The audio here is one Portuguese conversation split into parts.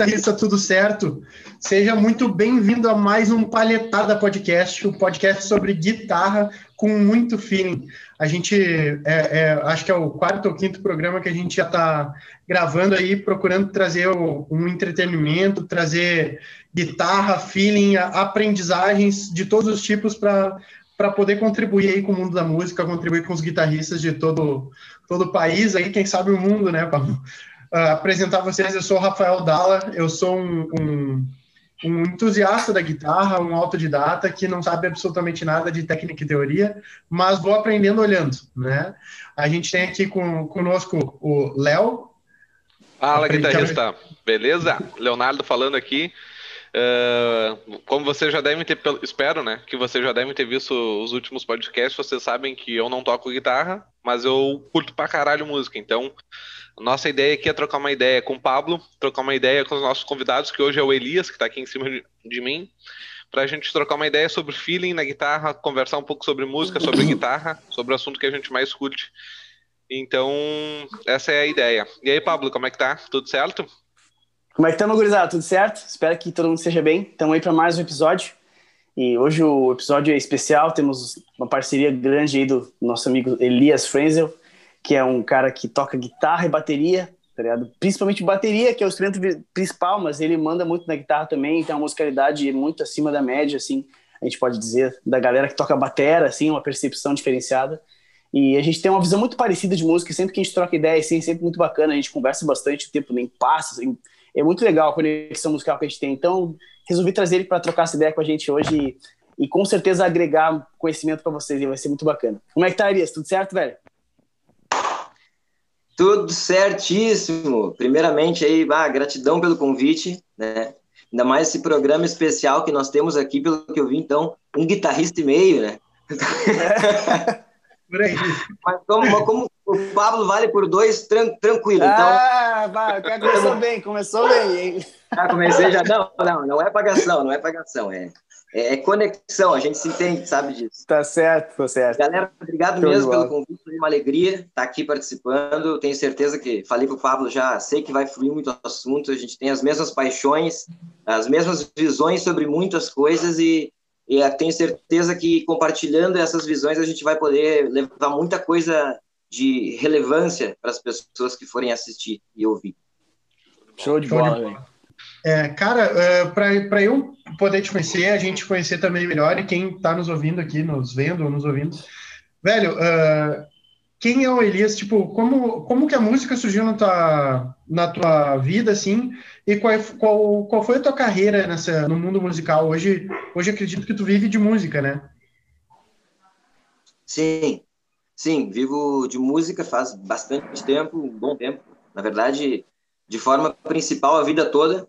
Guitarrista, tudo certo? Seja muito bem-vindo a mais um Palhetada Podcast, um podcast sobre guitarra com muito feeling. A gente, é, é, acho que é o quarto ou quinto programa que a gente já está gravando aí, procurando trazer um entretenimento, trazer guitarra, feeling, aprendizagens de todos os tipos para para poder contribuir aí com o mundo da música, contribuir com os guitarristas de todo, todo o país, aí, quem sabe o mundo, né, Pablo? Uh, apresentar vocês, eu sou o Rafael Dalla, eu sou um, um, um, entusiasta da guitarra, um autodidata que não sabe absolutamente nada de técnica e teoria, mas vou aprendendo olhando, né? A gente tem aqui com, conosco o Léo. Fala, guitarrista, beleza? Leonardo falando aqui. Uh, como vocês já devem ter, espero, né, que vocês já devem ter visto os últimos podcasts, vocês sabem que eu não toco guitarra, mas eu curto pra caralho música, então nossa ideia aqui é trocar uma ideia com o Pablo, trocar uma ideia com os nossos convidados, que hoje é o Elias, que está aqui em cima de mim, para a gente trocar uma ideia sobre feeling na guitarra, conversar um pouco sobre música, sobre guitarra, sobre o assunto que a gente mais curte. Então, essa é a ideia. E aí, Pablo, como é que tá? Tudo certo? Como é que estamos, gurizada? Tudo certo? Espero que todo mundo esteja bem. Estamos aí para mais um episódio. E hoje o episódio é especial, temos uma parceria grande aí do nosso amigo Elias Frenzel, que é um cara que toca guitarra e bateria, tá ligado? Principalmente bateria, que é o instrumento principal, mas ele manda muito na guitarra também, tem uma musicalidade muito acima da média, assim, a gente pode dizer, da galera que toca batera, assim, uma percepção diferenciada. E a gente tem uma visão muito parecida de música, sempre que a gente troca ideia, assim, é sempre muito bacana, a gente conversa bastante, o tempo nem passa, assim, é muito legal a conexão musical que a gente tem. Então, resolvi trazer ele para trocar essa ideia com a gente hoje e, e com certeza agregar conhecimento para vocês, e vai ser muito bacana. Como é que tá, Arias? Tudo certo, velho? Tudo certíssimo. Primeiramente aí, ah, gratidão pelo convite, né? Ainda mais esse programa especial que nós temos aqui, pelo que eu vi, então, um guitarrista e meio, né? por aí. Mas como, como, o Pablo vale por dois, tran tranquilo. Então... Ah, vai, começou bem, começou bem, hein? Já comecei, já. Não, não, não é pagação, não é pagação, é é, é, conexão, a gente se entende, sabe disso. Tá certo, tá certo. Galera, obrigado mesmo pelo convite, foi uma alegria estar tá aqui participando. Tenho certeza que, falei para o Pablo já, sei que vai fluir muito assunto, a gente tem as mesmas paixões, as mesmas visões sobre muitas coisas e, e tenho certeza que compartilhando essas visões a gente vai poder levar muita coisa de relevância para as pessoas que forem assistir e ouvir. Show de bola, velho. É, cara, é, para eu poder te conhecer, a gente conhecer também melhor e quem está nos ouvindo aqui, nos vendo ou nos ouvindo, velho, uh, quem é o Elias? Tipo, como, como que a música surgiu na tua, na tua vida, assim, e qual, qual, qual foi a tua carreira nessa, no mundo musical? Hoje, hoje acredito que tu vive de música, né? Sim, sim, vivo de música faz bastante tempo, um bom tempo. Na verdade, de forma principal a vida toda,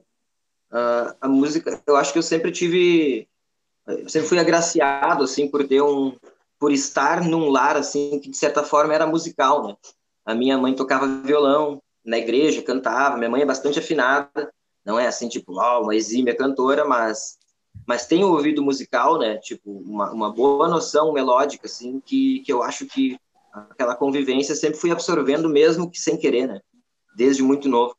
Uh, a música, eu acho que eu sempre tive, eu sempre fui agraciado assim por ter um, por estar num lar assim que de certa forma era musical, né? A minha mãe tocava violão na igreja, cantava. Minha mãe é bastante afinada, não é assim tipo, oh, uma exímia cantora, mas mas tem o ouvido musical, né? Tipo uma, uma boa noção melódica assim que que eu acho que aquela convivência sempre fui absorvendo mesmo que sem querer, né? Desde muito novo.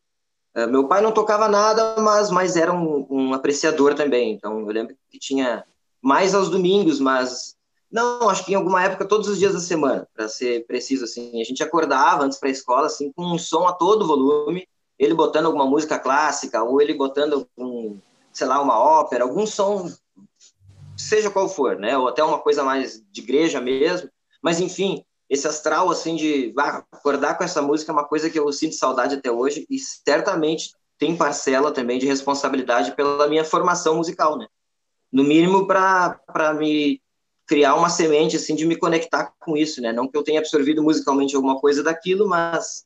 Uh, meu pai não tocava nada, mas, mas era um, um, apreciador também. Então, eu lembro que tinha mais aos domingos, mas não, acho que em alguma época todos os dias da semana, para ser preciso assim. A gente acordava antes para a escola assim com um som a todo volume, ele botando alguma música clássica ou ele botando algum, sei lá, uma ópera, algum som seja qual for, né? Ou até uma coisa mais de igreja mesmo. Mas enfim, esse astral, assim, de ah, acordar com essa música é uma coisa que eu sinto saudade até hoje e certamente tem parcela também de responsabilidade pela minha formação musical, né? No mínimo para me criar uma semente, assim, de me conectar com isso, né? Não que eu tenha absorvido musicalmente alguma coisa daquilo, mas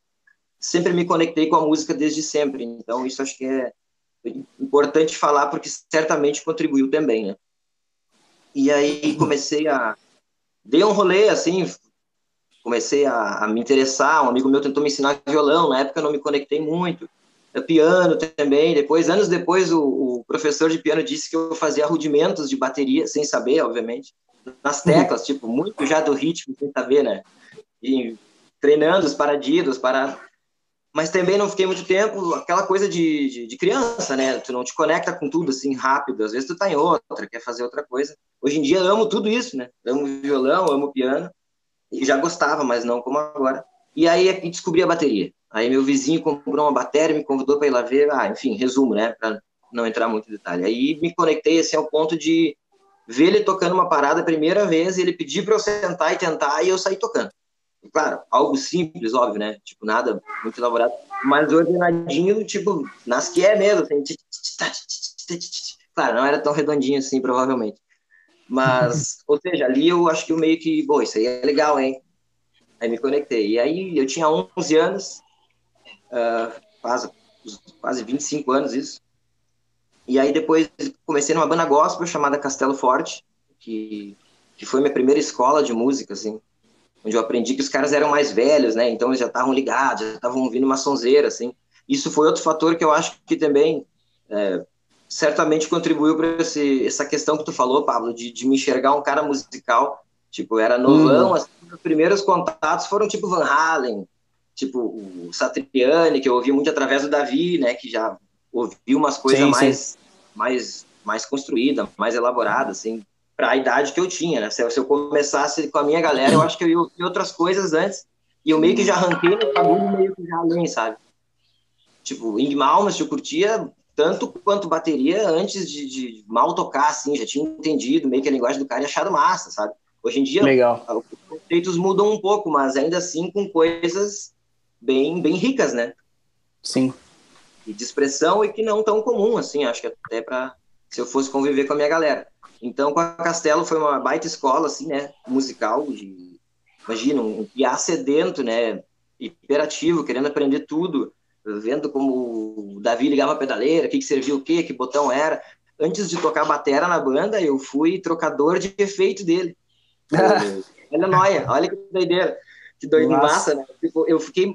sempre me conectei com a música desde sempre. Então, isso acho que é importante falar porque certamente contribuiu também, né? E aí comecei a dei um rolê assim, comecei a, a, me interessar. Um amigo meu tentou me ensinar violão, na época eu não me conectei muito. Piano também. Depois, anos depois, o, o, professor de piano disse que eu fazia rudimentos de bateria, sem saber, obviamente, nas teclas, uhum. tipo, muito já do ritmo, sem saber, né? E treinando os paradidos para. mas também não fiquei muito tempo, aquela coisa de, de, de, criança, né? Tu não te conecta com tudo assim rápido, às vezes tu tá em outra, quer fazer outra coisa. Hoje em dia amo tudo isso, né? Amo violão, amo piano, já gostava, mas não como agora. E aí descobri a bateria. Aí meu vizinho comprou uma bateria, me convidou para ir lá ver, ah, enfim, resumo, né? Para não entrar muito em detalhe. Aí me conectei assim ao ponto de ver ele tocando uma parada a primeira vez, ele pedir para eu sentar e tentar, e eu saí tocando. Claro, algo simples, óbvio, né? Tipo, nada muito elaborado, mas ordenadinho, tipo, nas que é mesmo. Assim, claro, não era tão redondinho assim, provavelmente. Mas, ou seja, ali eu acho que eu meio que, bom, isso aí é legal, hein? Aí me conectei. E aí eu tinha 11 anos, uh, quase, quase 25 anos isso. E aí depois comecei numa banda gospel chamada Castelo Forte, que, que foi minha primeira escola de música, assim onde eu aprendi que os caras eram mais velhos, né? Então eles já estavam ligados, já estavam ouvindo uma sonzeira, assim. Isso foi outro fator que eu acho que também é, certamente contribuiu para essa questão que tu falou, Pablo, de, de, me enxergar um cara musical. Tipo, era novão, hum. assim, os primeiros contatos foram tipo Van Halen, tipo o Satriani, que eu ouvi muito através do Davi, né? Que já ouvi umas coisas mais, mais, mais construídas, mais elaboradas, assim para a idade que eu tinha, né? Se eu, se eu, começasse com a minha galera, eu acho que eu ia ouvir outras coisas antes, e eu meio que já arranquei no bagulho meio que já além, sabe? Tipo, Ing Malmas eu curtia tanto quanto bateria antes de, de, mal tocar, assim, já tinha entendido meio que a linguagem do cara e achado massa, sabe? Hoje em dia, Legal. os conceitos mudam um pouco, mas ainda assim com coisas bem, bem ricas, né? Sim. E de expressão e que não tão comum, assim, acho que até para se eu fosse conviver com a minha galera. Então, com a Castelo foi uma baita escola, assim, né, musical, de, imagina, um piá sedento, né, hiperativo, querendo aprender tudo, vendo como o Davi ligava a pedaleira, o que, que servia o quê, que botão era. Antes de tocar batera na banda, eu fui trocador de efeito dele. olha noia, olha que doideira. Que doido massa, né? Tipo, eu fiquei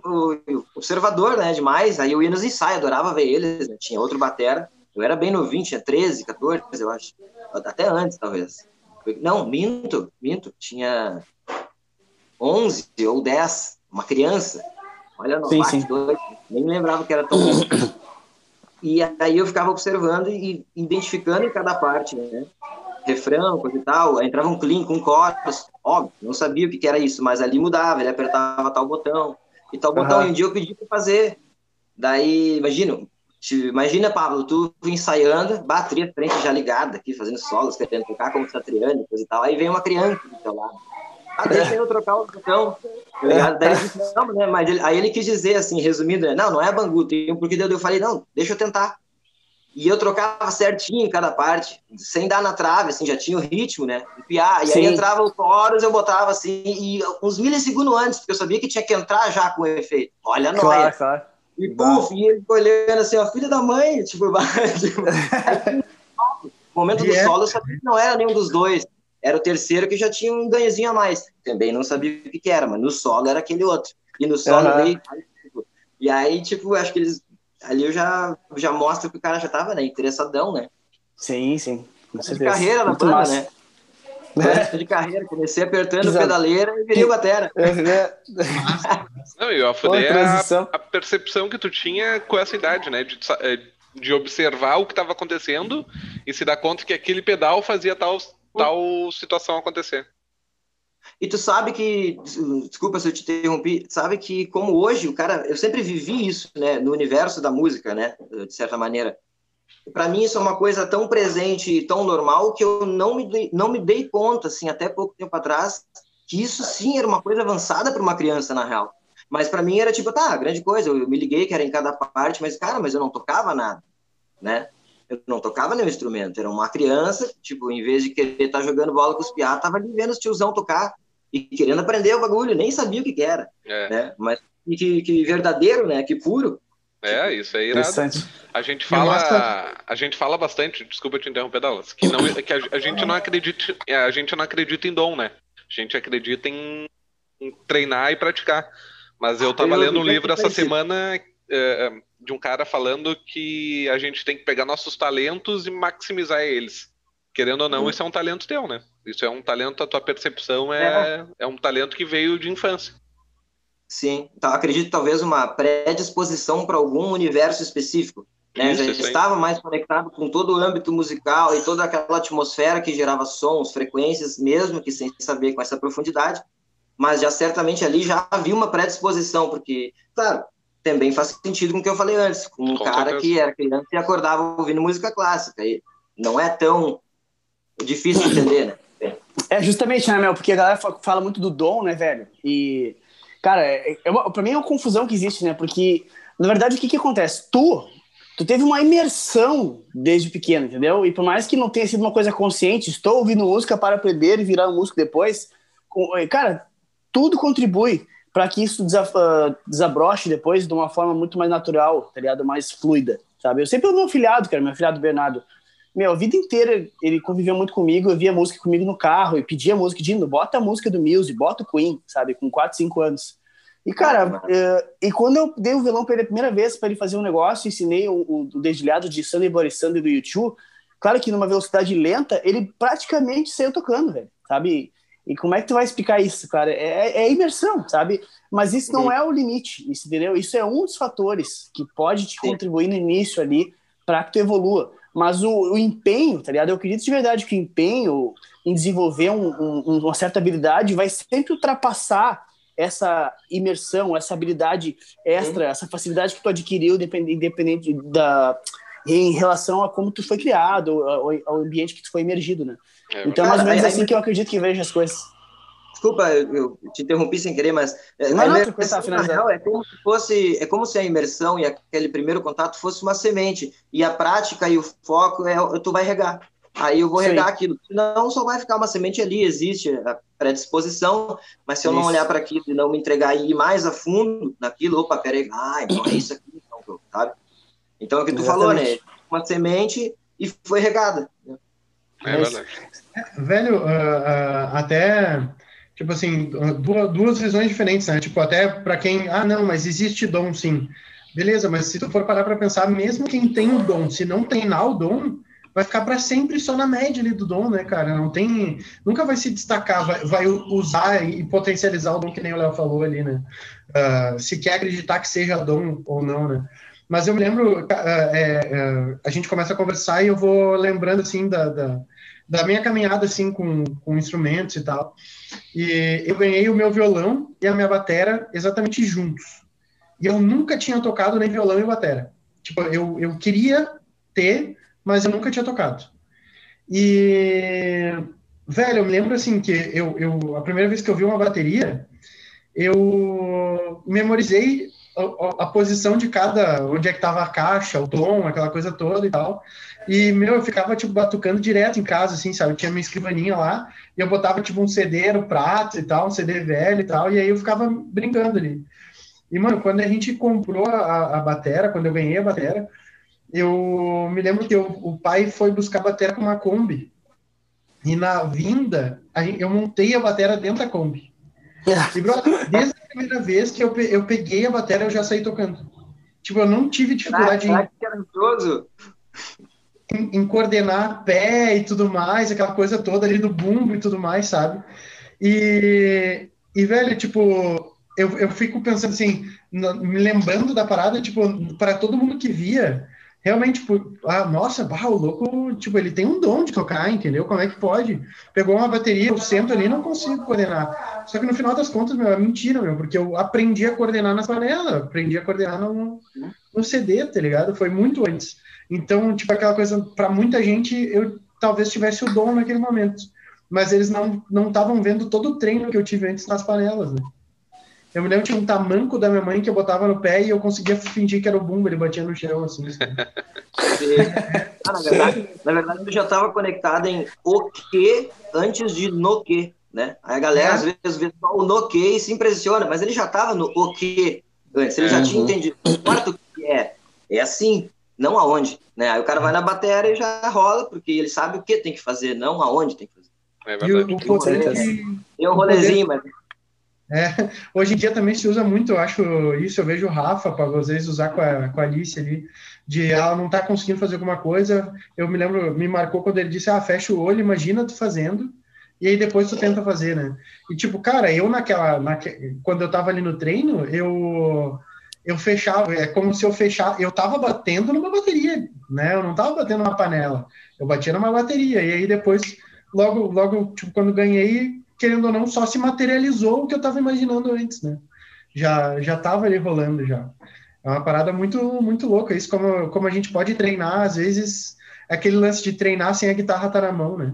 observador, né, demais. Aí eu ia nos ensaios, adorava ver eles, né? Tinha outro batera. Eu era bem novinho, tinha 13, 14, eu acho até antes, talvez. Não, minto, minto. Tinha 11 ou 10, uma criança. Olha, no sim, sim. Dois, nem lembrava que era tão E aí eu ficava observando e identificando em cada parte, né? Refrão, coisa e tal. Entrava um clean com cordas. Óbvio, não sabia o que era isso, mas ali mudava, ele apertava tal botão e tal uhum. botão. E um dia eu pedi para fazer. Daí, imagina, Imagina, Pablo, tu ensaiando, bateria frente já ligada aqui, fazendo solos, querendo tocar como Satriani, coisa e tal. Aí vem uma criança do teu lado. Ah, o Daí disse, não, né? Mas ele, aí ele quis dizer, assim, resumindo, né? Não, não é Bangu, tem um porquê deu. Eu falei, não, deixa eu tentar. E eu trocava certinho em cada parte, sem dar na trave, assim, já tinha o ritmo, né? Piar. E aí entrava os coros, eu botava assim, e uns milissegundos antes, porque eu sabia que tinha que entrar já com o efeito. Olha a claro, noia. Claro. E puf, e ele olhando assim, ó, filha da mãe, tipo, tipo o momento do solo eu sabia que não era nenhum dos dois. Era o terceiro que já tinha um ganhozinho a mais. Também não sabia o que, que era, mas no solo era aquele outro. E no solo uhum. veio. E aí, tipo, acho que eles. Ali eu já, já mostro que o cara já tava, né, interessadão, né? Sim, sim. De carreira na banda, né? É. de carreira, comecei apertando Exato. pedaleira e virei batera. É, né? Não, e o AFD é a, a, percepção que tu tinha com essa idade, né? De, é, de observar o que estava acontecendo e se dar conta que aquele pedal fazia tal, tal situação acontecer. E tu sabe que, desculpa se eu te interrompi, sabe que como hoje o cara, eu sempre vivi isso, né, no universo da música, né, de certa maneira para mim isso é uma coisa tão presente e tão normal que eu não me dei, não me dei conta, assim, até pouco tempo atrás, que isso sim era uma coisa avançada para uma criança, na real. Mas para mim era tipo, tá, grande coisa, eu me liguei que era em cada parte, mas cara, mas eu não tocava nada, né? Eu não tocava nenhum instrumento, era uma criança, tipo, em vez de querer estar tá jogando bola com os piá, tava ali vendo os tiozão tocar e querendo aprender o bagulho, nem sabia o que, que era, é. né? Mas que, que verdadeiro, né? Que puro. É, isso aí. A gente fala, a gente fala bastante, desculpa te interromper, Dallas, que, não, que a, a, gente não acredita, é, a gente não acredita em dom, né? A gente acredita em, em treinar e praticar. Mas eu tava lendo um livro essa semana é, de um cara falando que a gente tem que pegar nossos talentos e maximizar eles. Querendo ou não, hum. isso é um talento teu, né? Isso é um talento, a tua percepção é, é. é um talento que veio de infância. Sim, então acredito talvez uma predisposição para algum universo específico. Né? Isso, Já estava mais conectado com todo o âmbito musical e toda aquela atmosfera que gerava sons, frequências, mesmo que sem saber com essa profundidade, mas já certamente ali já havia uma predisposição, porque, claro, também faz sentido com o que eu falei antes, com um com cara certeza. que era criança e acordava ouvindo música clássica, e não é tão difícil de entender, né? É justamente, né, Mel? Porque a galera fala muito do dom, né, velho? E, cara, é, é uma, pra mim é uma confusão que existe, né? Porque, na verdade, o que que acontece? Tu, tu teve uma imersão desde pequeno, entendeu? E por mais que não tenha sido uma coisa consciente, estou ouvindo música para aprender e virar um músico depois, cara, tudo contribui para que isso ah, desabroche depois de uma forma muito mais natural, tá ligado? Mais fluida, sabe? Eu sempre ouvi meu filhado, cara, meu filhado Bernardo. Meu, a vida inteira ele conviveu muito comigo, eu via música comigo no carro, e pedia música, de bota a música do Muse, bota o Queen, sabe? Com 4, 5 anos. E, cara, uh, e quando eu dei o violão para ele a primeira vez para ele fazer um negócio, ensinei o, o, o dedilhado de Sunday Bloody Sunday do YouTube, claro que numa velocidade lenta, ele praticamente saiu tocando, velho, sabe? E como é que tu vai explicar isso, cara? É, é imersão, sabe? Mas isso não é o limite, entendeu? Isso é um dos fatores que pode te contribuir no início ali para que tu evolua. Mas o, o, empenho, tá ligado? Eu acredito de verdade que o empenho em desenvolver um, um, uma certa habilidade vai sempre ultrapassar essa imersão, essa habilidade extra, essa facilidade que tu adquiriu independente da em relação a como tu foi criado, ao, ao ambiente que tu foi emergido, né? É, então, mais ou menos assim que eu acredito que vejo as coisas. Desculpa, eu, te interrompi sem querer, mas é, não, não, imersão, na real, é como se fosse, é como se a imersão e aquele primeiro contato fosse uma semente e a prática e o foco é tu vai regar. Aí eu vou Sim. regar aquilo. Senão só vai ficar uma semente ali, existe a predisposição, mas se eu isso. não olhar para aquilo e não me entregar e ir mais a fundo naquilo, opa, peraí, ah, então é isso aqui, então, sabe? Então é o que tu Exatamente. falou, né? Uma semente e foi regada. Né? É verdade. É, velho, uh, uh, até, tipo assim, duas, duas visões diferentes, né? Tipo, até para quem, ah, não, mas existe dom, sim. Beleza, mas se tu for parar para pensar, mesmo quem tem o dom, se não treinar o dom, vai ficar para sempre só na média ali do dom, né, cara? Não tem, nunca vai se destacar, vai, vai usar e potencializar o dom que nem o Léo falou ali, né? Uh, se quer acreditar que seja dom ou não, né? Mas eu me lembro, é, é, a gente começa a conversar e eu vou lembrando, assim, da, da, da, minha caminhada, assim, com, com instrumentos e tal. E eu ganhei o meu violão e a minha batera exatamente juntos. E eu nunca tinha tocado nem violão e batera. Tipo, eu, eu queria ter, mas eu nunca tinha tocado. E, velho, eu me lembro, assim, que eu, eu a primeira vez que eu vi uma bateria, eu memorizei a, a, posição de cada, onde é que tava a caixa, o tom, aquela coisa toda e tal. E, meu, eu ficava, tipo, batucando direto em casa, assim, sabe? Eu tinha minha escrivaninha lá, e eu botava, tipo, um CD no prato e tal, um CD velho e tal, e aí eu ficava brincando ali. E, mano, quando a gente comprou a, a batera, quando eu ganhei a batera, eu me lembro que eu, o pai foi buscar a batera com uma Kombi. E na vinda, eu montei a batera dentro da Kombi. E, bro, desde a primeira vez que eu, eu peguei a bateria, eu já saí tocando. Tipo, eu não tive dificuldade ah, em, em, em, coordenar pé e tudo mais, aquela coisa toda ali do bumbo e tudo mais, sabe? E, e velho, tipo, eu, eu fico pensando assim, me lembrando da parada, tipo, para todo mundo que via, realmente, tipo, ah, nossa, bah, o louco, tipo, ele tem um dom de tocar, entendeu? Como é que pode? Pegou uma bateria, eu sento ali não consigo coordenar. Só que no final das contas, meu, é mentira, meu, porque eu aprendi a coordenar nas panelas, aprendi a coordenar no, no CD, tá ligado? Foi muito antes. Então, tipo, aquela coisa, para muita gente, eu talvez tivesse o dom naquele momento. Mas eles não estavam vendo todo o treino que eu tive antes nas panelas, né? Eu me lembro que tinha um tamanco da minha mãe que eu botava no pé e eu conseguia fingir que era o bumbo, ele batia no chão, assim. ah, na, verdade, na verdade, eu já estava conectado em o que antes de no que, né? Aí a galera é. às vezes vê só o no que e se impressiona, mas ele já estava no o que antes, ele já uhum. tinha entendido. Quarto que é, é assim, não aonde, né? Aí o cara vai na bateria e já rola, porque ele sabe o que tem que fazer, não aonde tem que fazer. É verdade. E o, o tem um rolezinho, mas é, hoje em dia também se usa muito, eu acho isso, eu vejo o Rafa, para vocês usar com a, com a Alice ali, de ela não tá conseguindo fazer alguma coisa. Eu me lembro, me marcou quando ele disse: Ah, fecha o olho, imagina tu fazendo, e aí depois tu tenta fazer, né? E tipo, cara, eu naquela, naque, quando eu tava ali no treino, eu eu fechava, é como se eu fechasse, eu tava batendo numa bateria, né? Eu não tava batendo numa panela, eu batia numa bateria, e aí depois, logo, logo, tipo, quando ganhei, querendo ou não, só se materializou o que eu tava imaginando antes, né? Já, já tava ali rolando já. É uma parada muito, muito louca, isso como, como a gente pode treinar, às vezes, é aquele lance de treinar sem a guitarra estar tá na mão, né?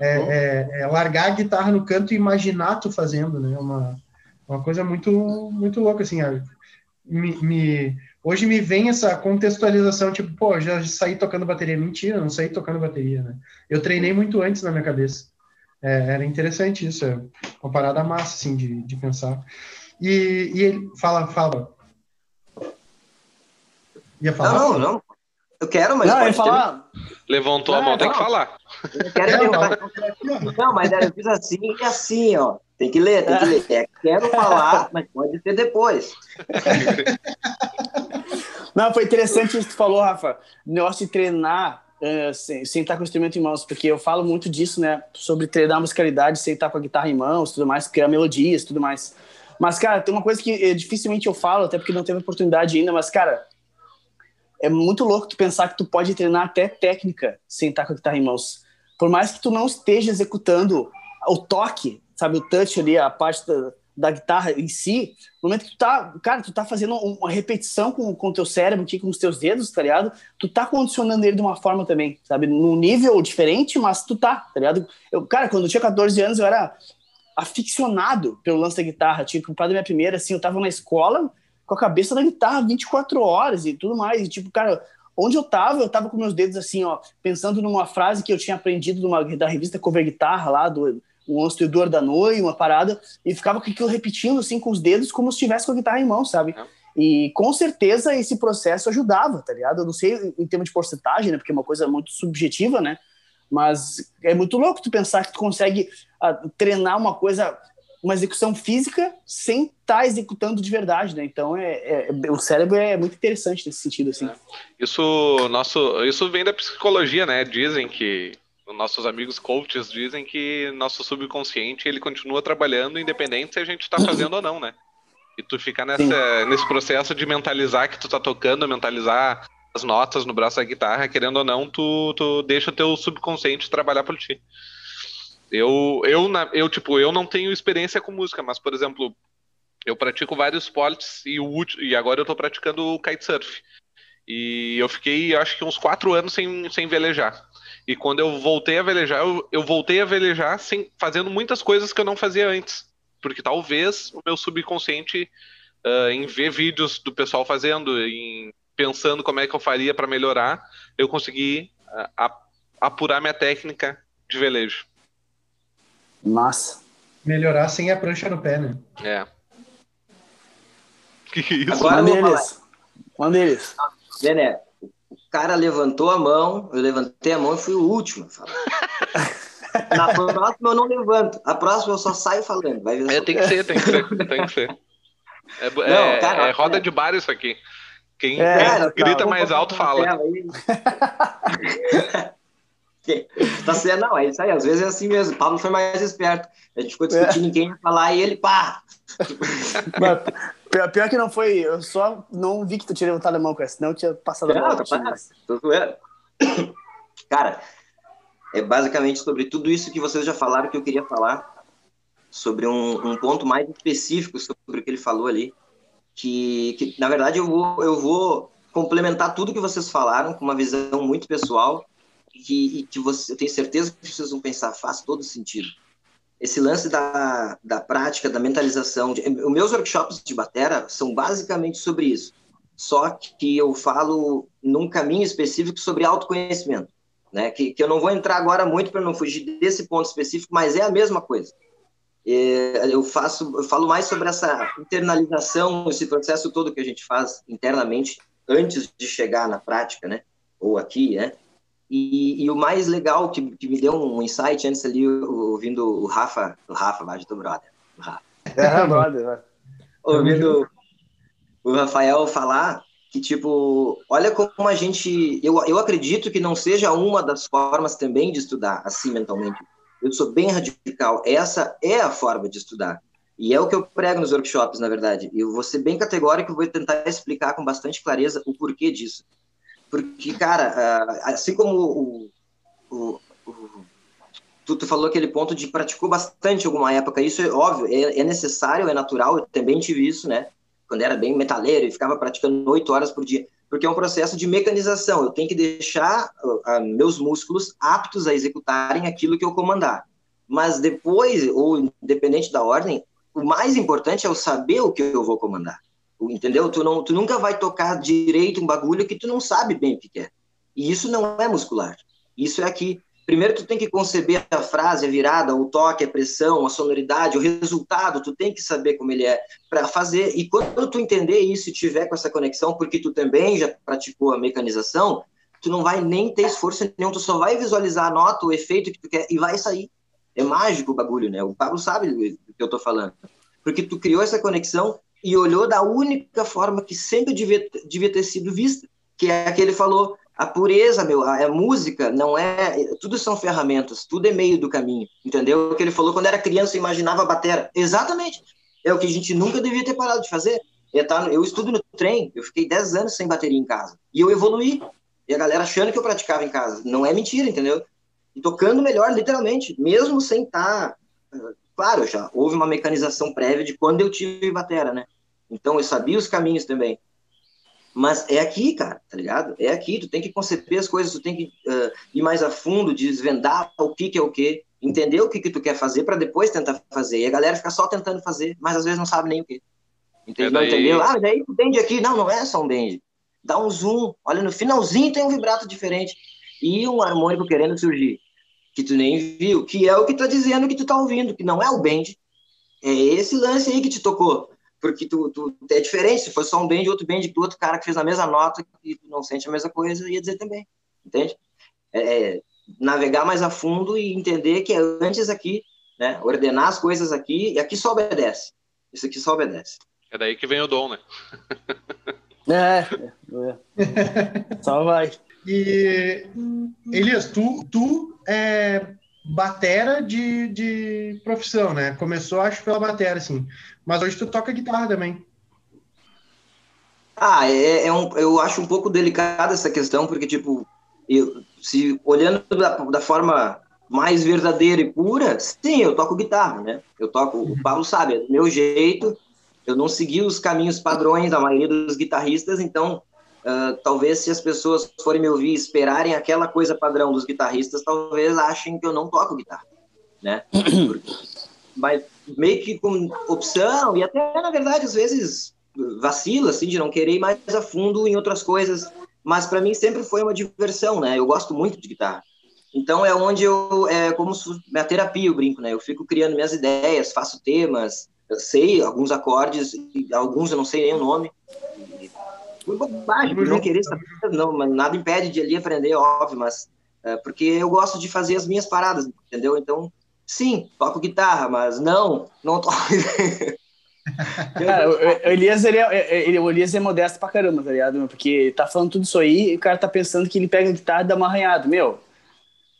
É, é, é, largar a guitarra no canto e imaginar tu fazendo, né? Uma, uma coisa muito, muito louca, assim, me, me, hoje me vem essa contextualização, tipo, pô, já saí tocando bateria. Mentira, não saí tocando bateria, né? Eu treinei muito antes na minha cabeça. É, era interessante isso, é uma parada massa, assim, de, de pensar. E, e ele, fala, fala. Ia falar? Não, não. Eu quero, mas. Não, falar. Levantou a mão, não. tem que falar. Eu quero não, não, mas eu fiz assim e assim, ó. Tem que ler, tem que ler. É, quero falar, mas pode ser depois. Não, foi interessante isso que tu falou, Rafa. O negócio de treinar uh, sem, sem estar com o instrumento em mãos, porque eu falo muito disso, né? Sobre treinar a musicalidade sem estar com a guitarra em mãos, tudo mais, criar melodias, tudo mais. Mas, cara, tem uma coisa que eh, dificilmente eu falo, até porque não teve oportunidade ainda, mas, cara, é muito louco tu pensar que tu pode treinar até técnica sem estar com a guitarra em mãos. Por mais que tu não esteja executando o toque, sabe, o touch ali, a parte da, da guitarra em si, no momento que tu tá, cara, tu tá fazendo uma repetição com o teu cérebro aqui, com os teus dedos, tá ligado? Tu tá condicionando ele de uma forma também, sabe? Num nível diferente, mas tu tá, tá ligado? Eu, cara, quando eu tinha 14 anos, eu era aficionado pelo lance da guitarra. Tinha comprado minha primeira, assim, eu tava na escola com a cabeça da guitarra 24 horas e tudo mais. E, tipo, cara, onde eu tava, eu tava com meus dedos assim, ó, pensando numa frase que eu tinha aprendido numa, da revista Cover Guitarra lá, do um Anstudor da Noite, uma parada, e ficava com aquilo repetindo assim com os dedos, como se estivesse com a guitarra em mão, sabe? É. E com certeza esse processo ajudava, tá ligado? Eu não sei em termos de porcentagem, né? Porque é uma coisa muito subjetiva, né? Mas é muito louco tu pensar que tu consegue uh, treinar uma coisa, uma execução física sem estar tá executando de verdade, né? Então é, é, é, o cérebro é muito interessante nesse sentido, assim. É. Isso, nosso, isso vem da psicologia, né? Dizem que nossos amigos coaches dizem que nosso subconsciente ele continua trabalhando independente se a gente está fazendo ou não, né? E tu fica nessa, nesse processo de mentalizar que tu tá tocando, mentalizar as notas no braço da guitarra, querendo ou não, tu, tu deixa o teu subconsciente trabalhar por ti. Eu, eu, eu, tipo, eu não tenho experiência com música, mas, por exemplo, eu pratico vários esportes e, o, e agora eu tô praticando kitesurf. E eu fiquei, acho que uns quatro anos sem, sem velejar. E quando eu voltei a velejar, eu, eu voltei a velejar sem, fazendo muitas coisas que eu não fazia antes. Porque talvez o meu subconsciente, uh, em ver vídeos do pessoal fazendo, em pensando como é que eu faria para melhorar, eu consegui uh, apurar minha técnica de velejo. Massa. Melhorar sem a prancha no pé, né? É. Que isso? Agora deles. Bené, o cara levantou a mão, eu levantei a mão e fui o último a falar. Na próxima eu não levanto. A próxima eu só saio falando. Vai ver é, tem que ser, tem que ser, tem que ser. É, não, é, cara, é roda de bar isso aqui. Quem, é, grita tá, mais alto fala. Tá sendo, não, é isso aí. Às vezes é assim mesmo. O Pablo foi mais esperto. A gente ficou discutindo é. quem ia falar e ele, pá! Pior, pior, que não foi, eu só não vi que tu tinha levantado a mão com essa, senão eu tinha passado a mão. Tá Cara, é basicamente sobre tudo isso que vocês já falaram que eu queria falar, sobre um, um ponto mais específico sobre o que ele falou ali, que, que na verdade eu vou, eu vou complementar tudo que vocês falaram com uma visão muito pessoal que, que você, eu tenho certeza que vocês vão pensar, faz todo sentido esse lance da, da prática, da mentalização. De, os meus workshops de batera são basicamente sobre isso. Só que eu falo num caminho específico sobre autoconhecimento, né? Que, que eu não vou entrar agora muito para não fugir desse ponto específico, mas é a mesma coisa. É, eu faço, eu falo mais sobre essa internalização, esse processo todo que a gente faz internamente antes de chegar na prática, né? Ou aqui, né? E, e, o mais legal que, que me deu um insight antes ali, ouvindo o Rafa, o Rafa, vai do brother. O Rafa. É, brother, né? ouvindo o Rafael falar que, tipo, olha como a gente. Eu, eu acredito que não seja uma das formas também de estudar assim mentalmente. eu sou bem radical. Essa é a forma de estudar. E é o que eu prego nos workshops, na verdade. Eu vou ser bem categórico e vou tentar explicar com bastante clareza o porquê disso. Porque, cara, ah, assim como o, o, o tu, tu, falou aquele ponto de praticou bastante alguma época, isso é óbvio, é, é, necessário, é natural, eu também tive isso, né? Quando era bem metaleiro e ficava praticando oito horas por dia, porque é um processo de mecanização, eu tenho que deixar uh, meus músculos aptos a executarem aquilo que eu comandar. Mas depois, ou independente da ordem, o mais importante é eu saber o que eu vou comandar. Entendeu? Tu, não, tu nunca vai tocar direito um bagulho que tu não sabe bem o que quer. E isso não é muscular. Isso é aqui. Primeiro tu tem que conceber a frase, a virada, o toque, a pressão, a sonoridade, o resultado, tu tem que saber como ele é para fazer. E quando tu entender isso e tiver com essa conexão, porque tu também já praticou a mecanização, tu não vai nem ter esforço nenhum, tu só vai visualizar a nota, o efeito que tu quer e vai sair. É mágico o bagulho, né? O Pablo sabe do que eu tô falando. Porque tu criou essa conexão e olhou da única forma que sempre devia, devia ter sido vista, que é a que ele falou, a pureza, meu, a, a, música não é, tudo são ferramentas, tudo é meio do caminho, entendeu? O que ele falou quando era criança imaginava a batera, exatamente, é o que a gente nunca devia ter parado de fazer. Eu, tá, eu estudo no trem, eu fiquei 10 anos sem bateria em casa, e eu evoluí, e a galera achando que eu praticava em casa, não é mentira, entendeu? E tocando melhor, literalmente, mesmo sem estar, tá, claro, já houve uma mecanização prévia de quando eu tive batera, né? Então eu sabia os caminhos também. Mas é aqui, cara, tá ligado? É aqui, tu tem que conceber as coisas, tu tem que uh, ir mais a fundo, desvendar o que, que é o que, entender o que, que tu quer fazer para depois tentar fazer. E a galera fica só tentando fazer, mas às vezes não sabe nem o que. Entendeu? É entendeu? Ah, daí tu bend aqui. Não, não é só um bend. Dá um zoom. Olha, no finalzinho tem um vibrato diferente. E um harmônico querendo surgir, que tu nem viu, que é o que tá dizendo que tu tá ouvindo, que não é o bend. É esse lance aí que te tocou porque tu, tu, é diferente, se fosse só um band, outro band que outro cara que fez a mesma nota e tu não sente a mesma coisa, ia dizer também, entende? É, é, navegar mais a fundo e entender que é antes aqui, né, ordenar as coisas aqui, e aqui só obedece, isso aqui só obedece. É daí que vem o dom, né? é, é. só vai. E, Elias, tu, tu é, batera de, de profissão, né? Começou, acho, pela batera, assim. Mas hoje tu toca guitarra também. Ah, é, é um, eu acho um pouco delicada essa questão, porque, tipo, eu, se olhando da, da forma mais verdadeira e pura, sim, eu toco guitarra, né? Eu toco, o Paulo sabe, é do meu jeito, eu não segui os caminhos padrões da maioria dos guitarristas, então Uh, talvez se as pessoas forem me ouvir esperarem aquela coisa padrão dos guitarristas, talvez achem que eu não toco guitarra, né? Mas meio que com opção, e até, na verdade, às vezes vacila, assim, de não querer ir mais a fundo em outras coisas, mas para mim sempre foi uma diversão, né? Eu gosto muito de guitarra. Então é onde eu, é como minha terapia, eu brinco, né? Eu fico criando minhas ideias, faço temas, sei alguns acordes, alguns eu não sei nem o nome, foi bobagem, por não querer saber, não, mas nada impede de ali aprender, óbvio, mas é, porque eu gosto de fazer as minhas paradas, entendeu? Então, sim, toco guitarra, mas não, não toco. Cara, o Elias, ele é, ele, o Elias é modesto pra caramba, tá ligado? Porque tá falando tudo isso aí e o cara tá pensando que ele pega a guitarra e dá uma arranhada. Meu,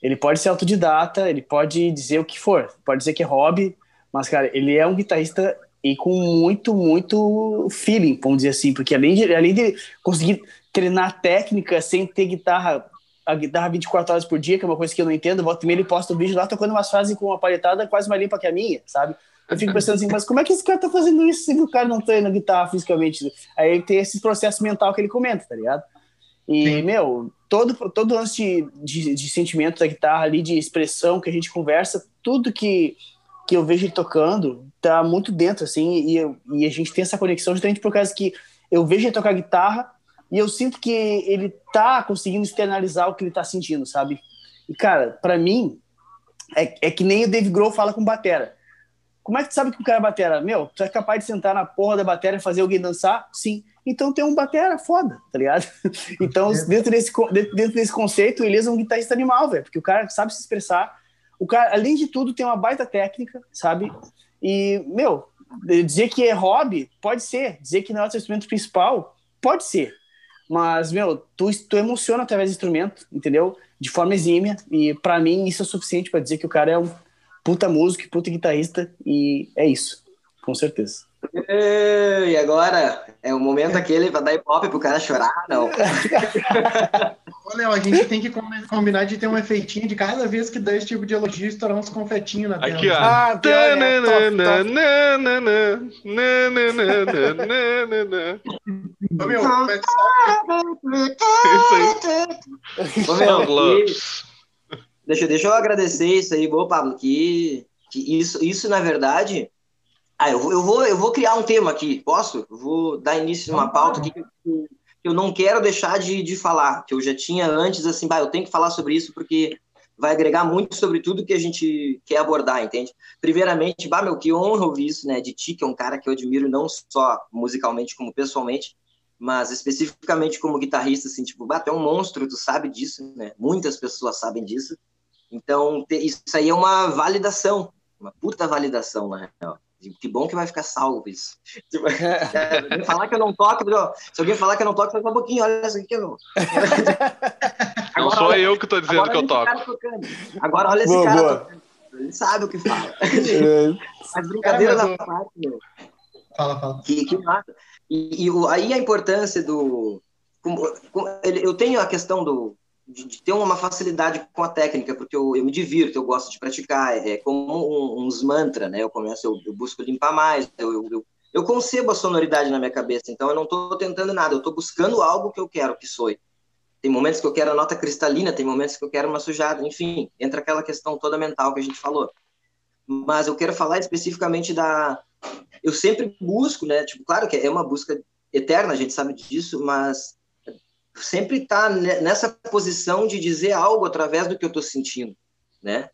ele pode ser autodidata, ele pode dizer o que for, pode dizer que é hobby, mas, cara, ele é um guitarrista e com muito, muito feeling, vamos dizer assim, porque além de, além de conseguir treinar técnica sem ter guitarra, a guitarra 24 horas por dia, que é uma coisa que eu não entendo, volta e meia ele posta um vídeo lá tocando umas frases com uma palhetada quase mais limpa que a minha, sabe? Eu fico pensando assim, mas como é que esse cara tá fazendo isso se o cara não treina guitarra fisicamente? Aí tem esse processo mental que ele comenta, tá ligado? E, Sim. meu, todo, todo lance de, de, de sentimento da guitarra ali, de expressão que a gente conversa, tudo que que eu vejo ele tocando tá muito dentro, assim, e, eu, e a gente tem essa conexão justamente por causa que eu vejo ele tocar guitarra e eu sinto que ele tá conseguindo externalizar o que ele tá sentindo, sabe? E, cara, para mim, é, é, que nem o Dave Grohl fala com batera. Como é que tu sabe que o cara é batera? Meu, tu é capaz de sentar na porra da batera e fazer alguém dançar? Sim. Então tem um batera foda, tá ligado? Então, dentro desse, dentro desse conceito, ele é um guitarrista animal, velho, porque o cara sabe se expressar, o cara, além de tudo, tem uma baita técnica, sabe? E, meu, dizer que é hobby, pode ser. Dizer que não é o seu instrumento principal, pode ser. Mas, meu, tu, tu emociona através do instrumento, entendeu? De forma exímia. E para mim isso é suficiente para dizer que o cara é um, puta músico, puta guitarrista, e é isso, com certeza. E agora? É o momento aquele pra dar hip hop pro cara chorar, não? Ô, Léo, a gente tem que combinar de ter um efeitinho de cada vez que dá esse tipo de elogio, estourar uns confetinhos na tela. Aqui, ó. Ah, Ô, meu, mas Ô, meu, que- deixa, deixa eu agradecer isso aí, boa, Pablo, que, que isso, isso, na verdade... Ah, eu vou, eu, vou, eu vou criar um tema aqui, posso? Eu vou dar início numa pauta aqui que eu, não quero deixar de, de falar, que eu já tinha antes, assim, bah, eu tenho que falar sobre isso porque vai agregar muito sobre tudo que a gente quer abordar, entende? Primeiramente, bah, meu, que honra ouvir isso, né, de ti, que é um cara que eu admiro não só musicalmente como pessoalmente, mas especificamente como guitarrista, assim, tipo, bah, tu é um monstro, tu sabe disso, né? Muitas pessoas sabem disso. Então, isso aí é uma validação, uma puta validação, na real. Que bom que vai ficar salvo isso. Tipo, é, alguém falar que eu não toco, bro, se alguém falar que eu não toco, fala um pouquinho, olha isso aqui, meu. Não sou olha- eu que tô dizendo que eu toco. Agora olha esse Boa, cara boa. tocando. Ele sabe o que fala. É, Mas brincadeira Cara, na mas parte, meu. Fala, fala. Que, que massa. E, e aí a importância do. como- como- ele- eu tenho a questão do, de, de ter uma facilidade com a técnica, porque eu, eu me divirto, eu gosto de praticar. É como um- uns mantras, né? Eu começo, eu, eu busco limpar mais, eu, eu, eu, eu concebo a sonoridade na minha cabeça, então eu não estou tentando nada, eu estou buscando algo que eu quero que soe. Tem momentos que eu quero a nota cristalina, tem momentos que eu quero uma sujada, enfim, entra aquela questão toda mental que a gente falou. Mas eu quero falar especificamente da. Eu sempre busco, né? Tipo, claro que é uma busca eterna, a gente sabe disso, mas sempre tá ne- nessa posição de dizer algo através do que eu estou sentindo, né?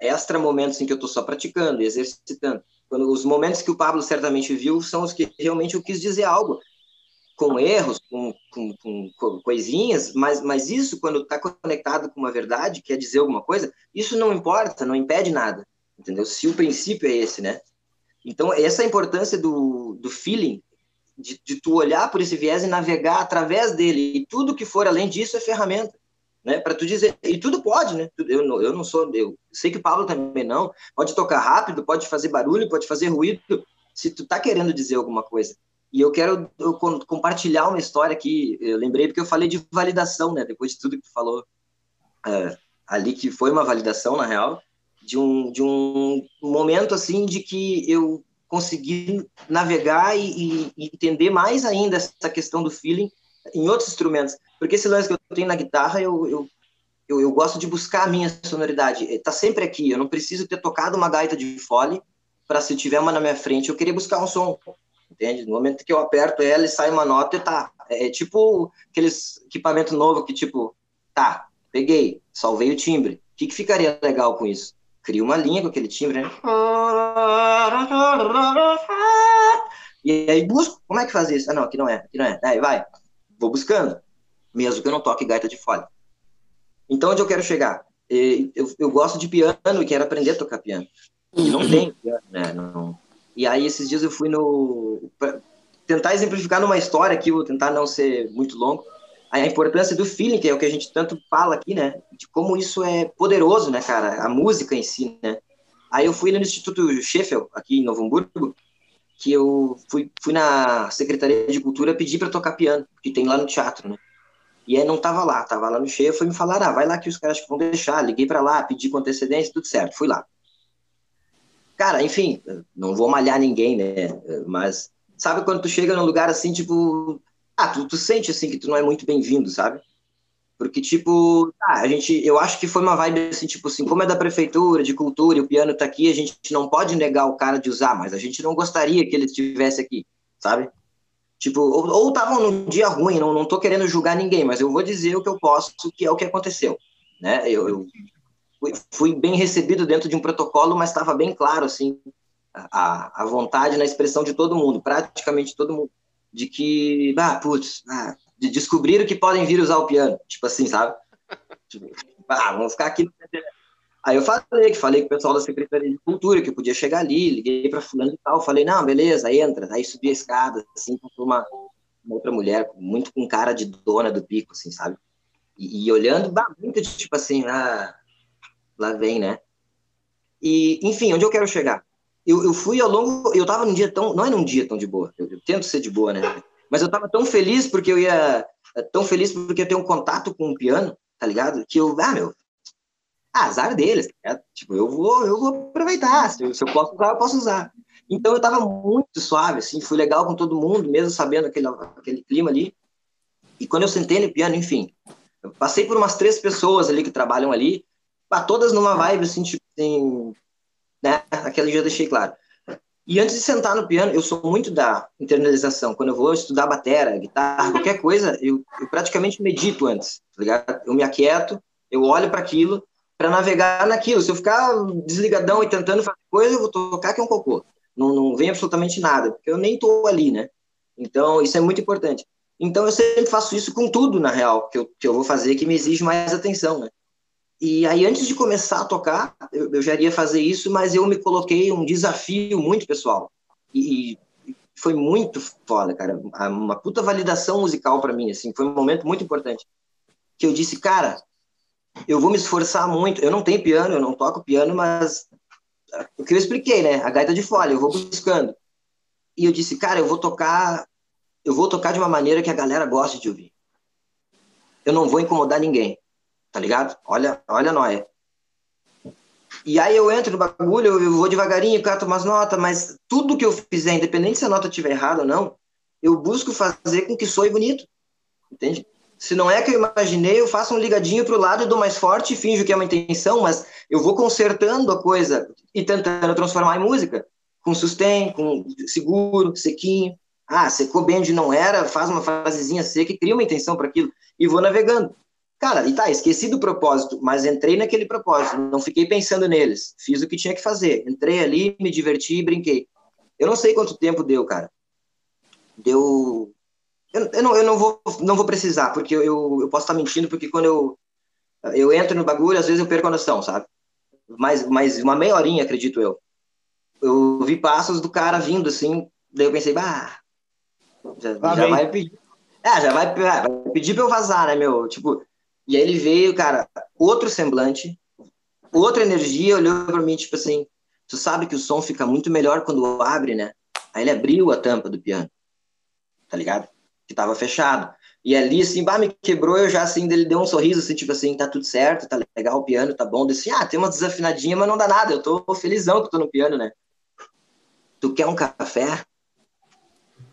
Extra momentos em que eu estou só praticando, exercitando. Quando os momentos que o Pablo certamente viu são os que realmente eu quis dizer algo, com erros, com, com, com co- coisinhas, mas, mas isso, quando está conectado com uma verdade, quer dizer alguma coisa, isso não importa, não impede nada, entendeu? Se o princípio é esse, né? Então, essa é a importância do, do feeling, de, de tu olhar por esse viés e navegar através dele, e tudo que for além disso é ferramenta, né? Para tu dizer, e tudo pode, né? Eu não, eu não sou, eu sei que o Pablo também não, pode tocar rápido, pode fazer barulho, pode fazer ruído, se tu tá querendo dizer alguma coisa. E eu quero eu com- compartilhar uma história aqui. Eu lembrei porque eu falei de validação, né? Depois de tudo que tu falou é, ali, que foi uma validação, na real, de um, de um momento assim de que eu consegui navegar e, e- entender mais ainda essa questão do feeling em outros instrumentos. Porque esse lance que eu tenho na guitarra, eu, eu, eu, eu gosto de buscar a minha sonoridade. Está sempre aqui. Eu não preciso ter tocado uma gaita de fole para se tiver uma na minha frente, eu querer buscar um som entende? No momento que eu aperto ela e sai uma nota e tá. É tipo aqueles equipamento novo que tipo, tá, peguei, salvei o timbre. O que, que ficaria legal com isso? Cria uma linha com aquele timbre, né? E aí busco, como é que faz isso? Ah, não, aqui não é, aqui não é. Aí vai, vou buscando, mesmo que eu não toque gaita de fole. Então, onde eu quero chegar? Eu, eu gosto de piano e quero aprender a tocar piano. E não tem piano, né? Não, e aí, esses dias eu fui no. pra tentar exemplificar numa história aqui, vou tentar não ser muito longo, a importância do feeling, que é o que a gente tanto fala aqui, né? De como isso é poderoso, né, cara? A música em si, né? Aí eu fui no Instituto Sheffield, aqui em Novo Hamburgo, que eu fui, fui na Secretaria de Cultura pedir para tocar piano, que tem lá no teatro, né? E aí não tava lá, tava lá no cheio, foi me falar, ah, vai lá que os caras vão deixar. Liguei para lá, pedi com antecedência, tudo certo, fui lá. Cara, enfim, não vou malhar ninguém, né? Mas sabe quando tu chega num lugar assim, tipo, ah, tu, tu sente assim que tu não é muito bem-vindo, sabe? Porque, tipo, ah, a gente, eu acho que foi uma vibe assim, tipo assim, como é da prefeitura, de cultura, e o piano tá aqui, a gente não pode negar o cara de usar, mas a gente não gostaria que ele estivesse aqui, sabe? Tipo, ou estavam num dia ruim, não, não tô querendo julgar ninguém, mas eu vou dizer o que eu posso, que é o que aconteceu, né? Eu, eu fui, fui, bem recebido dentro de um protocolo, mas estava bem claro, assim, a, a vontade na expressão de todo mundo, praticamente todo mundo, de que, ah, putz, ah, de descobrir que podem vir usar o piano, tipo assim, sabe? Tipo, ah, vamos ficar aqui. Aí eu falei, que falei com o pessoal da Secretaria de Cultura, que eu podia chegar ali, liguei para fulano e tal, falei, não, beleza, entra. Aí subi a escada, assim, com uma, uma outra mulher, muito com cara de dona do pico, assim, sabe? E, e olhando, bah, muito tipo assim, ah, lá vem, né? E, enfim, onde eu quero chegar? Eu, eu fui ao longo, eu tava num dia tão, não é num dia tão de boa, eu, eu tento ser de boa, né? Mas eu tava tão feliz porque eu ia, tão feliz porque eu tenho um contato com o piano, tá ligado? Que eu, ah, meu, azar deles, tá tipo, eu vou, eu vou aproveitar, se eu, se eu posso usar, eu posso usar. Então eu tava muito suave, assim, fui legal com todo mundo, mesmo sabendo aquele, aquele clima ali. E quando eu sentei no piano, enfim, eu passei por umas três pessoas ali que trabalham ali, todas numa vibe, assim, tipo assim, né? Aquele dia eu deixei claro. E antes de sentar no piano, eu sou muito da internalização. Quando eu vou estudar bateria, guitarra, qualquer coisa, eu, eu praticamente medito antes, tá ligado? Eu me aquieto, eu olho para aquilo, para navegar naquilo. Se eu ficar desligadão e tentando fazer coisa, eu vou tocar que é um cocô. Não, não vem absolutamente nada, porque eu nem tô ali, né? Então, isso é muito importante. Então, eu sempre faço isso com tudo, na real, que eu, que eu vou fazer, que me exige mais atenção, né? E aí, antes de começar a tocar, eu, eu já iria fazer isso, mas eu me coloquei um desafio muito pessoal. E, e foi muito foda, cara. Uma puta validação musical para mim, assim. Foi um momento muito importante. Que eu disse, cara, eu vou me esforçar muito. Eu não tenho piano, eu não toco piano, mas o que eu expliquei, né? A gaita de folha, eu vou buscando. E eu disse, cara, eu vou tocar, eu vou tocar de uma maneira que a galera goste de ouvir. Eu não vou incomodar ninguém tá ligado? Olha, olha nóia. E aí eu entro no bagulho, eu vou devagarinho, cato umas notas, mas tudo que eu fizer, independente se a nota estiver errada ou não, eu busco fazer com que soe bonito, entende? Se não é que eu imaginei, eu faço um ligadinho pro lado, dou mais forte e finjo que é uma intenção, mas eu vou consertando a coisa e tentando transformar em música, com sustain, com seguro, sequinho. Ah, secou bem onde não era, faz uma frasezinha seca e cria uma intenção para aquilo e vou navegando. Cara, e tá, esqueci do propósito, mas entrei naquele propósito, não fiquei pensando neles, fiz o que tinha que fazer, entrei ali, me diverti e brinquei. Eu não sei quanto tempo deu, cara. Deu. Eu, eu, não, eu não, vou, não vou precisar, porque eu, eu, eu posso estar mentindo, porque quando eu, eu entro no bagulho, às vezes eu perco a noção, sabe? Mas, mas uma meia horinha, acredito eu. Eu vi passos do cara vindo assim, daí eu pensei, bah, já, já vai pedir. É, já vai, ah, vai pedir pra eu vazar, né, meu? Tipo, e aí ele veio, cara, outro semblante, outra energia, olhou para mim, tipo assim, tu sabe que o som fica muito melhor quando abre, né? Aí ele abriu a tampa do piano, tá ligado? Que tava fechado. E ali, assim, bah, me quebrou, eu já, assim, ele deu um sorriso, assim, tipo assim, tá tudo certo, tá legal o piano, tá bom. Disse, ah, tem uma desafinadinha, mas não dá nada, eu tô felizão que tô no piano, né? Tu quer um café?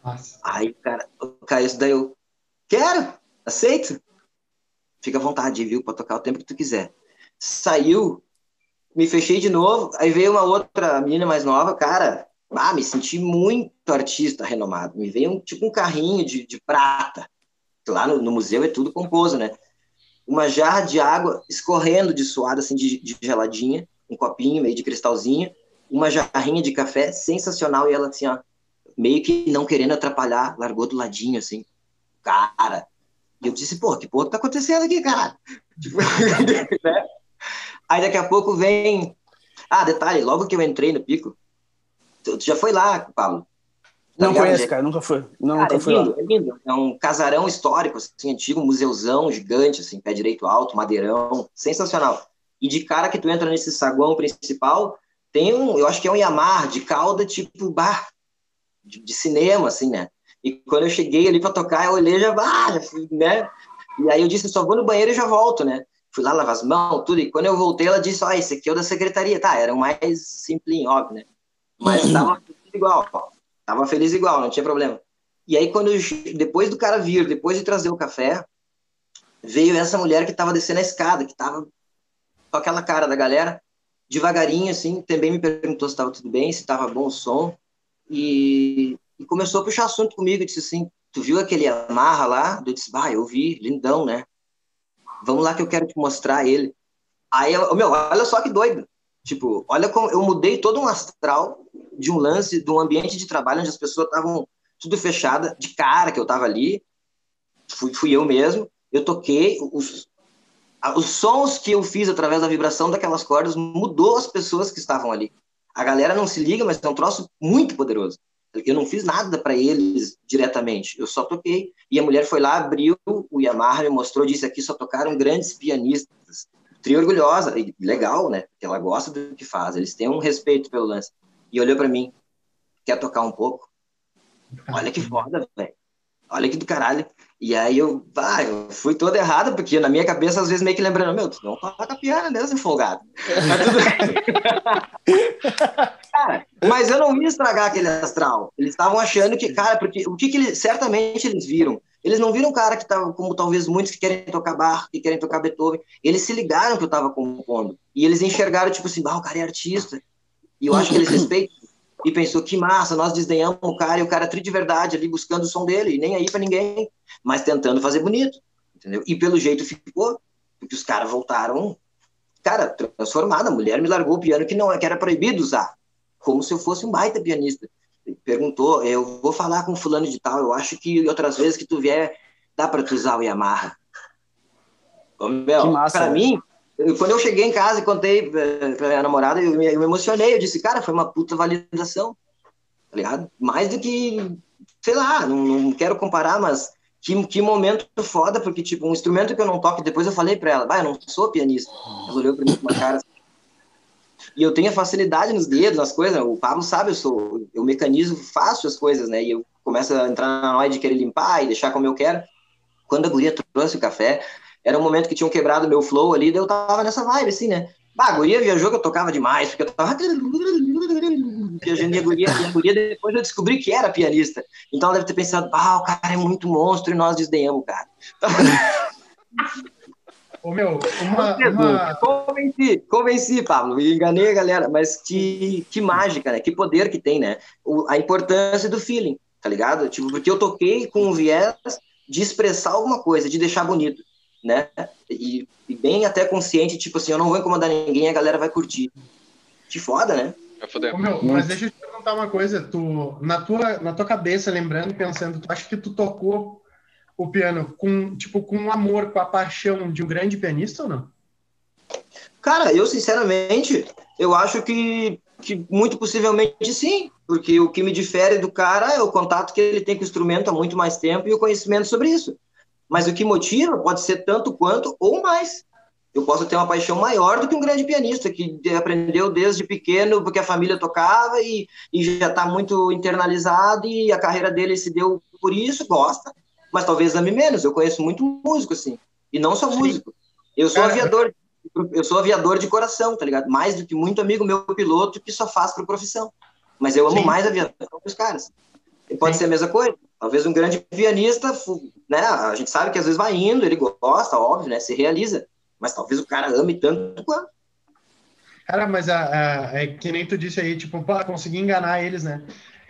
Nossa. Aí, cara, cara, isso daí eu, quero, aceito fica à vontade, viu? Pode tocar o tempo que tu quiser. Saiu, me fechei de novo, aí veio uma outra menina mais nova, cara, ah, me senti muito artista renomado. Me veio um, tipo um carrinho de, de prata. Lá no, no, museu é tudo composto, né? Uma jarra de água escorrendo de suada, assim, de, de geladinha, um copinho meio de cristalzinho, uma jarrinha de café sensacional, e ela assim, ó, meio que não querendo atrapalhar, largou do ladinho, assim. Cara, e eu disse, pô, que porra tá acontecendo aqui, cara? Tipo, né? Aí daqui a pouco vem. Ah, detalhe, logo que eu entrei no pico, tu, tu já foi lá, Pablo? Tá não conheço, cara, nunca fui. Não, cara, nunca é fui lindo, lá. É lindo. É um casarão histórico, assim, antigo, um museuzão gigante, assim, pé direito alto, madeirão, sensacional. E de cara que tu entra nesse saguão principal, tem um, eu acho que é um Yamaha de cauda, tipo, bar, de, de cinema, assim, né? E quando eu cheguei ali para tocar, eu olhei já, ah, né? E aí eu disse, só vou no banheiro e já volto, né? Fui lá lavar as mãos, tudo. E quando eu voltei, ela disse, ó, oh, esse aqui é o da secretaria. Tá, era o mais simplinho, óbvio, né? Mas tava igual, ó. Tava feliz igual, não tinha problema. E aí, quando eu, depois do cara vir, depois de trazer o café, veio essa mulher que tava descendo a escada, que tava com aquela cara da galera, devagarinho, assim, também me perguntou se estava tudo bem, se estava bom o som. E e começou a puxar assunto comigo, e disse assim, tu viu aquele amarra lá? Eu disse, bah, eu vi, lindão, né? Vamos lá que eu quero te mostrar ele. Aí, eu, meu, olha só que doido. Tipo, olha como eu mudei todo um astral de um lance, de um ambiente de trabalho onde as pessoas estavam tudo fechada, de cara que eu tava ali, fui, fui eu mesmo, eu toquei, os, os sons que eu fiz através da vibração daquelas cordas mudou as pessoas que estavam ali. A galera não se liga, mas é um troço muito poderoso. Eu não fiz nada para eles diretamente, eu só toquei. E a mulher foi lá, abriu o Yamaha, me mostrou, disse aqui só tocaram grandes pianistas. tri orgulhosa, e legal, né? Porque ela gosta do que faz, eles têm um respeito pelo lance. E olhou para mim, quer tocar um pouco? Olha que foda, velho. Olha que do caralho. E aí eu, ah, eu fui todo errado, porque na minha cabeça, às vezes, meio que lembrando, meu, tu não toca piano mesmo, folgado. cara, mas eu não ia estragar aquele astral. Eles estavam achando que, cara, porque o que, que eles, certamente eles viram? Eles não viram um cara que tava, como talvez muitos que querem tocar Bach, que querem tocar Beethoven. Eles se ligaram que eu tava compondo. E eles enxergaram, tipo assim, ah, o cara é artista. E eu acho que eles respeitam e pensou que massa, nós desdenhamos o cara e o cara tri de verdade ali buscando o som dele, e nem aí para ninguém, mas tentando fazer bonito, entendeu? E pelo jeito ficou, porque os caras voltaram, cara, transformada, a mulher me largou o piano que não que era proibido usar, como se eu fosse um baita pianista. Perguntou, eu vou falar com fulano de tal, eu acho que outras vezes que tu vier, dá para tu usar o Yamaha. Ô, meu, para mim, eu, quando eu cheguei em casa e contei eh, pra minha namorada, eu me, eu me, emocionei. Eu disse, cara, foi uma puta validação, tá ligado? Mais do que, sei lá, não, não quero comparar, mas que, que momento foda, porque, tipo, um instrumento que eu não toco, depois eu falei pra ela, vai, eu não sou pianista. Ela olhou pra mim com uma cara assim, e eu tenho facilidade nos dedos, nas coisas. O Pablo sabe, eu sou, eu mecanizo fácil as coisas, né? E eu começo a entrar na noite de querer limpar e deixar como eu quero. Quando a guria trouxe o café, era um momento que tinham quebrado meu flow ali, daí eu tava nessa vibe, assim, né? Bah, a guria viajou que eu tocava demais, porque eu tava viajando e a guria, e a guria depois eu descobri que era pianista. Então ela deve ter pensado, ah, o cara é muito monstro e nós desdenhamos, cara. Ô, meu, uma, uma... Convenci, convenci, Pablo, enganei a galera, mas que, que mágica, né? Que poder que tem, né? O, a importância do feeling, tá ligado? Tipo, porque eu toquei com o viés de expressar alguma coisa, de deixar bonito né? E, e, bem até consciente, tipo assim, eu não vou incomodar ninguém, a galera vai curtir. Que foda, né? Ô, meu, mas deixa eu te perguntar uma coisa, tu, na tua, na tua cabeça, lembrando, pensando, tu acha que tu tocou o piano com, tipo, com amor, com a paixão de um grande pianista ou não? Cara, eu sinceramente, eu acho que, que muito possivelmente sim, porque o que me difere do cara é o contato que ele tem com o instrumento há muito mais tempo e o conhecimento sobre isso. Mas o que motiva pode ser tanto quanto ou mais. Eu posso ter uma paixão maior do que um grande pianista que aprendeu desde pequeno porque a família tocava e, e já está muito internalizado e a carreira dele se deu por isso, gosta, mas talvez ame menos. Eu conheço muito músico assim, e não só Sim. músico. Eu sou aviador, eu sou aviador de coração, tá ligado? Mais do que muito amigo meu piloto que só faz por profissão. Mas eu amo Sim. mais aviação que os caras. E pode Sim. ser a mesma coisa. Talvez um grande pianista, né? A gente sabe que às vezes vai indo, ele gosta, óbvio, né? Se realiza. Mas talvez o cara ame tanto quanto. Cara, mas a, a, é que nem tu disse aí, tipo, pô, conseguir enganar eles, né?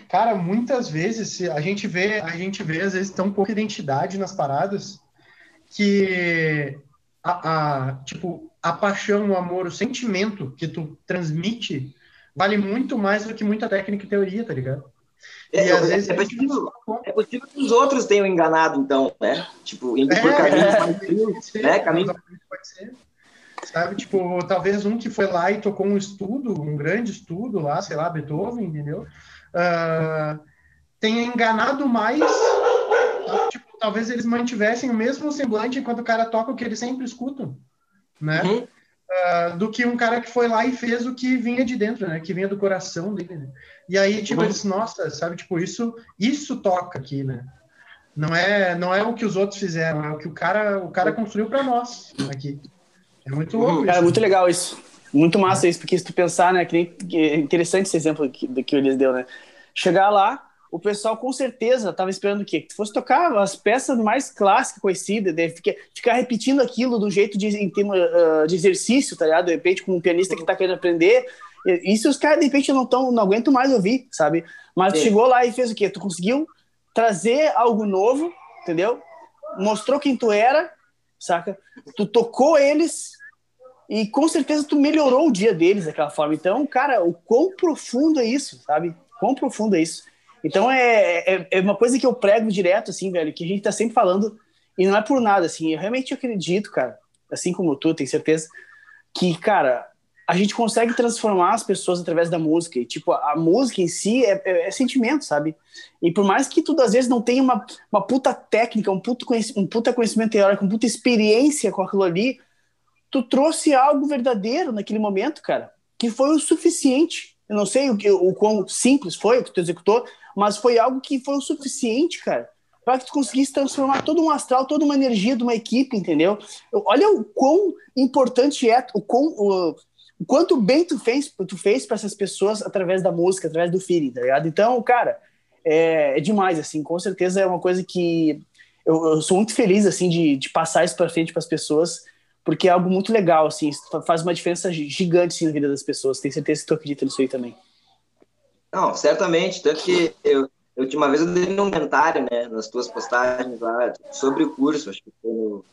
Cara, muitas vezes a gente vê, a gente vê às vezes tão pouca identidade nas paradas que a, a, tipo a paixão, o amor, o sentimento que tu transmite vale muito mais do que muita técnica e teoria, tá ligado? É, é, vezes, é, possível, é, possível, que os outros tenham enganado, então, né? Tipo, indo por é, caminhos é, mais frios, né? Caminho... Pode ser. Sabe, tipo, talvez um que foi lá e tocou um estudo, um grande estudo lá, sei lá, Beethoven, entendeu? Uh, tenha enganado mais, tipo, talvez eles mantivessem o mesmo semblante enquanto o cara toca o que eles sempre escutam, né? Uhum. Uh, do que um cara que foi lá e fez o que vinha de dentro, né? Que vinha do coração dele. Né? E aí, tipo, uhum. eles, nossa, sabe, tipo, isso, isso toca aqui, né? Não é, não é o que os outros fizeram, é o que o cara, o cara construiu para nós aqui. É muito louco. Uhum. É muito legal isso. Muito massa é. isso, porque se tu pensar, né, que nem, que é interessante esse exemplo que, que o Elias deu, né? Chegar lá, o pessoal com certeza estava esperando o quê? Que tu fosse tocar as peças mais clássicas conhecidas, de ficar, repetindo aquilo do jeito de, em tema, uh, de exercício, tá ligado? De repente, com um pianista que está querendo aprender, isso os caras, de repente, não, tão, não aguentam mais ouvir, sabe? Mas Sim. chegou lá e fez o quê? Tu conseguiu trazer algo novo, entendeu? Mostrou quem tu era, saca? Tu tocou eles e com certeza tu melhorou o dia deles daquela forma. Então, cara, o quão profundo é isso, sabe? Quão profundo é isso. Então, é, é, é uma coisa que eu prego direto, assim, velho, que a gente tá sempre falando e não é por nada, assim. Eu realmente acredito, cara, assim como tu, tenho certeza, que, cara, a gente consegue transformar as pessoas através da música. E, tipo, a música em si é, é, é, sentimento, sabe? E por mais que tudo às vezes não tenha uma, uma puta técnica, um puta, um puta conhecimento teórico, uma puta experiência com aquilo ali, tu trouxe algo verdadeiro naquele momento, cara, que foi o suficiente. Eu não sei o, que, o quão simples foi o que tu executou, mas foi algo que foi o suficiente, cara, para que tu conseguisse transformar todo um astral, toda uma energia de uma equipe, entendeu? Olha o quão importante é, o, quão, o, o quanto bem tu fez, tu fez para essas pessoas através da música, através do feeling, tá ligado? Então, cara, é, é demais, assim, com certeza é uma coisa que eu, eu sou muito feliz, assim, de, de passar isso para frente para as pessoas, porque é algo muito legal, assim, faz uma diferença gigante assim, na vida das pessoas. Tenho certeza que tu acredita nisso aí também. Não, certamente. Tanto que eu, eu uma vez eu dei um comentário, né, nas tuas postagens lá, sobre o curso, acho que foi no,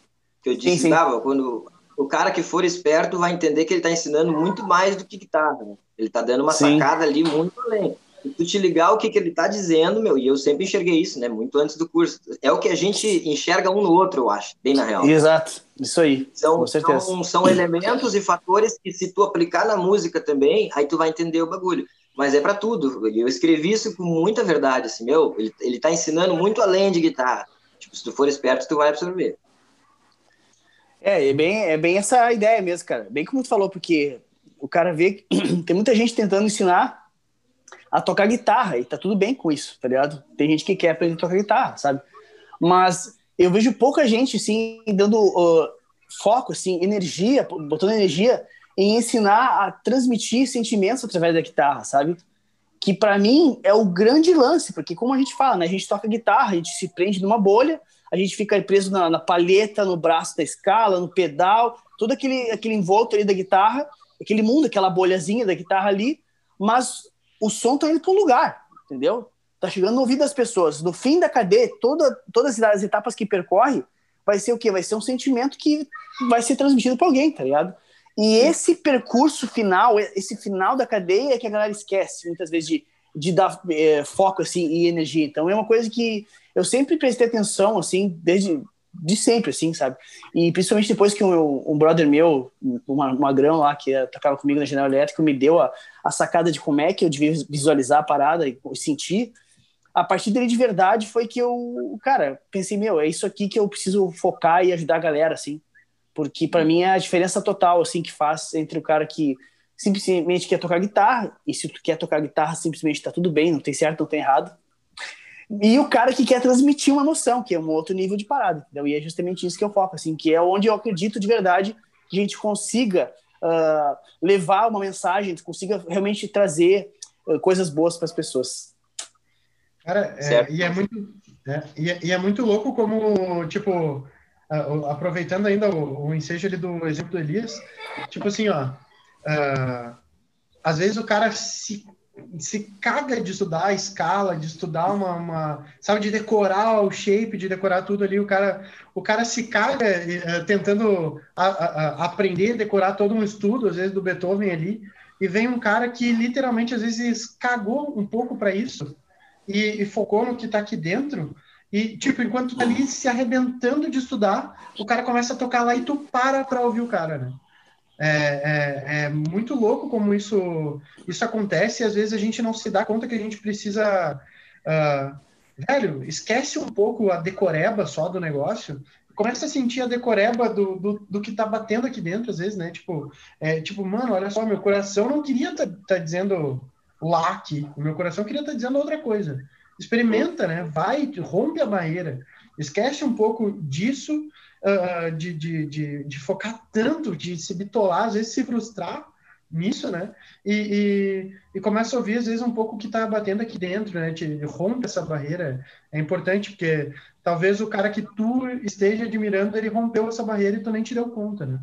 que eu disse, sim, sim. Tava, quando o cara que for esperto vai entender que ele está ensinando muito mais do que guitarra. Né? Ele está dando uma sim. sacada ali muito além. E tu te ligar o que, que ele está dizendo, meu, e eu sempre enxerguei isso, né, muito antes do curso. É o que a gente enxerga um no outro, eu acho, bem na real. Exato, isso aí, são, com certeza. São, são elementos e fatores que se tu aplicar na música também, aí tu vai entender o bagulho mas é para tudo. Eu escrevi isso com muita verdade, assim, meu, ele, ele tá ensinando muito além de guitarra. Tipo, se tu for esperto, tu vai absorver. É, é bem, é bem essa ideia mesmo, cara. Bem como tu falou, porque o cara vê que tem muita gente tentando ensinar a tocar guitarra e tá tudo bem com isso, tá ligado? Tem gente que quer aprender a tocar guitarra, sabe? Mas eu vejo pouca gente, assim, dando uh, foco, assim, energia, botando energia em ensinar a transmitir sentimentos através da guitarra, sabe? Que para mim é o grande lance, porque como a gente fala, né? A gente toca guitarra, a gente se prende numa bolha, a gente fica preso na, na palheta, no braço da escala, no pedal, todo aquele, aquele envolto ali da guitarra, aquele mundo, aquela bolhazinha da guitarra ali, mas o som tá indo para um lugar, entendeu? Tá chegando no ouvido das pessoas. No fim da cadeia, toda, todas as etapas que percorre, vai ser o quê? Vai ser um sentimento que vai ser transmitido para alguém, tá ligado? E esse percurso final, esse final da cadeia é que a galera esquece muitas vezes de, de dar é, foco assim e energia. Então é uma coisa que eu sempre prestei atenção assim desde de sempre assim, sabe? E principalmente depois que um, um brother meu, um magrão lá que tocava comigo na General Elétrica, me deu a, a sacada de como é que eu devia visualizar a parada e sentir. A partir dele de verdade foi que eu, cara, pensei, meu, é isso aqui que eu preciso focar e ajudar a galera assim porque para mim é a diferença total assim que faz entre o cara que simplesmente quer tocar guitarra e se tu quer tocar guitarra simplesmente está tudo bem, não tem certo, não tem errado. E o cara que quer transmitir uma noção, que é um outro nível de parada, entendeu? E é justamente isso que eu foco, assim, que é onde eu acredito de verdade que a gente consiga uh, levar uma mensagem, consiga realmente trazer uh, coisas boas para as pessoas. Cara, é, e é muito é, e, é, e é muito louco como, tipo, uh, aproveitando ainda o, o ensejo ali do exemplo do Elias, tipo assim, ó, uh, às vezes o cara se, se caga de estudar a escala, de estudar uma, uma, sabe, de decorar o shape, de decorar tudo ali, o cara, o cara se caga uh, tentando a, a, aprender, decorar todo um estudo, às vezes do Beethoven ali, e vem um cara que literalmente às vezes cagou um pouco para isso e, e, focou no que está aqui dentro, e, tipo, enquanto tu tá ali se arrebentando de estudar, o cara começa a tocar lá e tu para pra ouvir o cara, né? É, é, é, muito louco como isso, isso acontece e às vezes a gente não se dá conta que a gente precisa. Uh, velho, esquece um pouco a decoreba só do negócio. Começa a sentir a decoreba do, do, do que tá batendo aqui dentro, às vezes, né? Tipo, é, tipo mano, olha só, meu coração não queria tá, tá dizendo lá aqui. O meu coração queria estar tá dizendo outra coisa experimenta, né? Vai, rompe a barreira. Esquece um pouco disso, uh, de, de, de, de, focar tanto, de se bitolar, às vezes se frustrar nisso, né? E, e, e começa a ouvir, às vezes, um pouco o que está batendo aqui dentro, né? Te rompe essa barreira. É importante, porque talvez o cara que tu esteja admirando, ele rompeu essa barreira e tu nem te deu conta, né?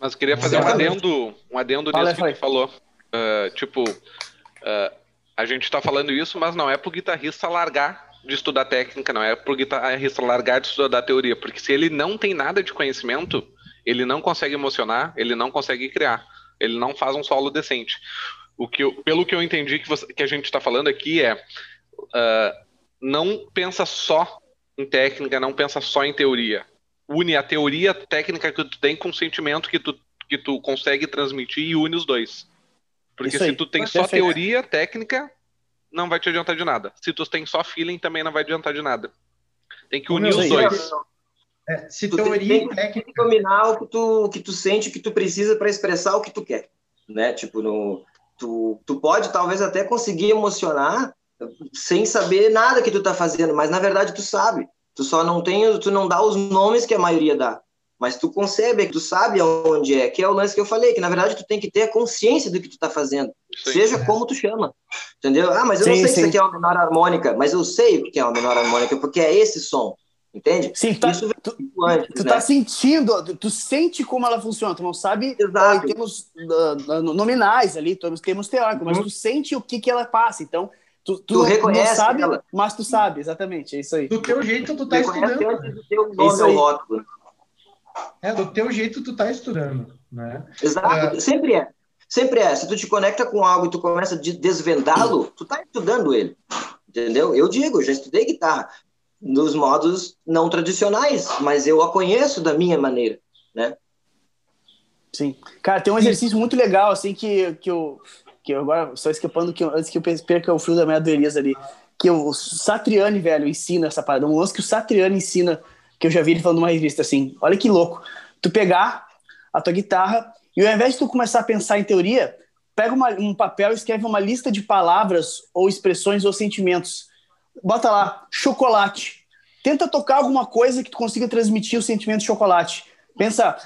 Mas queria fazer um adendo, um adendo nisso que tu falou. Uh, tipo, uh, a gente está falando isso, mas não é para o guitarrista largar de estudar técnica, não é para o guitarrista largar de estudar teoria, porque se ele não tem nada de conhecimento, ele não consegue emocionar, ele não consegue criar, ele não faz um solo decente. O que eu, pelo que eu entendi que, você, que a gente está falando aqui é uh, não pensa só em técnica, não pensa só em teoria. Une a teoria técnica que tu tem com o sentimento que tu, que tu consegue transmitir e une os dois. Porque se tu tem só teoria, técnica, não vai te adiantar de nada. Se tu tem só feeling, também não vai adiantar de nada. Tem que unir os dois. É, se tu teoria tem, e técnica. Tem que dominar o que tu, que tu sente, o que tu precisa para expressar o que tu quer, né? Tipo, no, tu, tu pode talvez até conseguir emocionar sem saber nada que tu tá fazendo, mas na verdade tu sabe. Tu só não tem, tu não dá os nomes que a maioria dá. Mas tu concebe, tu sabe aonde é, que é o lance que eu falei, que na verdade tu tem que ter a consciência do que tu tá fazendo. Sim. Seja como tu chama. Entendeu? Ah, mas eu sim, não sei sim. se isso aqui é uma menor harmônica, mas eu sei o que é uma menor harmônica, porque é esse som. Entende? Sim, tá, Isso tu, antes, tu né? tá sentindo, tu sente como ela funciona, tu não sabe Exato. em termos uh, nominais ali, temos termos teóricos, mas uhum. tu sente o que, que ela passa. Então, tu, tu, tu reconhece não sabe, ela. mas tu sabe, exatamente, é isso aí. Do teu jeito tu tá estudando. Antes do teu nome isso aí. Rótulo. É, do teu jeito tu tá estudando, né? Exato, uh, sempre é. Sempre é. Se tu te conecta com algo e tu começa a desvendá-lo, tu tá estudando ele. Entendeu? Eu digo, já estudei guitarra dos modos não tradicionais, mas eu a conheço da minha maneira, né? Sim. Cara, tem um exercício muito legal, assim, que, que eu, que eu agora só escapando que eu, antes que eu perca o fio da minha Elias ali, que o Satriani, velho, ensina essa parada. Um lance que o Satriani ensina, que eu já vi ele falando numa revista, assim, olha que louco. Tu pegar a tua guitarra e ao invés de tu começar a pensar em teoria, pega uma, um papel e escreve uma lista de palavras ou expressões ou sentimentos bota lá, chocolate. Tenta tocar alguma coisa que tu consiga transmitir o sentimento de chocolate. Pensa,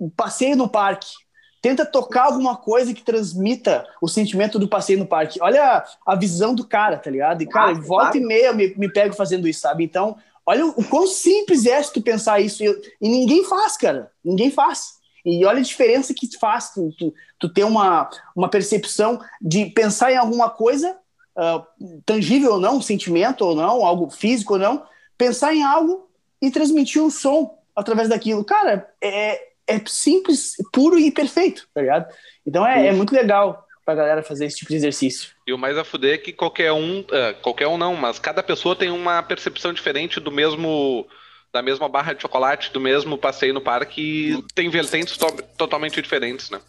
uh, passeio no parque. Tenta tocar alguma coisa que transmita o sentimento do passeio no parque. Olha a, a visão do cara, tá ligado? E, cara, ah, volta claro. e meia eu me, me pego fazendo isso, sabe? Então, olha o, o quão simples é se tu pensar isso. E, e, ninguém faz, cara. Ninguém faz. E olha a diferença que faz tu, tu, tu ter uma, uma percepção de pensar em alguma coisa uh, tangível ou não, sentimento ou não, algo físico ou não, pensar em algo e transmitir um som através daquilo. Cara, é, é simples, puro e perfeito, tá ligado? Então é, é muito legal pra galera fazer esse tipo de exercício. E o mais a fuder é que qualquer um, uh, qualquer um não, mas cada pessoa tem uma percepção diferente do mesmo da mesma barra de chocolate, do mesmo passeio no parque e tem vertentes to totalmente diferentes, né?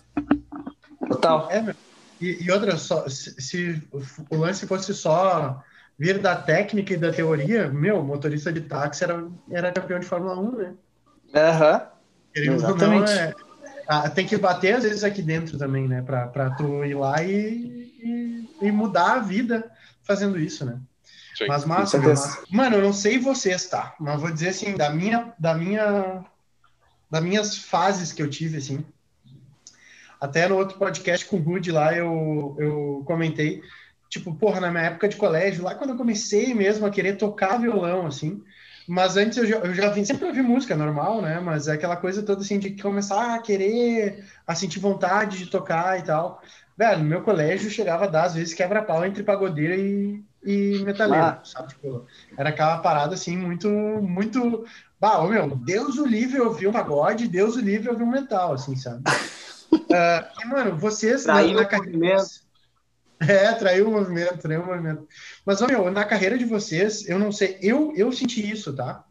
Total. É, e, e outra, só, se, se, o lance fosse só vir da técnica e da teoria, meu, motorista de táxi era, era campeão de Fórmula 1, né? Aham. Uhum. Exatamente. Não, é, ah, tem que bater às vezes aqui dentro também, né? Pra, pra tu ir lá e, e, e mudar a vida fazendo isso, né? Sim, mas massa, massa. Mano, eu não sei vocês, tá? Mas vou dizer assim, da minha, da minha, das minhas fases que eu tive, assim, até no outro podcast com o Rude lá eu, eu comentei, tipo, porra, na minha época de colégio, lá quando eu comecei mesmo a querer tocar violão, assim, mas antes eu já, eu já vim, sempre ouvi música normal, né? Mas é aquela coisa toda assim de começar a querer, a sentir vontade de tocar e tal. Velho, no meu colégio chegava a dar, às vezes, quebra-pau entre pagodeira e, e metaleiro, ah. sabe? Tipo, era aquela parada assim, muito, muito. Bah, ô, meu, Deus o livre ouvir um pagode, Deus o livre ouvir um metal, assim, sabe? Uh, e, mano, vocês traiu na, na carreira. É, traiu o movimento, traiu o movimento. Mas, meu, na carreira de vocês, eu não sei, eu, eu senti isso, tá?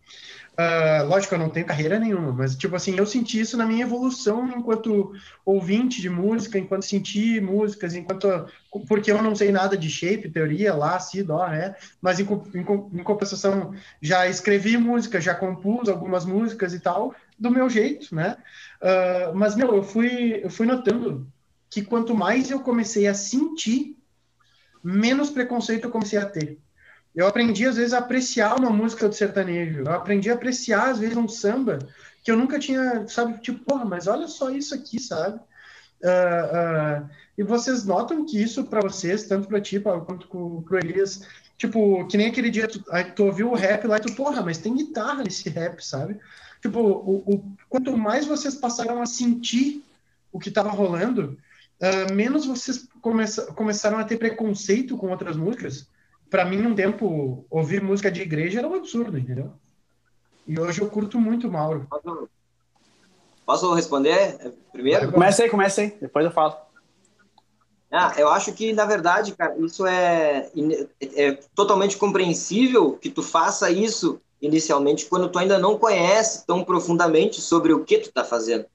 Uh, lógico, eu não tenho carreira nenhuma, mas, tipo assim, eu senti isso na minha evolução enquanto ouvinte de música, enquanto senti músicas, enquanto. Porque eu não sei nada de shape, teoria, lá, si, dó, né? Mas, em, em, em compensação, já escrevi música, já compus algumas músicas e tal, do meu jeito, né? Uh, mas, meu, eu fui, eu fui notando que quanto mais eu comecei a sentir, menos preconceito eu comecei a ter. Eu aprendi, às vezes, a apreciar uma música do sertanejo. Eu aprendi a apreciar, às vezes, um samba que eu nunca tinha, sabe? Tipo, porra, mas olha só isso aqui, sabe? Uh, uh, e vocês notam que isso para vocês, tanto para ti quanto para o Elias, tipo, que nem aquele dia tu, tu ouviu o rap lá e tu, porra, mas tem guitarra nesse rap, sabe? Tipo, o, o, quanto mais vocês passaram a sentir o que estava rolando, uh, menos vocês começa, começaram a ter preconceito com outras músicas. Para mim, um tempo, ouvir música de igreja era um absurdo, entendeu? E hoje eu curto muito Mauro. Posso, posso responder primeiro? Começa aí, começa aí, depois eu falo. Ah, eu acho que, na verdade, cara, isso é, é totalmente compreensível que tu faça isso inicialmente quando tu ainda não conhece tão profundamente sobre o que tu está fazendo.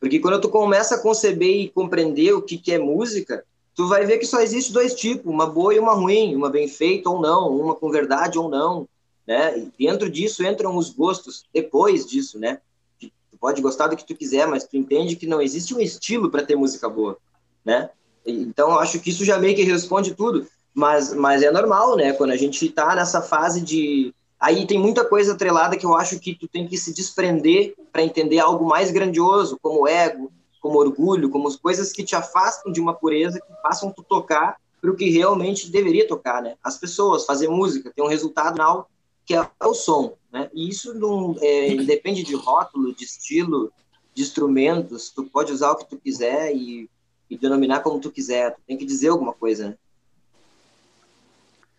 Porque quando tu começa a conceber e compreender o que, que é música, tu vai ver que só existe dois tipos, uma boa e uma ruim, uma bem feita ou não, uma com verdade ou não. né? E dentro disso entram os gostos depois disso, né? Tu pode gostar do que tu quiser, mas tu entende que não existe um estilo para ter música boa, né? Então, eu acho que isso já meio que responde tudo. Mas, mas é normal, né? Quando a gente está nessa fase de. Aí tem muita coisa atrelada que eu acho que tu tem que se desprender para entender algo mais grandioso, como ego, como orgulho, como as coisas que te afastam de uma pureza, que façam tu tocar para o que realmente deveria tocar, né? As pessoas, fazer música, ter um resultado final que é o som, né? E isso não é, depende de rótulo, de estilo, de instrumentos. Tu pode usar o que tu quiser e e denominar como tu quiser. Tu tem que dizer alguma coisa, né?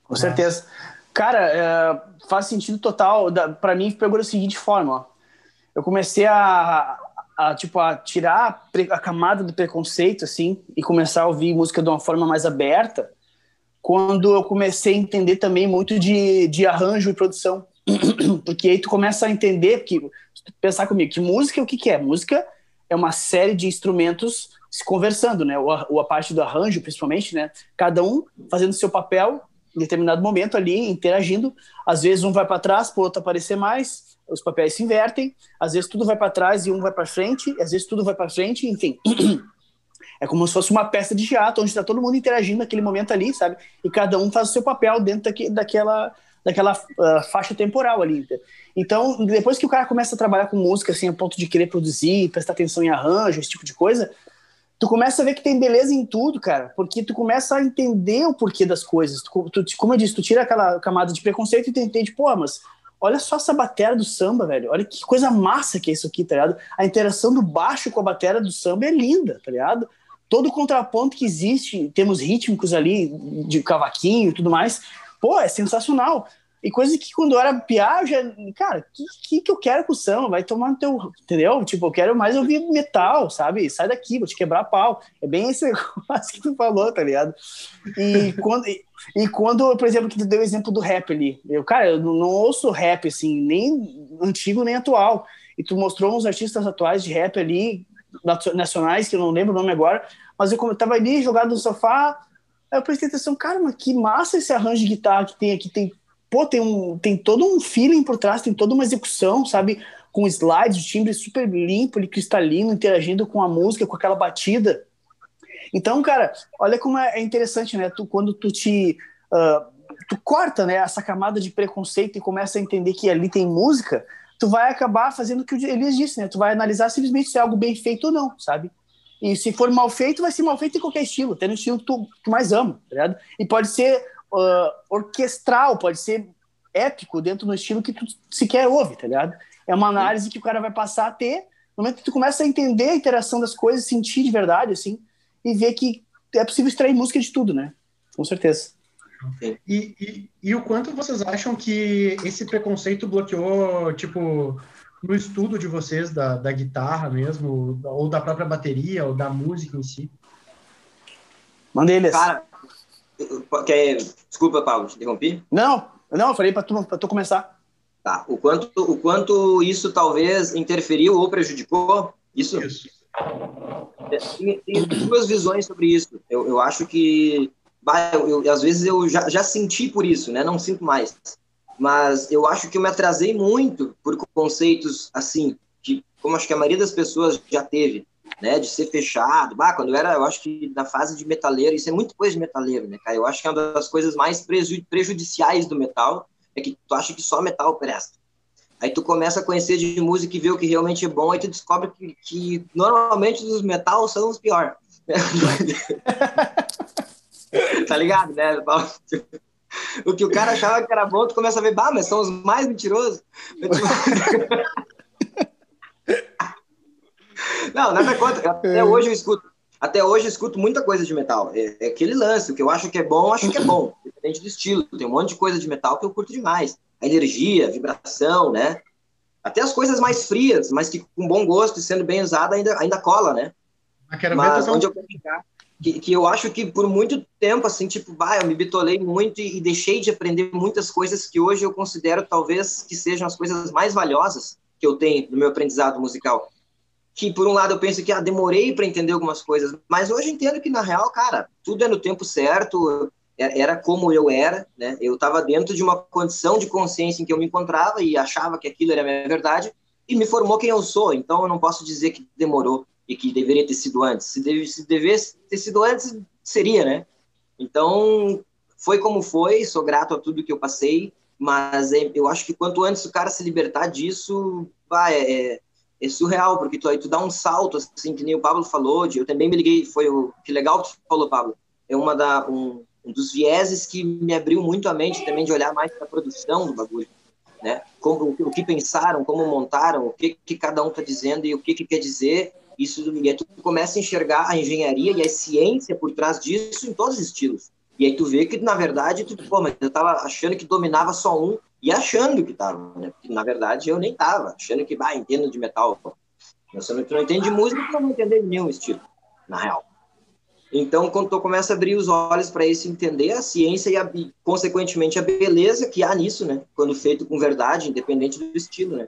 Com certeza. Cara, é, faz sentido total. Para mim, pegou da seguinte forma: ó. eu comecei a, a, tipo, a tirar a camada do preconceito, assim, e começar a ouvir música de uma forma mais aberta, quando eu comecei a entender também muito de, de arranjo e produção. Porque aí tu começa a entender, que, pensar comigo, que música, o que, que é? Música é uma série de instrumentos se conversando, né? Ou a, ou a, parte do arranjo, principalmente, né? Cada um fazendo seu papel em determinado momento ali, interagindo. Às vezes um vai para trás, para o outro aparecer mais, os papéis se invertem. Às vezes tudo vai para trás e um vai para frente. Às vezes tudo vai para frente, enfim. É como se fosse uma peça de teatro, onde está todo mundo interagindo naquele momento ali, sabe? E cada um faz o seu papel dentro daqui, daquela, daquela uh, faixa temporal ali. Então, depois que o cara começa a trabalhar com música, assim, a ponto de querer produzir, prestar atenção em arranjo, esse tipo de coisa, tu começa a ver que tem beleza em tudo, cara, porque tu começa a entender o porquê das coisas. Tu, tu, como eu disse, tu tira aquela camada de preconceito e tu entende, pô, mas olha só essa bateria do samba, velho. Olha que coisa massa que é isso aqui, tá ligado? A interação do baixo com a bateria do samba é linda, tá ligado? Todo o contraponto que existe, temos rítmicos ali, de cavaquinho e tudo mais, pô, é sensacional. E coisa que quando eu era piá, já, cara, que, que, que eu quero com o samba? Vai tomar no teu, entendeu? Tipo, eu quero mais ouvir metal, sabe? Sai daqui, vou te quebrar pau. É bem esse negócio que tu falou, tá ligado? E quando, e, e, quando, por exemplo, que tu deu o exemplo do rap ali, eu, cara, eu não, não ouço rap, assim, nem antigo, nem atual. E tu mostrou uns artistas atuais de rap ali, nacionais, que eu não lembro o nome agora, mas eu, eu tava ali jogado no sofá, aí eu prestei atenção, cara, mas que massa esse arranjo de guitarra que tem aqui, tem pô, tem, um, tem todo um feeling por trás, tem toda uma execução, sabe? Com slides, o timbre super limpo, e cristalino, interagindo com a música, com aquela batida. Então, cara, olha como é interessante, né? Tu, quando tu te. Uh, tu corta né, essa camada de preconceito e começa a entender que ali tem música, tu vai acabar fazendo o que o Elias disse, né? Tu vai analisar simplesmente se é algo bem feito ou não, sabe? E se for mal feito, vai ser mal feito em qualquer estilo, tendo o estilo que tu mais ama, tá ligado? E pode ser uh, orquestral, pode ser épico dentro do estilo que tu sequer ouve, tá ligado? É uma análise que o cara vai passar a ter no momento que tu começa a entender a interação das coisas, sentir de verdade, assim, e ver que é possível extrair música de tudo, né? Com certeza. E, e, e, o quanto vocês acham que esse preconceito bloqueou, tipo, no estudo de vocês da, da guitarra mesmo, ou da própria bateria, ou da música em si? Mandei, Cara, Quer... Desculpa, Paulo, te interrompi? Não, não, eu falei para tu, tu começar. Tá. O quanto, o quanto isso talvez interferiu ou prejudicou? Isso? Isso. Tem, tem duas visões sobre isso. Eu, eu acho que, bah, eu, eu, às vezes, eu já, já senti por isso, né? Não sinto mais. Mas eu acho que eu me atrasei muito por conceitos assim, que, como acho que a maioria das pessoas já teve né, de ser fechado. Bah, quando eu era, eu acho que na fase de metaleiro, isso é muito coisa de metaleiro, né, cara? Eu acho que é uma das coisas mais prejudiciais do metal é que tu acha que só metal presta. Aí tu começa a conhecer de música e ver o que realmente é bom, aí tu descobre que, que normalmente os metal são os piores. tá ligado, né? O que o cara achava que era bom, tu começa a ver, bah, mas são os mais mentirosos. Não, nada contra. Até é. hoje eu escuto. Até hoje eu escuto muita coisa de metal. É, é, aquele lance, o que eu acho que é bom, eu acho que é bom. Depende do estilo. Tem um monte de coisa de metal que eu curto demais. A energia, a vibração, né? Até as coisas mais frias, mas que com bom gosto e sendo bem usada ainda, ainda cola, né? Mas onde eu quero chegar, que, que eu acho que por muito tempo, assim, tipo, bah, eu me bitolei muito e, e deixei de aprender muitas coisas que hoje eu considero talvez que sejam as coisas mais valiosas que eu tenho no meu aprendizado musical que por um lado eu penso que ah, demorei para entender algumas coisas, mas hoje entendo que na real, cara, tudo é no tempo certo. era como eu era, né? Eu estava dentro de uma condição de consciência em que eu me encontrava e achava que aquilo era a minha verdade e me formou quem eu sou. Então eu não posso dizer que demorou e que deveria ter sido antes. Se, deve, se devesse ter sido antes, seria, né? Então foi como foi. Sou grato a tudo que eu passei, mas é, eu acho que quanto antes o cara se libertar disso, vai, é, é surreal, porque tu aí tu dá um salto, assim, que nem o Pablo falou, de, eu também me liguei, foi o que legal que tu falou, Pablo, é uma da, um, um dos vieses que me abriu muito a mente também de olhar mais para a produção do bagulho, né? Como, o, que pensaram, como montaram, o que, que cada um está dizendo e o que, que quer dizer, isso e aí tu começa a enxergar a engenharia e a ciência por trás disso em todos os estilos. E aí tu vê que, na verdade, tu, pô, mas eu tava achando que dominava só um e achando que tava, né? Porque, na verdade, eu nem tava, achando que, bah, entendo de metal. Você não, não entende de música, não vai entender nenhum estilo, na real. Então, quando tu começa a abrir os olhos para isso, entender a ciência e, a, e, consequentemente, a beleza que há nisso, né? Quando feito com verdade, independente do estilo, né?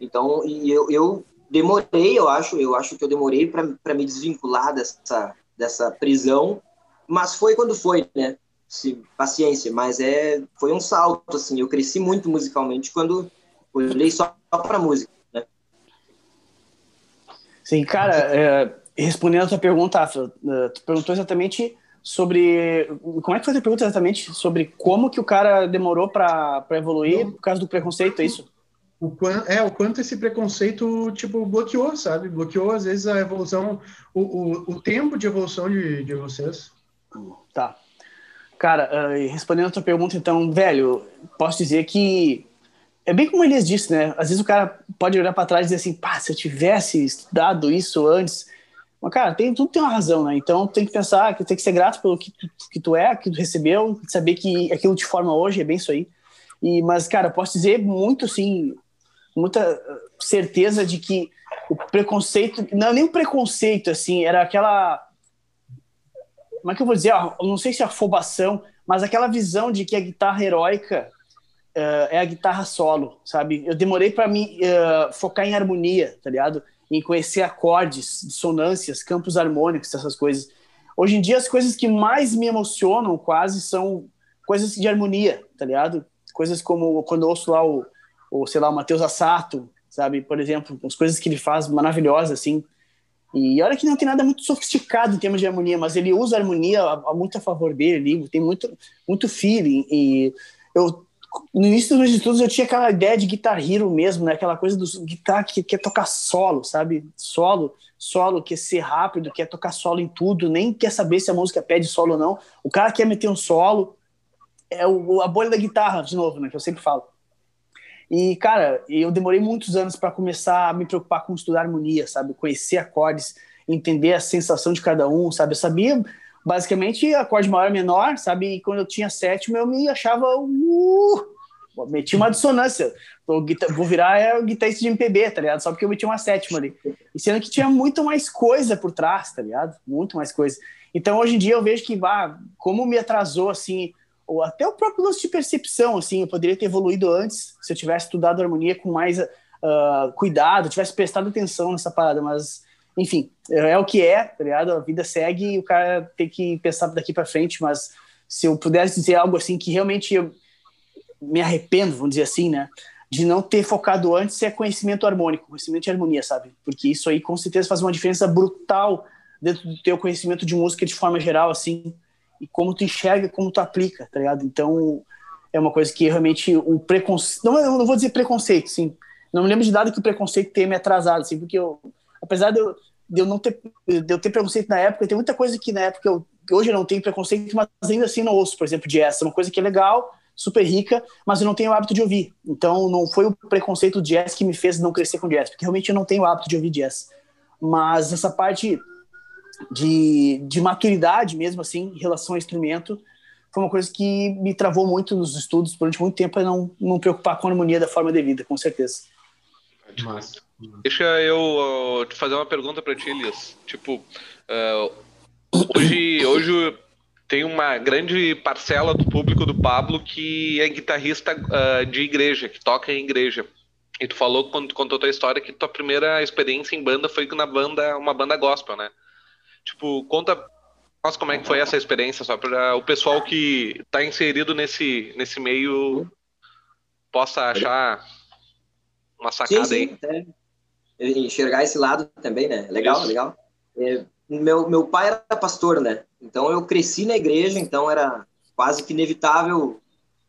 Então, e eu, eu demorei, eu acho, eu acho que eu demorei para me desvincular dessa, dessa prisão, mas foi quando foi, né? Se, paciência, mas é, foi um salto, assim, eu cresci muito musicalmente quando olhei só para música, né? Sim, cara, é, respondendo a tua pergunta, eh, tu perguntou exatamente sobre. Como é que foi a tua pergunta exatamente? Sobre como que o cara demorou para evoluir por causa do preconceito, é isso? O quanto, é, o quanto esse preconceito, tipo, bloqueou, sabe? Bloqueou, às vezes, a evolução, o, o, o tempo de evolução de, de vocês. Tá. Cara, uh, respondendo a tua pergunta, então, velho, posso dizer que é bem como Elias disse, né? Às vezes o cara pode olhar para trás e dizer assim, pá, se eu tivesse estudado isso antes, mas, cara, tem, tudo tem uma razão, né? Então tem que pensar que tem que ser grato pelo que tu, que tu é, que tu recebeu, saber que aquilo te forma hoje, é bem isso aí. E, mas, cara, posso dizer muito, sim, muita certeza de que o preconceito, não é nem o preconceito, assim, era aquela. Como é que eu vou dizer? Eu não sei se é afobação, mas aquela visão de que a guitarra heróica uh, é a guitarra solo, sabe? Eu demorei para me uh, focar em harmonia, tá ligado? em conhecer acordes, dissonâncias, campos harmônicos, essas coisas. Hoje em dia, as coisas que mais me emocionam quase são coisas de harmonia, tá ligado? Coisas como quando eu ouço lá o, o sei lá, o Matheus Assato, sabe? Por exemplo, as coisas que ele faz maravilhosas, assim. E olha que não tem nada muito sofisticado em termos de harmonia, mas ele usa a harmonia a, muito a favor dele, tem muito, muito feeling. E eu no início dos meus estudos eu tinha aquela ideia de guitar hero mesmo, né? Aquela coisa do guitarra que quer tocar solo, sabe? Solo, solo, quer ser rápido, quer tocar solo em tudo, nem quer saber se a música pede solo ou não. O cara quer meter um solo, é o, a bolha da guitarra, de novo, né? Que eu sempre falo. E, cara, eu demorei muitos anos para começar a me preocupar com estudar harmonia, sabe? Conhecer acordes, entender a sensação de cada um, sabe? Eu sabia basicamente acorde maior e menor, sabe? E quando eu tinha sétimo, eu me achava. Uh, meti uma dissonância. Vou, virar é, guitarrista de MPB, tá ligado? Só porque eu meti uma sétima ali. E sendo que tinha muito mais coisa por trás, tá ligado? Muito mais coisa. Então, hoje em dia, eu vejo que, bah, como me atrasou, assim, ou até o próprio lance de percepção, assim, eu poderia ter evoluído antes se eu tivesse estudado harmonia com mais uh, cuidado, tivesse prestado atenção nessa parada, mas enfim, é, o que é, tá ligado? A vida segue e o cara tem que pensar daqui para frente, mas se eu pudesse dizer algo assim que realmente eu me arrependo, vamos dizer assim, né? De não ter focado antes é conhecimento harmônico, conhecimento de harmonia, sabe? Porque isso aí com certeza faz uma diferença brutal dentro do teu conhecimento de música de forma geral, assim, e como tu enxerga, como tu aplica, tá ligado? Então, é uma coisa que realmente o preconceito, não, eu não vou dizer preconceito, sim, não me lembro de nada que o preconceito tenha me atrasado, assim, porque eu, apesar de eu, de eu não ter, de eu ter preconceito na época, tem muita coisa que na época eu, hoje eu não tenho preconceito, mas ainda assim não ouço, por exemplo, jazz, é uma coisa que é legal, super rica, mas eu não tenho o hábito de ouvir. Então não foi o preconceito do jazz que me fez não crescer com jazz, porque realmente eu não tenho o hábito de ouvir jazz. Mas essa parte de, de maturidade mesmo assim, em relação ao instrumento, foi uma coisa que me travou muito nos estudos durante muito tempo a não, não preocupar com a harmonia da forma devida, com certeza. Massa. Deixa eu uh, te fazer uma pergunta para ti, Elias. Tipo, uh, hoje, hoje tem uma grande parcela do público do Pablo que é guitarrista uh, de igreja, que toca em igreja. E tu falou quando tu contou tua história que tua primeira experiência em banda foi na banda, uma banda gospel, né? Tipo, conta nós como é que foi essa experiência, só para o pessoal que está inserido nesse, nesse meio possa achar uma sacada sim, sim, aí. É. Enxergar esse lado também, né? Legal, Isso. legal. É, meu, meu pai era pastor, né? Então eu cresci na igreja, então era quase que inevitável,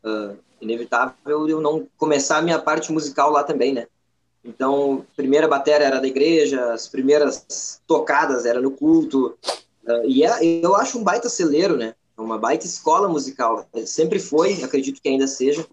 uh, inevitável eu não começar a minha parte musical lá também, né? Então, primeira bateria era da igreja, as primeiras tocadas era no culto, Uh, e é, eu acho um baita celeiro, né? É uma baita escola musical. Sempre foi, acredito que ainda seja,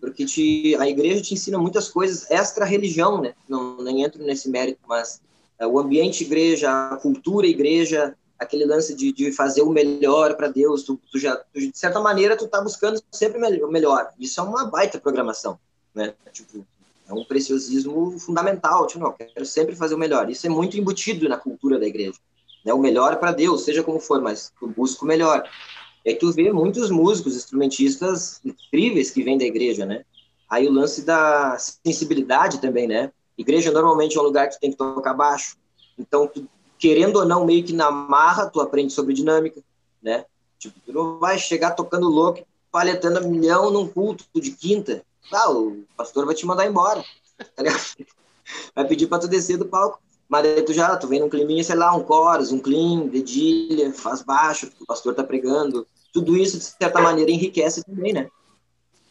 porque te, a igreja te ensina muitas coisas extra-religião, né? Não, nem entro nesse mérito, mas uh, o ambiente igreja, a cultura igreja, aquele lance de, de fazer o melhor para Deus, tu, tu já, tu, de certa maneira, tu tá buscando sempre o melhor. Isso é uma baita programação, né? Tipo, é um preciosismo fundamental. Tipo, não, quero sempre fazer o melhor. Isso é muito embutido na cultura da igreja né? O melhor é para Deus, seja como for, mas eu busco o melhor. E aí tu vê muitos músicos, instrumentistas incríveis que vêm da igreja, né? Aí o lance da sensibilidade também, né? Igreja normalmente é um lugar que tu tem que tocar baixo. Então, tu, querendo ou não, meio que na marra, tu aprende sobre dinâmica, né? Tipo, tu não vai chegar tocando louco, paletando a milhão num culto de quinta. Ah, o pastor vai te mandar embora. Tá vai pedir para tu descer do palco. Mas daí tu já, tu vem num climinha, sei lá, um chorus, um clean, dedilha, faz baixo, o pastor tá pregando. Tudo isso, de certa maneira, enriquece também, né?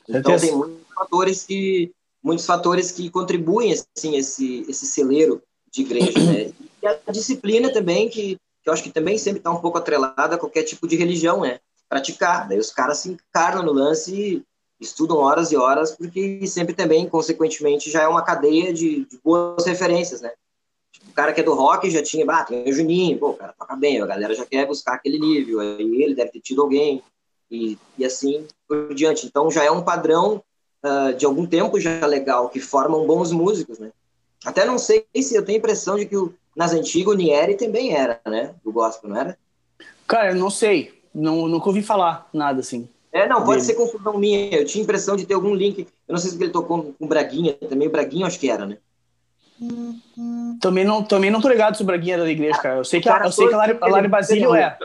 Então tem muitos fatores que muitos fatores que contribuem assim esse esse celeiro de igreja, né? E a disciplina também que, que eu acho que também sempre está um pouco atrelada a qualquer tipo de religião, né? Praticar. Daí os caras se encarnam no lance e estudam horas e horas porque sempre também, consequentemente, já é uma cadeia de, de boas referências, né? cara que é do rock já tinha, ah, tem o Juninho, pô, o cara toca bem, a galera já quer buscar aquele nível, aí ele deve ter tido alguém, e, e assim por diante. Então já é um padrão uh, de algum tempo já legal, que formam bons músicos, né? Até não sei se eu tenho a impressão de que o, nas antigas o Nieri também era, né? Do gospel, não era? Cara, eu não sei. Não, nunca ouvi falar nada assim. É, não, pode dele. ser confusão minha. Eu tinha a impressão de ter algum link. Eu não sei se ele tocou com Braguinha também. O Braguinha acho que era, né? Também não, também não tô ligado sobre a guia da igreja, cara. Eu sei que, a, eu sei que a Lari, a Lari Basílio é.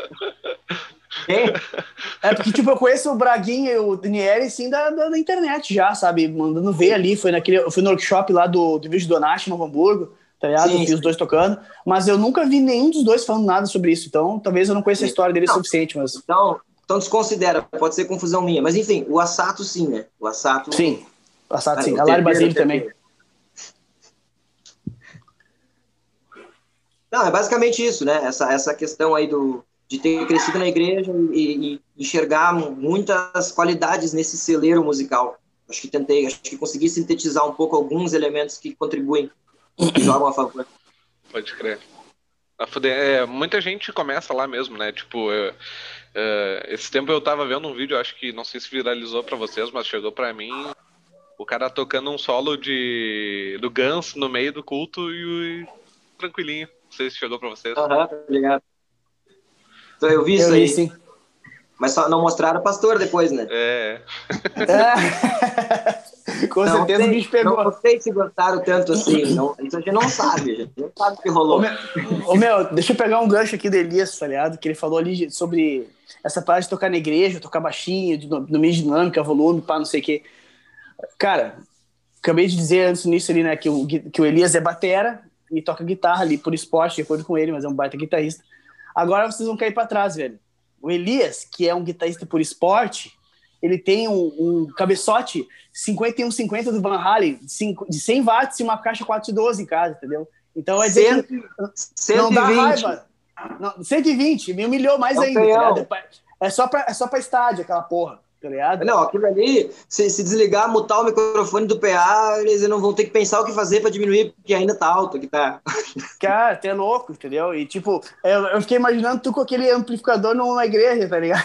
É porque, tipo, eu conheço o Braguinha e o Daniele, sim, da, da, da, internet já, sabe? Mandando ver ali. Foi, naquele, eu fui no workshop lá do, do Vídeo Donati, no Hamburgo, tá ligado? Sim, vi os dois tocando. Mas eu nunca vi nenhum dos dois falando nada sobre isso. Então, talvez eu não conheça a história dele o suficiente, mas... Então, então desconsidera. Pode ser confusão minha. Mas, enfim, o Assato, sim, né? O Assato... Sim. O Assato, sim. a Lari Basílio também. Não, é basicamente isso, né? Essa, essa questão aí do, de ter crescido na igreja e, e enxergar muitas qualidades nesse celeiro musical. Acho que tentei, acho que consegui sintetizar um pouco alguns elementos que contribuem, que jogam a favor. Pode crer. É, muita gente começa lá mesmo, né? Tipo, eu, é, esse tempo eu tava vendo um vídeo, acho que não sei se viralizou para vocês, mas chegou para mim o cara tocando um solo de do Guns no meio do culto e, e tranquilinho. Não sei se chegou pra vocês. Aham, tá ligado. Então, eu vi isso eu aí. Vi, sim. Mas só não mostraram o pastor depois, né? É. é. Com não certeza sei, o bicho pegou. Não sei se gostaram tanto assim. Não, isso a gente não sabe, a gente não sabe o que rolou. Ô, meu, ô, meu, deixa eu pegar um gancho aqui do Elias, tá ligado? Que ele falou ali sobre essa parte de tocar na igreja, tocar baixinho, no, meio dinâmica, volume, pá, não sei o quê. Cara, acabei de dizer antes nisso ali, né, que o, que o Elias é batera, e toca guitarra ali por esporte, de acordo com ele, mas é um baita guitarrista. Agora vocês vão cair para trás, velho. O Elias, que é um guitarrista por esporte, ele tem um, um cabeçote 5150 do Van Halen, de 100 watts e uma caixa 412 em casa, entendeu? Então é dizer que não dá raiva. Não, 120, me humilhou mais é ainda. Tá é só para é só para estádio aquela porra tá ligado? Não, aquilo ali, se, se desligar, mutar o microfone do PA, eles não vão ter que pensar o que fazer para diminuir, porque ainda tá alto que tá. Cara, tu é louco, entendeu? E tipo, eu, eu fiquei imaginando tu com aquele amplificador numa igreja, tá ligado?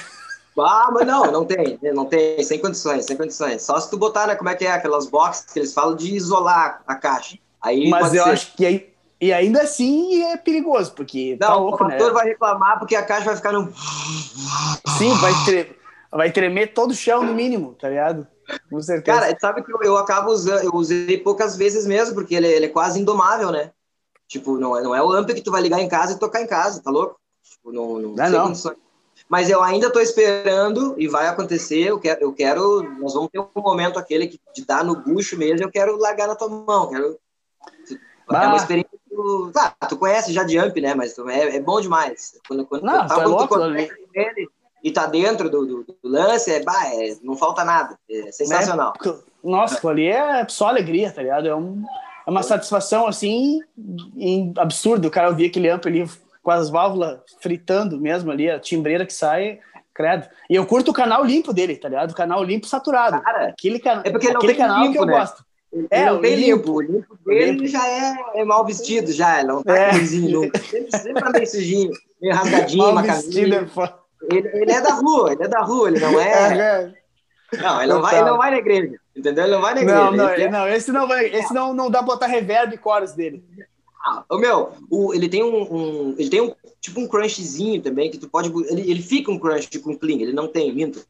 Ah, mas não, não tem, não tem, sem condições, sem condições. Só se tu botar, né, como é que é, aquelas boxes que eles falam de isolar a caixa. Aí mas eu ser. acho que aí, e ainda assim é perigoso, porque tá não, tá louco, o pastor né? vai reclamar porque a caixa vai ficar no... Sim, vai ter vai tremer todo o chão, no mínimo, tá ligado? Com certeza. Cara, sabe que eu, eu acabo usando, eu usei poucas vezes mesmo, porque ele, ele, é quase indomável, né? Tipo, não é, não é o amp que tu vai ligar em casa e tocar em casa, tá louco? Tipo, não, não, não, não. Mas eu ainda estou esperando e vai acontecer. Eu quero, eu quero, nós vamos ter um momento aquele que de dar no bucho mesmo. Eu quero largar na tua mão. Quero, é uma experiência. Tu, tá, tu conhece já Jump, né? Mas é, é bom demais. Quando, quando, não, tá quando tu conhece ele e tá dentro do, do, do lance, é, bah, é, não falta nada. É sensacional. É, nossa, ali é só alegria, tá ligado? É, um, é uma satisfação assim absurda. O cara ouvir aquele amp ali com as válvulas fritando mesmo ali, a timbreira que sai, credo. E eu curto o canal limpo dele, tá ligado? O canal limpo saturado. Cara, aquele, can... é porque aquele canal limpo, que eu né? gosto. Ele é, não tem limpo. O limpo dele limpo. já é, é, mal vestido, já. Ele não tá é. Coisinho, sempre, sempre tá meio sujinho, meio rasgadinho, mal uma camisa. É ele, ele, é da rua, ele é da rua, ele não é. é, é. Não, ele não, vai, ele não vai na igreja. Entendeu? Ele não vai na igreja. Não, não, ele, não esse não vai. Esse não, não dá pra botar reverb e chorus dele. Ah, o meu, o, ele tem um, um, ele tem um tipo um crunchzinho também que tu pode, ele, ele fica um crunch com clean, ele não tem, minto.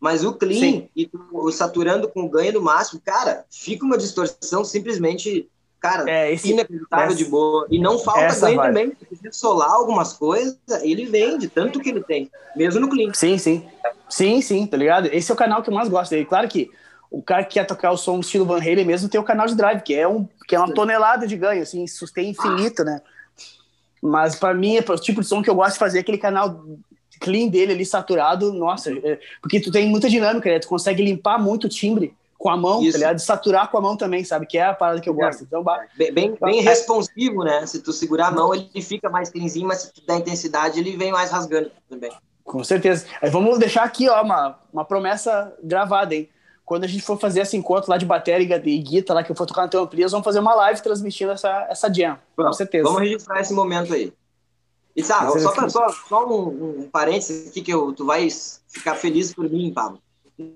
Mas o clean Sim. e tu, o saturando com o ganho do máximo, cara, fica uma distorção simplesmente, cara, é, esse, inacreditável essa, de boa. E não falta ganho vai. também. Se quiser solar algumas coisas, ele vende, tanto que ele tem, mesmo no clean. Sim, sim. Sim, sim, tá ligado? Esse é o canal que eu mais gosto dele. Claro que o cara que quer tocar o som estilo Van Halen mesmo tem o canal de drive, que é, um, que é uma tonelada de ganho, assim, sustém infinito, né? Mas para mim, é o tipo de som que eu gosto de fazer, aquele canal clean dele ali, saturado, nossa, é, porque tu tem muita dinâmica, né? Tu consegue limpar muito o timbre com a mão, tá Isso. tá ligado? saturar com a mão também, sabe? Que é a parada que eu gosto. Então, bem, bem, bem responsivo, né? Se tu segurar a mão, ele fica mais cleanzinho, mas se tu der intensidade, ele vem mais rasgando também. Com certeza. Aí vamos deixar aqui, ó, uma, uma promessa gravada, hein? Quando a gente for fazer esse encontro lá de bateria e guitarra lá que eu for tocar no teu Amplias, vamos fazer uma live transmitindo essa, essa jam, com certeza. Vamos registrar esse momento aí. E sabe, só, pra, só, só um, um parênteses aqui que eu, tu vai ficar feliz por mim, Pablo.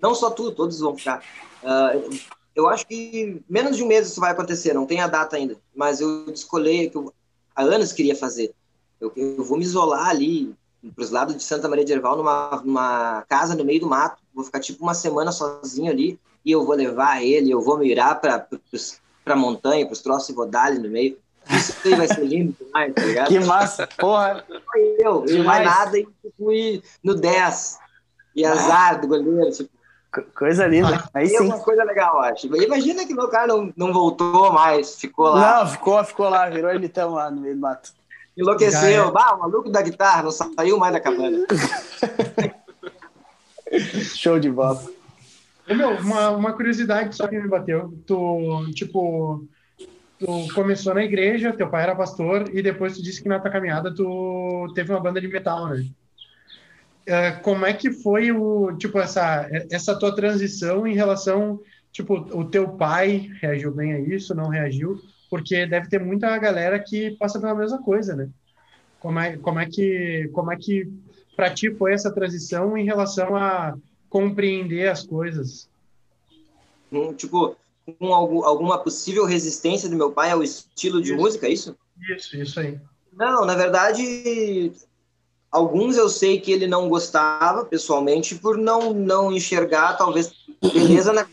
Não só tu, todos vão ficar. Uh, eu acho que menos de um mês isso vai acontecer, não tem a data ainda, mas eu descolei que eu há anos queria fazer. Eu, eu vou me isolar ali para os lados de Santa Maria de Herval, numa, numa casa no meio do mato, vou ficar tipo uma semana sozinho ali e eu vou levar ele, eu vou mirar para a montanha, para os troços e vou dar ali no meio. Isso aí vai ser lindo demais, tá ligado? Que massa, porra! Eu, eu mais nada e fui no 10. E azar do goleiro, tipo. Coisa linda. Ah, aí sim. É uma coisa legal, acho. Imagina que meu cara não, não voltou mais, ficou lá. Não, ficou, ficou lá, virou ermitão lá no meio do mato. Enlouqueceu. Bah, o maluco da guitarra não saiu mais da cabana. Show de bola. Meu, uma, uma curiosidade só que me bateu. Tu, tipo, tu começou na igreja, teu pai era pastor, e depois tu disse que na tua caminhada tu teve uma banda de metal, né? Uh, como é que foi o, tipo, essa, essa tua transição em relação, tipo, o teu pai reagiu bem a isso, não reagiu? Porque deve ter muita galera que passa pela mesma coisa, né? Como é, como é que, como é que para ti foi essa transição em relação a compreender as coisas? Um, tipo, com algum, alguma possível resistência do meu pai ao estilo de isso. música, é isso? Isso, isso aí. Não, na verdade, alguns eu sei que ele não gostava pessoalmente por não não enxergar talvez beleza na.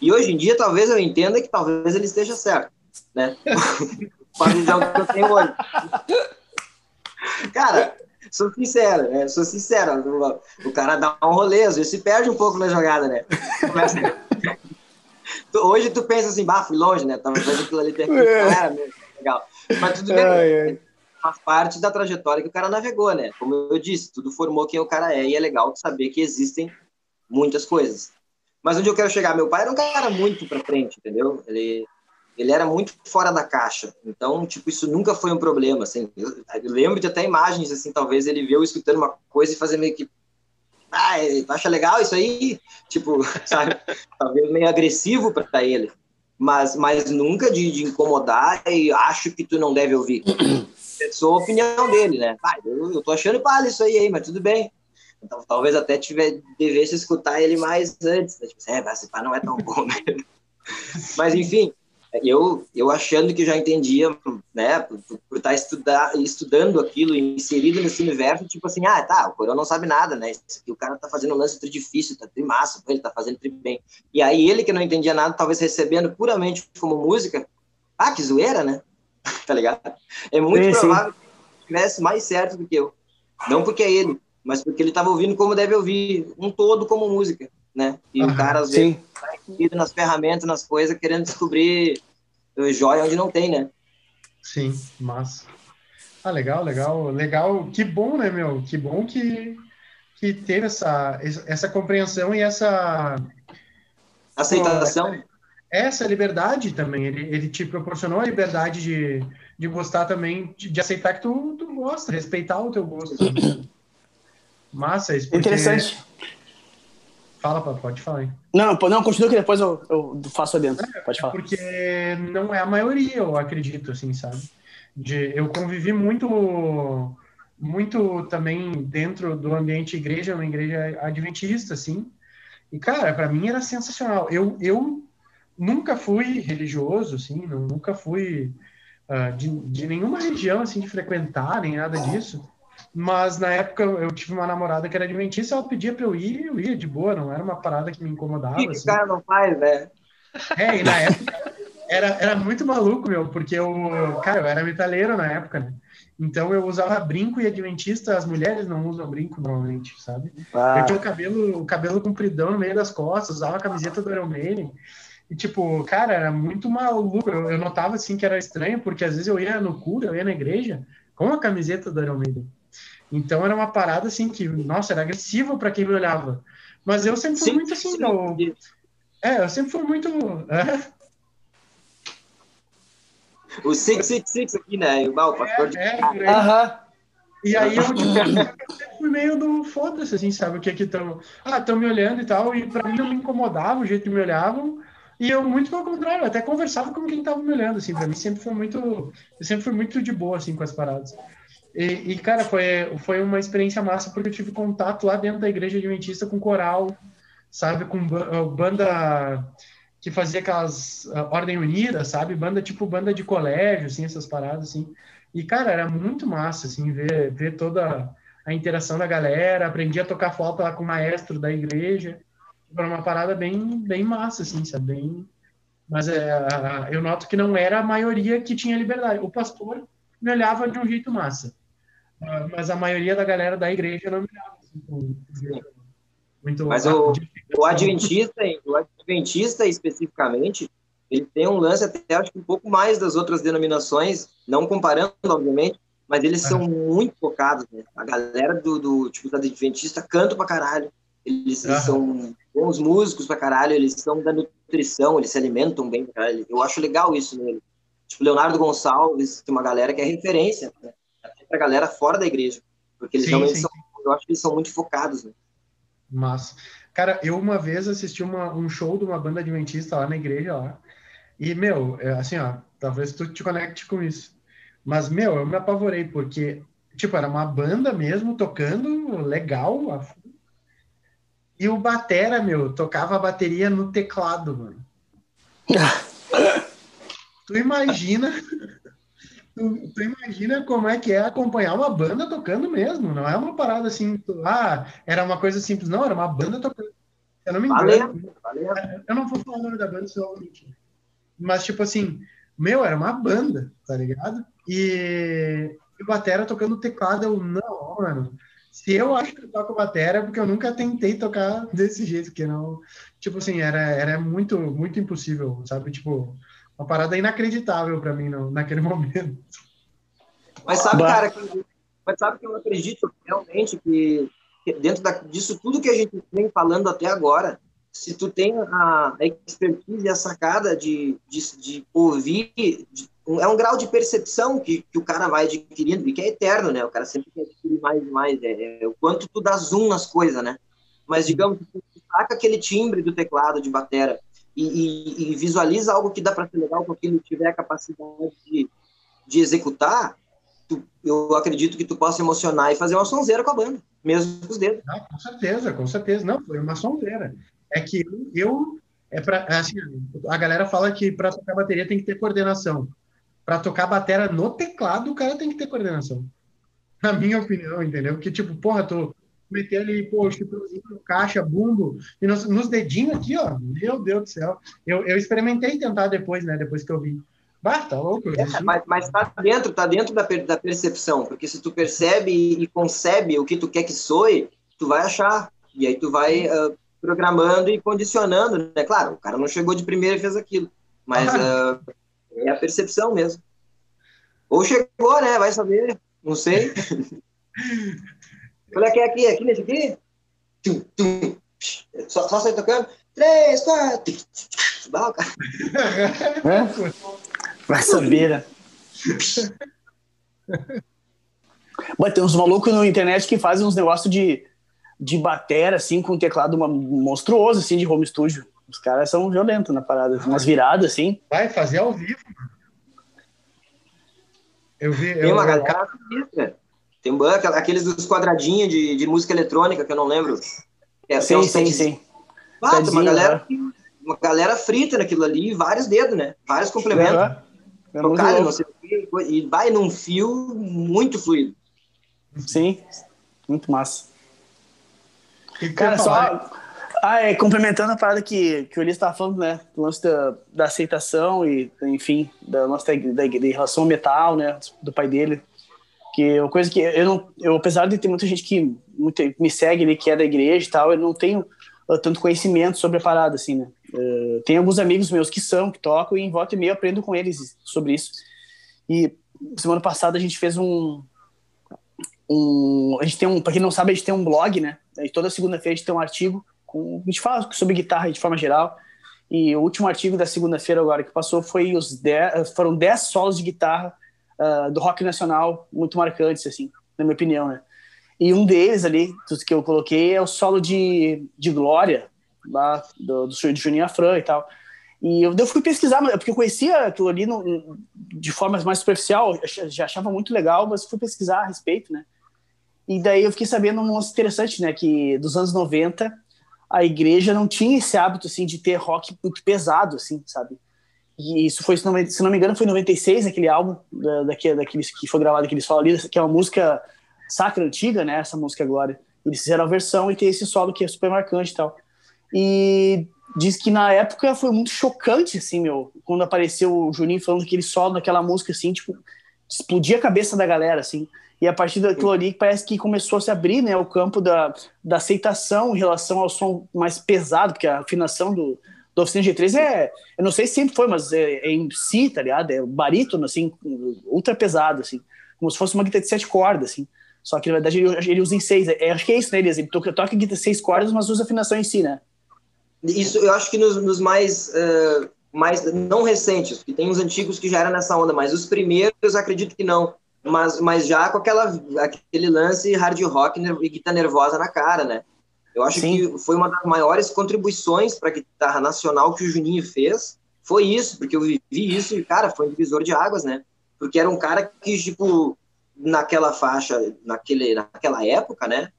E hoje em dia talvez eu entenda que talvez ele esteja certo, né? Com a visão que eu tenho hoje. Cara, sou sincero, né? Sou sincero. O cara dá um rolê, às vezes se perde um pouco na jogada, né? Hoje tu pensa assim, bah, fui longe, né? Talvez aquilo ali tenha era mesmo, legal. Mas tudo bem. Ai, ai. Faz parte da trajetória que o cara navegou, né? Como eu disse, tudo formou quem o cara é e é legal saber que existem muitas coisas. Mas onde eu quero chegar, meu pai era um cara muito para frente, entendeu? Ele ele era muito fora da caixa. Então, tipo, isso nunca foi um problema, assim. Eu, lembro de até imagens, assim, talvez ele viu escutando uma coisa e fazer meio que ah, tu acha legal isso aí? Tipo, sabe? Talvez meio agressivo para ele. Mas, mas nunca de, de, incomodar e acho que tu não deve ouvir. É só a opinião dele, né? Ah, eu, eu tô achando palha isso aí, mas tudo bem. Então, talvez até tiver, devesse escutar ele mais antes. Né? Tipo, é, esse pá não é tão bom mesmo. mas, enfim, eu, eu achando que já entendia, né, por, por estar estudar, estudando aquilo, inserido nesse universo, tipo assim, ah, tá, o Corão não sabe nada, né, o cara tá fazendo um lance tri difícil, tá tri massa, ele tá fazendo tri bem. E aí ele que não entendia nada, talvez recebendo puramente como música, ah, que zoeira, né, tá ligado? É muito sim, provável sim. que tivesse mais certo do que eu. Não porque é ele, mas porque ele estava ouvindo como deve ouvir, um todo como música, né? E o cara, às vezes, tá nas ferramentas, nas coisas, querendo descobrir joia onde não tem, né? Sim, massa. Ah, legal, legal, legal. Que bom, né, meu? Que bom que, que teve essa, essa compreensão e essa... Aceitação. Essa liberdade também. Ele, ele te proporcionou a liberdade de, de gostar também, de, de aceitar que tu, tu gosta, respeitar o teu gosto. Massa isso. Porque... Interessante. Fala, pode falar aí. Não, não, continua que depois eu, eu faço adentro. É, pode falar. Porque não é a maioria, eu acredito, assim, sabe? De, eu convivi muito, muito também dentro do ambiente igreja, uma igreja adventista, assim. E, cara, para mim era sensacional. Eu, eu nunca fui religioso, assim, nunca fui uh, de, de nenhuma religião, assim, de frequentar, nem nada disso. Mas na época eu tive uma namorada que era adventista, ela pedia pra eu ir, eu ia de boa, não era uma parada que me incomodava. O que assim. o cara não faz, né? É, e na época era, era muito maluco, meu, porque eu, cara, eu era metaleiro na época, né? Então eu usava brinco e adventista, as mulheres não usam brinco normalmente, sabe? Ah. Eu tinha o cabelo, o cabelo compridão no meio das costas, usava a camiseta do Iron Maiden. E, tipo, cara, era muito maluco. Eu, eu, notava, assim, que era estranho, porque às vezes eu ia no cura, eu ia na igreja com a camiseta do Iron Maiden. Então era uma parada assim que, nossa, era agressiva para quem me olhava. Mas eu sempre fui sim, muito assim, sim. Eu, é, eu sempre fui muito. É. O 666 aqui, né? O mal, pastor de. É, é, Aham. E aí eu, tipo, fui meio do foda-se, assim, sabe? O que é que estão. Ah, estão me olhando e tal, e pra mim não me incomodava o jeito que me olhavam. E eu, muito pelo contrário, até conversava com quem tava me olhando, assim, pra mim sempre foi muito. Eu sempre fui muito de boa, assim, com as paradas. E, e, cara, foi, foi uma experiência massa porque eu tive contato lá dentro da igreja adventista com coral, sabe? Com banda que fazia aquelas uh, Ordem Unida, sabe? Banda tipo banda de colégio, assim, essas paradas, assim. E, cara, era muito massa, assim, ver, ver toda a interação da galera. Aprendi a tocar flauta lá com o maestro da igreja. Foi uma parada bem, bem massa, assim, sabe? Bem... Mas é, eu noto que não era a maioria que tinha liberdade. O pastor me olhava de um jeito massa. Ah, mas a maioria da galera da igreja não me olhava assim, muito. Mas o, o, adventista, o adventista especificamente, ele tem um lance até acho que um pouco mais das outras denominações, não comparando, obviamente, mas eles são muito focados. Né? A galera do, do tipo da adventista canta pra caralho. Eles são bons músicos pra caralho, eles são da nutrição, eles se alimentam bem pra caralho. Eu acho legal isso nele. Tipo, Leonardo Gonçalves, tem uma galera que é referência né? Pra galera fora da igreja. Porque eles sim, realmente sim. são, eu acho que eles são muito focados, né? Mas, cara, eu uma vez assisti uma, um show de uma banda adventista lá na igreja lá. E, meu, é, assim, ó, talvez tu te conecte com isso. Mas, meu, eu me apavorei, porque, tipo, era uma banda mesmo, tocando legal. E o Batera, meu, tocava a bateria no teclado, mano. tu imagina. Tu, tu, imagina como é que é acompanhar uma banda tocando mesmo. Não é uma parada assim, ah, era uma coisa simples. Não, era uma banda tocando. Eu não me engano. Valeu, valeu. Eu não vou falar o nome da banda, eu mentir. Mas, tipo assim, meu, era uma banda, tá ligado? E, e o Batera tocando teclado, eu, não, mano. Se eu acho que eu toco batera, é porque eu nunca tentei tocar desse jeito, que não. Tipo assim, era, era muito, muito impossível, sabe? Tipo, uma parada inacreditável para mim no, naquele momento. Mas sabe, cara, que, mas sabe que eu acredito realmente que, que dentro da, disso tudo que a gente vem falando até agora, se tu tem a, a expertise e a sacada de, de, de ouvir, de, é um grau de percepção que, que o cara vai adquirindo e que é eterno, né? O cara sempre quer adquirir mais e mais. É, é, o quanto tu dá zoom nas coisas, né? Mas digamos que tu saca aquele timbre do teclado de batera e, e, visualiza algo que dá para ser legal com aquilo tiver a capacidade de, de executar, tu, eu acredito que tu possa emocionar e fazer uma sonzeira com a banda, mesmo com os dedos. Ah, com certeza, com certeza. Não, foi uma sonzeira. É que eu, é para é assim, a galera fala que para tocar bateria tem que ter coordenação. Para tocar bateria no teclado, o cara tem que ter coordenação. Na minha opinião, entendeu? Porque, tipo, porra, tu, meter ali, pô, o chipeuzinho no caixa, bumbo, e nos, nos, dedinhos aqui, ó, meu Deus do céu. Eu, eu experimentei tentar depois, né, depois que eu vi. Bah, tá louco. É, mas, mas tá dentro, tá dentro da, da percepção, porque se tu percebe e, concebe o que tu quer que soe, tu vai achar. E aí tu vai uh, programando e condicionando, né? Claro, o cara não chegou de primeira e fez aquilo, mas uh, é a percepção mesmo. Ou chegou, né? Vai saber, não sei. Olha que é aqui, aqui nesse aqui. Tum, tum. Só, só sai tocando. Três, quatro. Bah, cara. É? Vai saber, né? Mas tem uns malucos na internet que fazem uns negócios de, de batera, assim, com um teclado monstruoso, assim, de home studio. Os caras são violentos na parada. Umas viradas, assim. Vai fazer ao vivo, mano. Eu vi. Tem eu, uma eu... galera Tem um banco, aqueles dos quadradinhos de, de música eletrônica, que eu não lembro. É, sim, sim, sim. Ah, uma galera, uma galera frita naquilo ali, vários dedos, né? Vários complementos. É não sei o quê, e vai num fio muito fluido. Sim, muito massa. Que Cara, só. Ah, é, complementando a parada que, que o Elias estava falando, né? Do lance da, da aceitação e, enfim, da nossa da, da, da relação ao metal, né? Do pai dele. Que é uma coisa que eu não. Eu, apesar de ter muita gente que me segue ali, que é da igreja e tal, eu não tenho uh, tanto conhecimento sobre a parada, assim, né? Uh, tem alguns amigos meus que são, que tocam, e em volta e meia aprendo com eles sobre isso. E semana passada a gente fez um. um a gente tem um. Pra quem não sabe, a gente tem um blog, né? E toda segunda-feira a gente tem um artigo. Com, a gente fala sobre guitarra de forma geral. E o último artigo da segunda-feira agora que passou foi os dez, foram 10 solos de guitarra uh, do rock nacional muito marcantes, assim, na minha opinião, né? E um deles ali, dos que eu coloquei, é o solo de, de Glória, lá do, do Juninho Afran e tal. E eu, eu fui pesquisar, porque eu conhecia aquilo ali no, de forma mais superficial, já achava muito legal, mas fui pesquisar a respeito, né? E daí eu fiquei sabendo um negócio interessante, né? Que dos anos 90, a igreja não tinha esse hábito, assim, de ter rock muito pesado, assim, sabe? E isso foi, se não, me engano, foi em 96, aquele álbum da, daquele, que foi gravado, que eles falam ali, que é uma música sacra antiga, né? Essa música agora. Eles fizeram a versão e tem esse solo que é super marcante e tal. E diz que na época foi muito chocante, assim, meu, quando apareceu o Juninho falando aquele solo daquela música, assim, tipo, explodia a cabeça da galera, assim. E a partir daquilo ali parece que começou a se abrir, né, o campo da, da aceitação em relação ao som mais pesado, porque a afinação do, do Oficina G3 é, eu não sei se sempre foi, mas é, é em si, tá ligado? É barítono, assim, ultra pesado, assim, como se fosse uma guitarra de sete cordas, assim. Só que na verdade ele, ele usa em seis. É, acho que é isso, né, Elias? Ele toca, toca guitarra seis cordas, mas usa afinação em si, né? Isso eu acho que nos, nos mais, uh, mais não recentes, porque tem uns antigos que já eram nessa onda, mas os primeiros acredito que não. Mas, mas já com aquela, aquele lance hard rock e guitarra nervosa na cara, né? Eu acho Sim. que foi uma das maiores contribuições para a guitarra nacional que o Juninho fez. Foi isso, porque eu vivi isso e, cara, foi um divisor de águas, né? Porque era um cara que, tipo, naquela faixa, naquele, naquela época, né?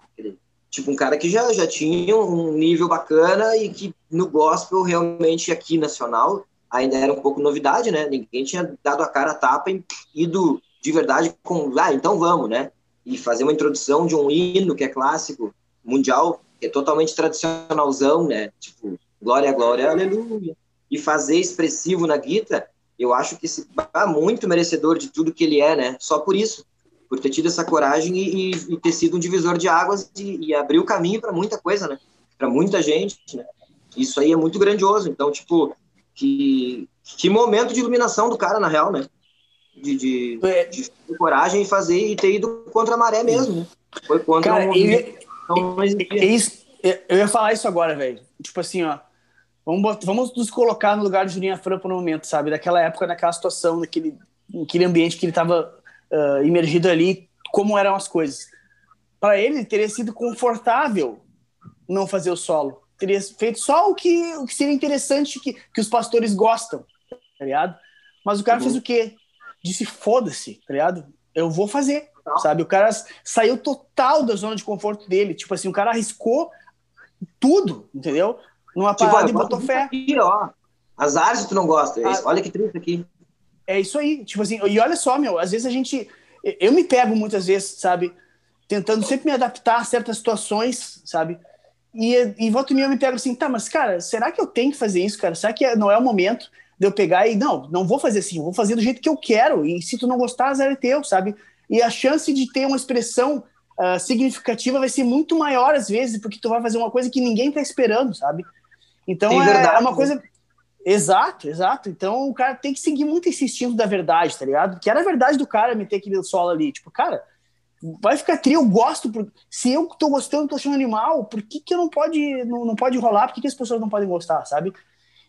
Tipo, um cara que já, já tinha um nível bacana e que no gospel, realmente, aqui nacional, ainda era um pouco novidade, né? Ninguém tinha dado a cara a tapa e ido de verdade com, ah, então vamos, né? E fazer uma introdução de um hino que é clássico, mundial, é totalmente tradicionalzão, né? Tipo, glória, glória, aleluia. E fazer expressivo na guitarra, eu acho que se é muito merecedor de tudo que ele é, né? Só por isso por ter tido essa coragem e, e, ter sido um divisor de águas e, e abrir o caminho para muita coisa, né? Para muita gente, né? Isso aí é muito grandioso. Então, tipo, que, que momento de iluminação do cara, na real, né? De, de, é. de coragem e fazer e ter ido contra a maré mesmo, né? Foi contra cara, um então, isso, eu ia falar isso agora, velho. Tipo assim, ó. Vamos, vamos nos colocar no lugar de Julinho Afran por um momento, sabe? Daquela época, naquela situação, naquele, naquele ambiente que ele estava uh, imergido ali como eram as coisas. Para ele, teria sido confortável não fazer o solo. Teria feito só o que, o que seria interessante que, que os pastores gostam, tá ligado? Mas o cara uhum. fez o quê? Disse, foda-se, tá ligado? Eu vou fazer, sabe? O cara saiu total da zona de conforto dele. Tipo assim, o cara arriscou tudo, entendeu? Numa tipo, parada tipo, e botou fé. Aqui, ó. Azar se tu não gosta. Ah, Olha que triste aqui. É isso aí. Tipo assim, e olha só, meu, às vezes a gente. Eu me pego muitas vezes, sabe? Tentando sempre me adaptar a certas situações, sabe? E, e volta e meia eu me pego assim, tá, mas cara, será que eu tenho que fazer isso, cara? Será que não é o momento de eu pegar e, não, não vou fazer assim, vou fazer do jeito que eu quero, e se tu não gostar, azar é teu, sabe? E a chance de ter uma expressão uh, significativa vai ser muito maior às vezes, porque tu vai fazer uma coisa que ninguém tá esperando, sabe? Então é, é, uma coisa... Exato, exato. Então o cara tem que seguir muito esse instinto da verdade, tá ligado? Que era a verdade do cara meter aquele solo ali. Tipo, cara, vai ficar tri, eu gosto. Por... Se eu tô gostando, tô achando animal, por que, que não pode não, não pode rolar? Por que, que as pessoas não podem gostar, sabe?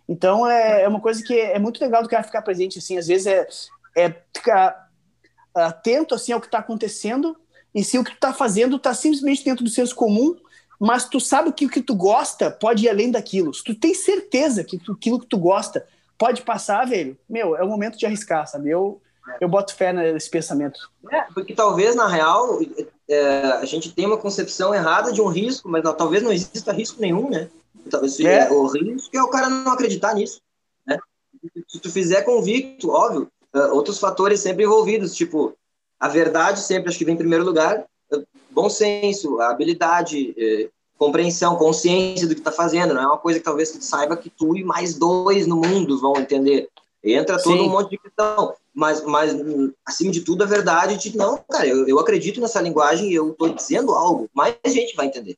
Então é, é uma coisa que é, é muito legal do cara ficar presente, assim, às vezes é, é ficar atento assim ao que está acontecendo e se o que tu tá fazendo está simplesmente dentro do senso comum, mas tu sabe que o que tu gosta pode ir além daquilo. Se tu tem certeza que tu, aquilo que tu gosta pode passar, velho, meu, é o momento de arriscar, sabe? Eu, eu boto fé nesse pensamento. É, porque talvez, na real, é, a gente tem uma concepção errada de um risco, mas não, talvez não exista risco nenhum, né? Talvez é. o risco é o cara não acreditar nisso, né? Se tu fizer convicto, óbvio, uh, outros fatores sempre envolvidos, tipo, a verdade sempre acho que vem em primeiro lugar, uh, bom senso, habilidade, uh, compreensão, consciência do que está fazendo, não é uma coisa que talvez tu saiba que tu e mais dois no mundo vão entender. Entra todo Sim. um monte de questão, mas, mas acima de tudo a verdade de não, cara, eu, eu acredito nessa linguagem eu estou dizendo algo, mais gente vai entender.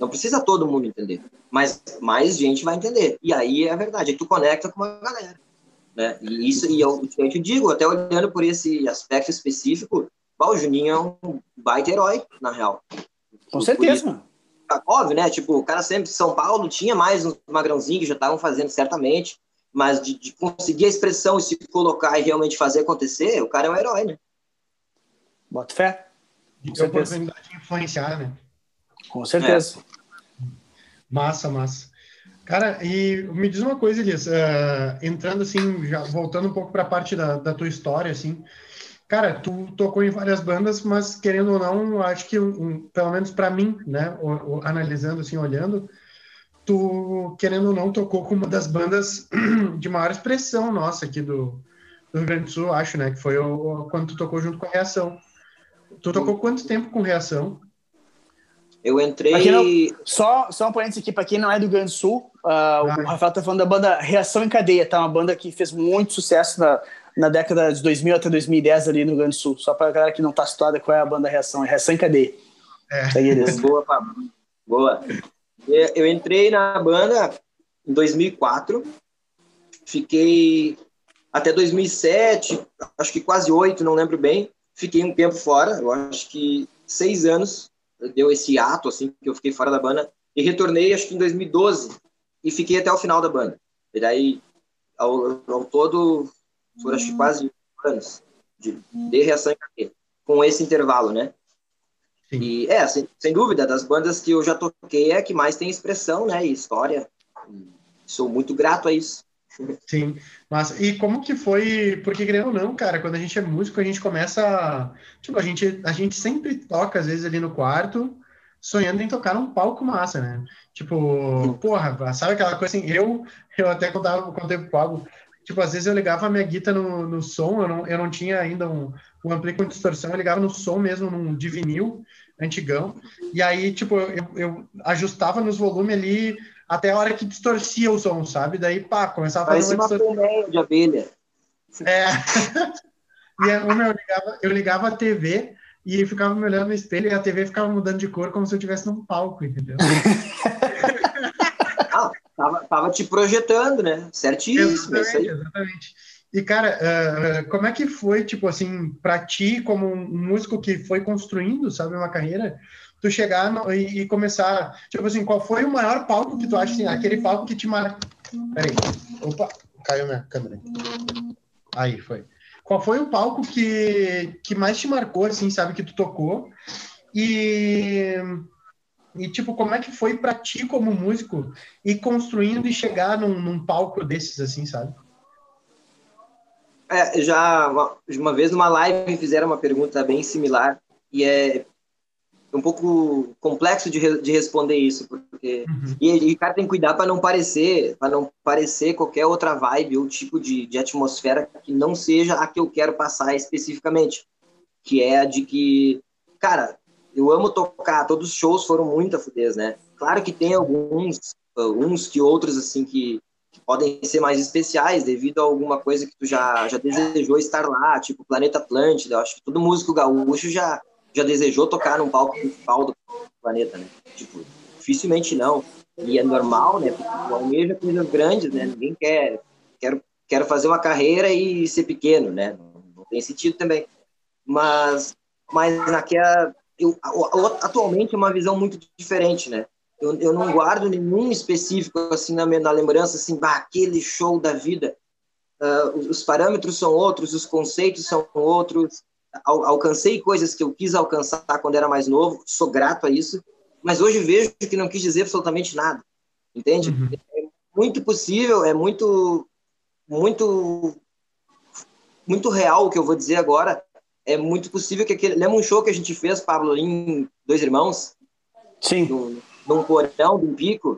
Não precisa todo mundo entender, mas mais gente vai entender. E aí é a verdade, aí tu conecta com uma galera. Né? E isso, e eu, eu te digo, até olhando por esse aspecto específico, o Juninho é um baita herói, na real. Com certeza, mano. Tá óbvio, né? Tipo, o cara sempre, São Paulo tinha mais uns magrãozinhos que já estavam fazendo certamente, mas de, de, conseguir a expressão e se colocar e realmente fazer acontecer, o cara é um herói, né? Bota fé. Com certeza. oportunidade de influenciar, né? Com certeza. É. Massa, massa. Cara, e me diz uma coisa, Elias, uh, entrando assim, já voltando um pouco para a parte da, da, tua história, assim, cara, tu tocou em várias bandas, mas querendo ou não, acho que, um, pelo menos para mim, né, o, o, analisando assim, olhando, tu, querendo ou não, tocou com uma das bandas de maior expressão nossa aqui do, do Rio Grande do Sul, acho, né, que foi o, quando tu tocou junto com a Reação. Tu tocou quanto tempo com Reação? Eu entrei. Não, só, só um parênteses aqui, para quem não é do Rio Grande do Sul, uh, ah. o Rafael tá falando da banda Reação em Cadeia, tá? Uma banda que fez muito sucesso na, na década de 2000 até 2010 ali no Rio Grande do Sul. Só para a galera que não tá situada qual é a banda Reação, é Reação em Cadeia. É. Boa, Pablo. Boa. Eu entrei na banda em 2004, fiquei até 2007, acho que quase oito, não lembro bem. Fiquei um tempo fora, eu acho que seis anos deu esse ato, assim, que eu fiquei fora da banda, e retornei, acho que em 2012, e fiquei até o final da banda. E daí, ao, ao todo, foram acho que quase anos de, de reação em com esse intervalo, né? Sim. E é, sem, sem, dúvida, das bandas que eu já toquei é a que mais tem expressão, né, e história. E sou muito grato a isso. Sim, mas e como que foi? Porque querendo ou não, cara, quando a gente é músico, a gente começa, tipo, a gente a gente sempre toca às vezes ali no quarto, sonhando em tocar num palco massa, né? Tipo, porra, sabe aquela coisa assim, eu eu até contava contei pro Pablo, tipo, às vezes eu ligava a minha guitarra no, no som, eu não, eu não tinha ainda um, um ampli com distorção, eu ligava no som mesmo, num de vinil, antigão, e aí, tipo, eu, eu ajustava nos volumes ali até a hora que distorcia o som, sabe? Daí, pá, começava a fazer uma, uma de abelha. É. e eu, eu, ligava, eu ligava a TV e ficava me olhando no espelho e a TV ficava mudando de cor como se eu estivesse num palco, entendeu? ah, tava, tava te projetando, né? Certíssimo. Exatamente, exatamente. E, cara, uh, como é que foi, tipo assim, para ti, como um músico que foi construindo, sabe, uma carreira, tu chegar no, e, e, começar, tipo assim, qual foi o maior palco que tu acha, assim, aquele palco que te marcou? Peraí, opa, caiu minha câmera. Aí, foi. Qual foi o palco que, que mais te marcou, assim, sabe, que tu tocou? E, e tipo, como é que foi para ti como músico ir construindo e chegar num, num palco desses, assim, sabe? É, já uma, uma vez numa live fizeram uma pergunta bem similar e é um pouco complexo de, re, de responder isso, porque uhum. e, o cara tem que cuidar para não parecer, para não parecer qualquer outra vibe ou tipo de, de atmosfera que não seja a que eu quero passar especificamente, que é a de que, cara, eu amo tocar, todos os shows foram muito a fudez, né? Claro que tem alguns, uns que outros assim que que podem ser mais especiais devido a alguma coisa que tu já, já desejou estar lá, tipo Planeta Atlântida. Eu acho que todo músico gaúcho já, já desejou tocar num palco principal do planeta, né? Tipo, dificilmente não. E é normal, né? Porque tu almeja coisas grandes, né? Ninguém quer, quer, quer fazer uma carreira e ser pequeno, né? Não tem sentido também. Mas, mas naquela. Eu, atualmente é uma visão muito diferente, né? Eu, eu não guardo nenhum específico assim na, na lembrança, assim, bah, aquele show da vida. Uh, os parâmetros são outros, os conceitos são outros. Al, alcancei coisas que eu quis alcançar quando era mais novo, sou grato a isso, mas hoje vejo que não quis dizer absolutamente nada, entende? Uhum. É muito possível, é muito, muito, muito real o que eu vou dizer agora. É muito possível que aquele. Lembra um show que a gente fez, Pablo, em Dois Irmãos? Sim. No, num porão, num pico,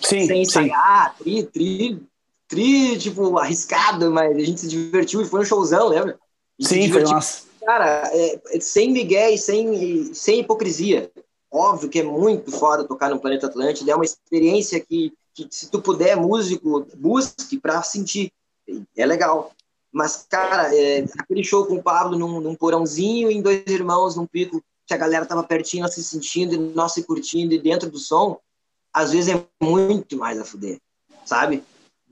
sim, sem ensaiar, sim. tri, tri, tri, tipo, arriscado, mas a gente se divertiu e foi um showzão, lembra? Sim, foi nossa. Cara, é, sem migué e sem, sem hipocrisia. Óbvio que é muito foda tocar no Planeta Atlântida, é uma experiência que, que se tu puder, músico, busque para sentir. É legal. Mas, cara, é, aquele show com o Pablo num, num porãozinho, em Dois Irmãos, num pico que a galera tava pertinho, se sentindo, e nós se curtindo, e dentro do som, às vezes é muito mais a fuder, sabe?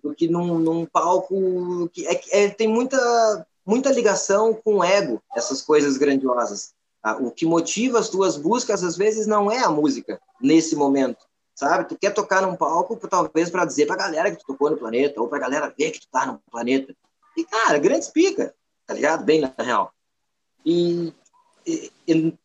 Do que num, num palco que é, é, tem muita, muita ligação com o ego, essas coisas grandiosas. Ah, o que motiva as tuas buscas, às vezes, não é a música, nesse momento, sabe? Tu quer tocar num palco, talvez para dizer pra galera que tu tocou no planeta, ou pra galera ver que tu tá no planeta. E, cara, grandes pica, tá ligado? Bem na real. E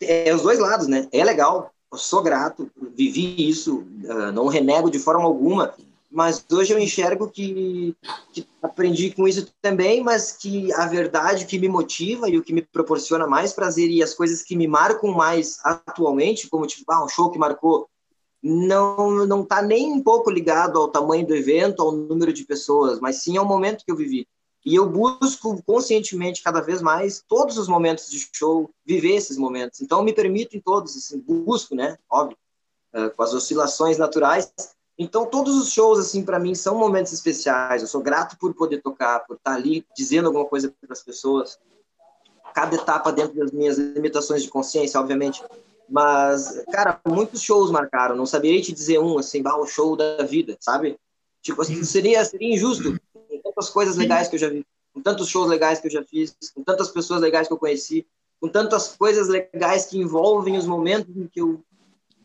é os dois lados, né? É legal, eu sou grato, vivi isso, ah, não renego de forma alguma, mas hoje eu enxergo que, que, aprendi com isso também, mas que a verdade que me motiva e o que me proporciona mais prazer e as coisas que me marcam mais atualmente, como tipo, ah, um show que marcou, não não está nem um pouco ligado ao tamanho do evento, ao número de pessoas, mas sim ao momento que eu vivi. E eu busco conscientemente, cada vez mais, todos os momentos de show, viver esses momentos. Então, me permito em todos, assim, busco, né? Óbvio, uh, com as oscilações naturais. Então, todos os shows, assim, para mim, são momentos especiais. Eu sou grato por poder tocar, por estar ali dizendo alguma coisa para as pessoas. Cada etapa dentro das minhas limitações de consciência, obviamente. Mas, cara, muitos shows marcaram. Não saberia te dizer um, assim, bah, o show da vida, sabe? Tipo, assim, seria, seria injusto tantas coisas legais que eu já vi, com tantos shows legais que eu já fiz, com tantas pessoas legais que eu conheci, com tantas coisas legais que envolvem os momentos em que eu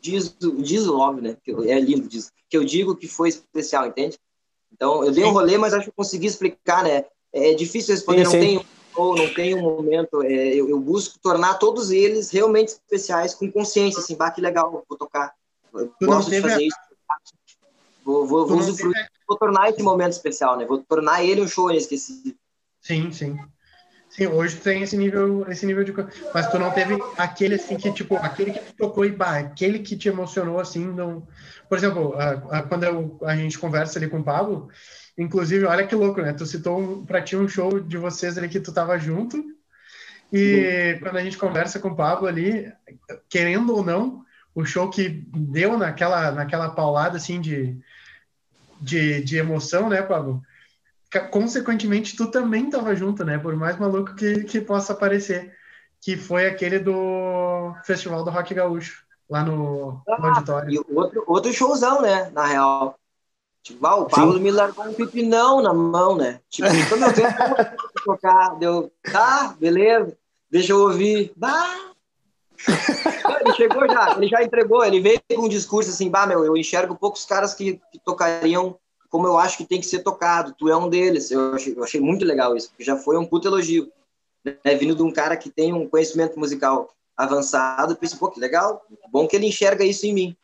diz, diz óbvio, né? É lindo disso, que eu digo que foi especial, entende? Então, eu dei um rolê, mas acho que consegui explicar, né? É difícil responder, sim, sim. não tenho ou não tenho um momento, é, eu, eu, busco tornar todos eles realmente especiais, com consciência, assim, bah, que legal, vou tocar, eu gosto de fazer a... isso, vou, vou, vou usufruir vou tornar esse momento especial, né? Vou tornar ele um show inesquecível. Sim, sim. Sim, hoje tem esse nível, esse nível de mas tu não teve aquele assim que tipo, aquele que tocou e bah, aquele que te emocionou assim, não. Por exemplo, a, a, quando eu, a gente conversa ali com o Pablo, inclusive, olha que louco, né? Tu citou um, para ti um show de vocês ali que tu tava junto. E uhum. quando a gente conversa com o Pablo ali, querendo ou não, o show que deu naquela naquela paulada assim de de, de emoção, né, Pablo? Consequentemente, tu também estava junto, né? Por mais maluco que, que possa parecer. Que foi aquele do Festival do Rock Gaúcho, lá no, ah, no auditório. E outro, outro showzão, né? Na real. Tipo, ah, o Pablo Sim. me largou um pipinão na mão, né? Tipo, quando eu tenho tocar, deu, tá, beleza, deixa eu ouvir. Bah, ele chegou já, ele já entregou, ele veio com um discurso assim, bah, meu, eu enxergo poucos caras que, que tocariam como eu acho que tem que ser tocado, tu é um deles. Eu achei, eu achei muito legal isso, porque já foi um puto elogio. Né? Vindo de um cara que tem um conhecimento musical avançado, pensei, pô, que legal, bom que ele enxerga isso em mim.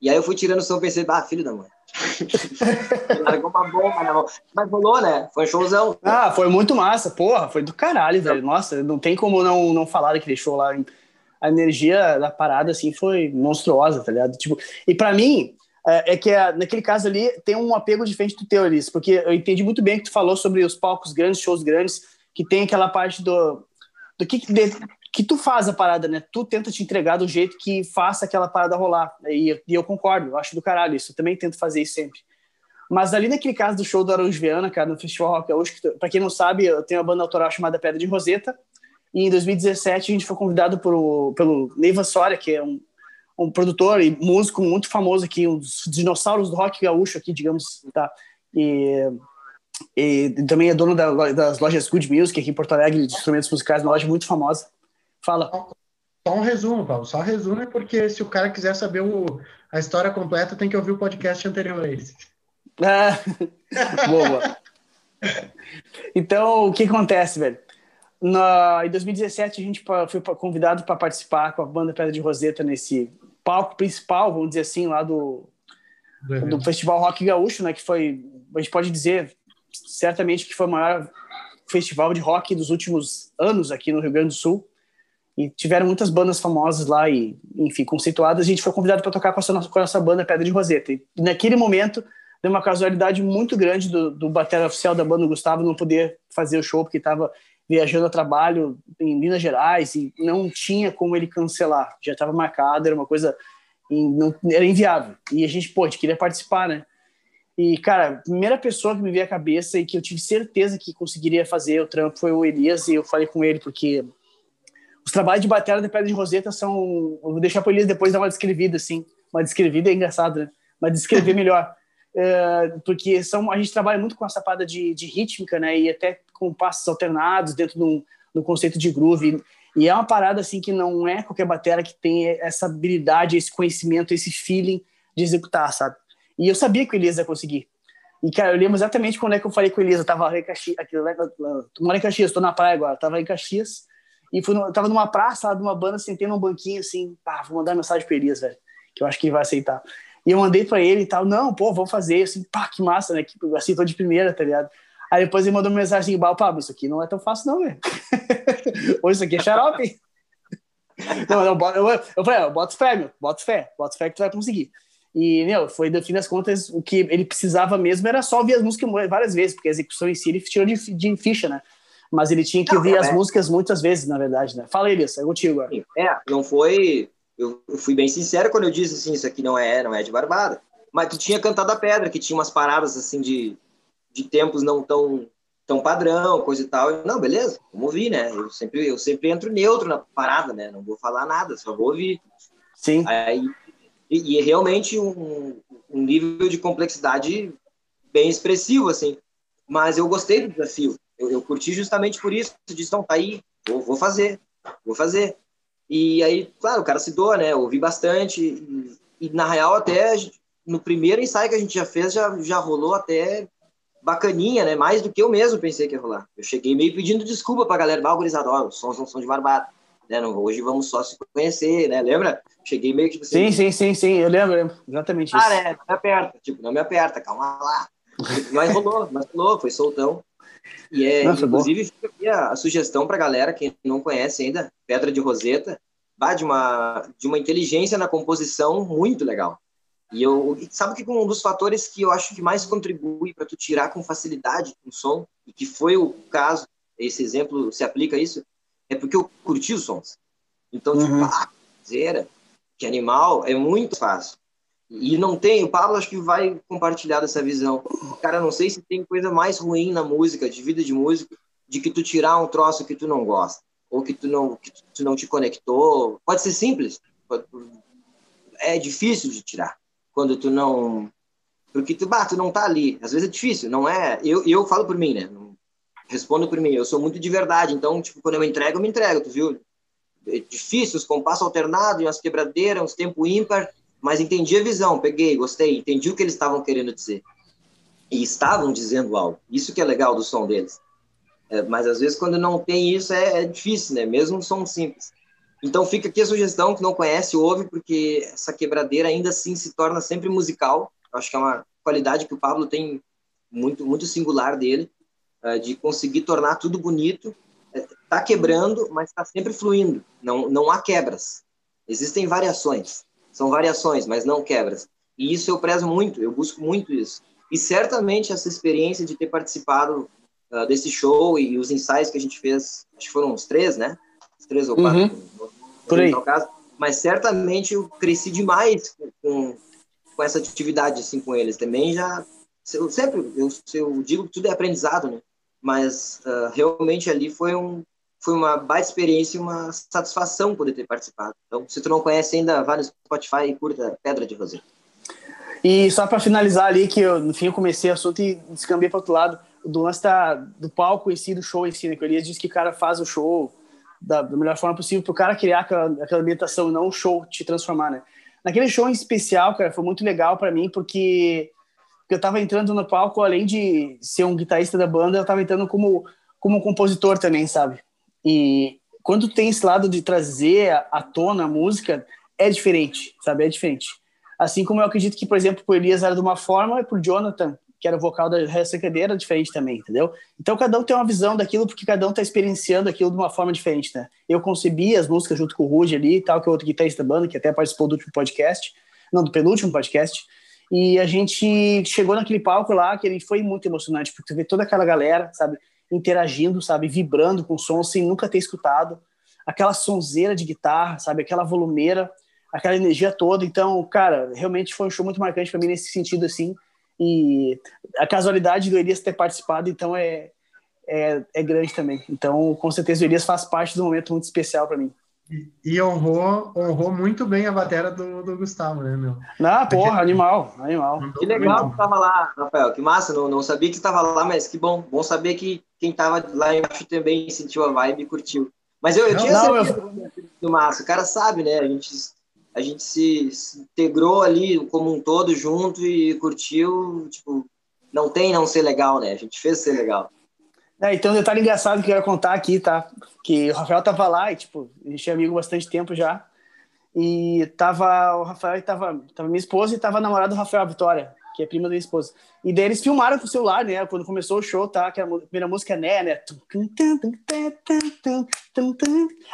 E aí eu fui tirando o som pensei, bah, filho da mãe. Largou uma bomba na mão. Mas rolou, né? Foi um showzão. Ah, foi muito massa, porra, foi do caralho, velho. Nossa, não tem como não, não falar daquele show lá a energia da parada, assim, foi monstruosa, tá ligado? Tipo, e para mim, é, é que é, naquele caso ali tem um apego diferente do teu, Elis, porque eu entendi muito bem que tu falou sobre os palcos grandes, shows grandes, que tem aquela parte do, do que, de, que tu faz a parada, né? Tu tenta te entregar do jeito que faça aquela parada rolar. E, e eu concordo, eu acho do caralho isso. Eu também tento fazer isso sempre. Mas ali naquele caso do show do Araújo Viana, cara, no Festival Rock Gaúcho, para quem não sabe, eu tenho uma banda autoral chamada Pedra de Roseta, e em 2017 a gente foi convidado por, pelo Neiva Soria, que é um, um produtor e músico muito famoso aqui, um dos dinossauros do rock gaúcho aqui, digamos, tá? E, e também é dono da, das lojas Good Music aqui em Porto Alegre, de instrumentos musicais, uma loja muito famosa. Fala. Só um resumo, Paulo. Só resumo, porque se o cara quiser saber o, a história completa, tem que ouvir o podcast anterior a esse. Ah, boa. Então, o que acontece, velho? Na, em 2017, a gente foi convidado para participar com a banda Pedra de Roseta nesse palco principal, vamos dizer assim, lá do, do Festival Rock Gaúcho, né? Que foi, a gente pode dizer, certamente que foi o maior festival de rock dos últimos anos aqui no Rio Grande do Sul. E tiveram muitas bandas famosas lá e, enfim, conceituadas. A gente foi convidado para tocar com a, nossa, com a nossa banda Pedra de Roseta. E naquele momento, deu uma casualidade muito grande do, do batera oficial da banda, Gustavo, não poder fazer o show porque estava viajando a trabalho em Minas Gerais e não tinha como ele cancelar. Já estava marcado, era uma coisa não, era inviável. E a gente, pô, a gente queria participar, né? E, cara, a primeira pessoa que me veio à cabeça e que eu tive certeza que conseguiria fazer o trampo foi o Elias, e eu falei com ele, porque os trabalhos de bateria da Pedra de Roseta são. Eu vou deixar para o Elias depois dar uma descrevida, assim. Uma descrevida é engraçado, né? Mas descrever melhor. É, porque são, a gente trabalha muito com a sapada de, de rítmica, né? E até com passos alternados dentro do, do conceito de groove. E é uma parada assim que não é qualquer bateria que tem essa habilidade, esse conhecimento, esse feeling de executar, sabe? E eu sabia que o Elias ia conseguir. E, cara, eu lembro exatamente quando é que eu falei com o Elias. Eu tava em Caxias, aqui, eu moro em Caxias, tô na praia agora, tava em Caxias. E fui no, tava numa praça lá de uma banda, sentei num banquinho assim, pá, vou mandar mensagem pro Elias, velho, que eu acho que ele vai aceitar. E eu mandei pra ele e tal, não, pô, vamos fazer, assim, pá, que massa, né? Que, assim, tô de primeira, tá ligado? Aí depois ele mandou uma mensagem igual, Pablo, isso aqui não é tão fácil não, velho. Ou isso aqui é xarope. não, eu, eu, eu falei, eu boto fé, meu, boto fé, boto fé que tu vai conseguir. E, meu, foi, no fim das contas, o que ele precisava mesmo era só ouvir as músicas várias vezes, porque a execução em si ele tirou de, de ficha, né? Mas ele tinha que não, ouvir é, as músicas muitas vezes, na verdade, né? Fala, Elias, é contigo agora. É, não foi... Eu, eu fui bem sincero quando eu disse assim, isso aqui não é, não é de Barbada. Mas tu tinha cantado a pedra, que tinha umas paradas, assim, de de tempos não tão tão padrão, coisa e tal. Não, beleza, vamos ouvir, né? Eu sempre, eu sempre entro neutro na parada, né? Não vou falar nada, só vou ouvir. Sim. Aí, e, e é realmente um, um nível de complexidade bem expressivo, assim. Mas eu gostei do desafio. Eu, eu curti justamente por isso. Eu disse, então, tá aí, vou, vou fazer, vou fazer. E aí, claro, o cara se doa, né? Eu ouvi bastante. E, e na real, até no primeiro ensaio que a gente já fez, já, já rolou até bacaninha, né? Mais do que eu mesmo pensei que ia rolar. Eu cheguei meio pedindo desculpa pra galera, valgurizado, ó, os sons não são de barbada. Né? Não, hoje vamos só se conhecer, né? Lembra? Cheguei meio que tipo assim. Sim, sim, sim, sim, eu lembro, lembro. exatamente isso. Ah, né? Não me aperta, tipo, não me aperta, calma lá. Mas rolou, mas rolou, foi soltão. E é, Nossa, inclusive, fica aqui a, sugestão pra galera que não conhece ainda, Pedra de Roseta, bah, de uma, de uma inteligência na composição muito legal. E eu sabe que um dos fatores que eu acho que mais contribui para tu tirar com facilidade um som e que foi o caso, esse exemplo se aplica a isso, é porque eu curti os sons. Então, tipo, uhum. tipo, ah, zera, que animal, é muito fácil. E não tem, o Pablo acho que vai compartilhar dessa visão. Cara, não sei se tem coisa mais ruim na música, de vida de músico, de que tu tirar um troço que tu não gosta, ou que tu não, que tu não te conectou. Pode ser simples, é difícil de tirar quando tu não porque tu, bah, tu não tá ali. Às vezes é difícil, não é? Eu, eu falo por mim, né? Respondo por mim. Eu sou muito de verdade, então, tipo, quando eu me entrego, eu me entrego, tu viu? É difícil, os compassos alternados, umas quebradeiras, uns tempo ímpar, mas entendi a visão, peguei, gostei, entendi o que eles estavam querendo dizer. E estavam dizendo algo. Isso que é legal do som deles. É, mas às vezes quando não tem isso é, é difícil, né? Mesmo um som simples. Então fica aqui a sugestão, que não conhece, ouve, porque essa quebradeira ainda assim se torna sempre musical. Eu acho que é uma qualidade que o Pablo tem muito, muito singular dele, uh, de conseguir tornar tudo bonito. Está é, quebrando, mas está sempre fluindo. Não, não há quebras. Existem variações. São variações, mas não quebras. E isso eu prezo muito, eu busco muito isso. E certamente essa experiência de ter participado uh, desse show e os ensaios que a gente fez, acho que foram uns três, né? três ou quatro, uhum. por aí. Caso, mas certamente eu cresci demais com, com, essa atividade assim com eles também já eu sempre eu, eu digo que tudo é aprendizado, né? Mas uh, realmente ali foi um foi uma baita experiência e uma satisfação poder ter participado. Então, se tu não conhece ainda, vá no Spotify e curta Pedra de Roseta. E só para finalizar ali, que eu, no fim eu comecei o assunto e descambei para outro lado, do lance da, do palco em si, do show em si, né? Que o Elias disse que o cara faz o show da, da melhor forma possível para o cara criar aquela, aquela ambientação e não o show te transformar, né? Naquele show em especial, cara, foi muito legal para mim, porque, eu estava entrando no palco, além de ser um guitarrista da banda, eu estava entrando como, como compositor também, sabe? E quando tem esse lado de trazer à tona a música, é diferente, sabe? É diferente. Assim como eu acredito que, por exemplo, o Elias era de uma forma e pro Jonathan, que era vocal da Resta era diferente também, entendeu? Então cada um tem uma visão daquilo porque cada um está experienciando aquilo de uma forma diferente, né? Eu concebi as músicas junto com o Ruge ali, tal, que é outro guitarrista da banda, que até participou do último podcast, não, do penúltimo podcast, e a gente chegou naquele palco lá que ele foi muito emocionante, porque tu vê toda aquela galera, sabe? Interagindo, sabe, vibrando com o som sem nunca ter escutado, aquela sonzeira de guitarra, sabe, aquela volumeira, aquela energia toda. Então, cara, realmente foi um show muito marcante para mim nesse sentido assim. E a casualidade do Elias ter participado, então é é, é grande também. Então, com certeza o Elias faz parte do momento muito especial para mim. E, honrou, honrou muito bem a bateria do, do Gustavo, né, meu? Ah, porra, animal, animal. Que legal que tava lá, Rafael, que massa, não, não sabia que estava lá, mas que bom, bom saber que quem tava lá embaixo também sentiu a vibe e curtiu. Mas eu, eu tinha não, certeza eu... do massa, o cara sabe, né, a gente, a gente se, se integrou ali como um todo junto e curtiu, tipo, não tem não ser legal, né, a gente fez ser legal. É, então, um detalhe engraçado que eu quero contar aqui, tá? Que o Rafael tava lá e, tipo, a gente é amigo bastante tempo já. E tava o Rafael e tava, tava minha esposa e tava a namorada do Rafael, a Vitória, que é prima da minha esposa. E daí eles filmaram com o celular, né? Quando começou o show, tá? Que a primeira música é né, né?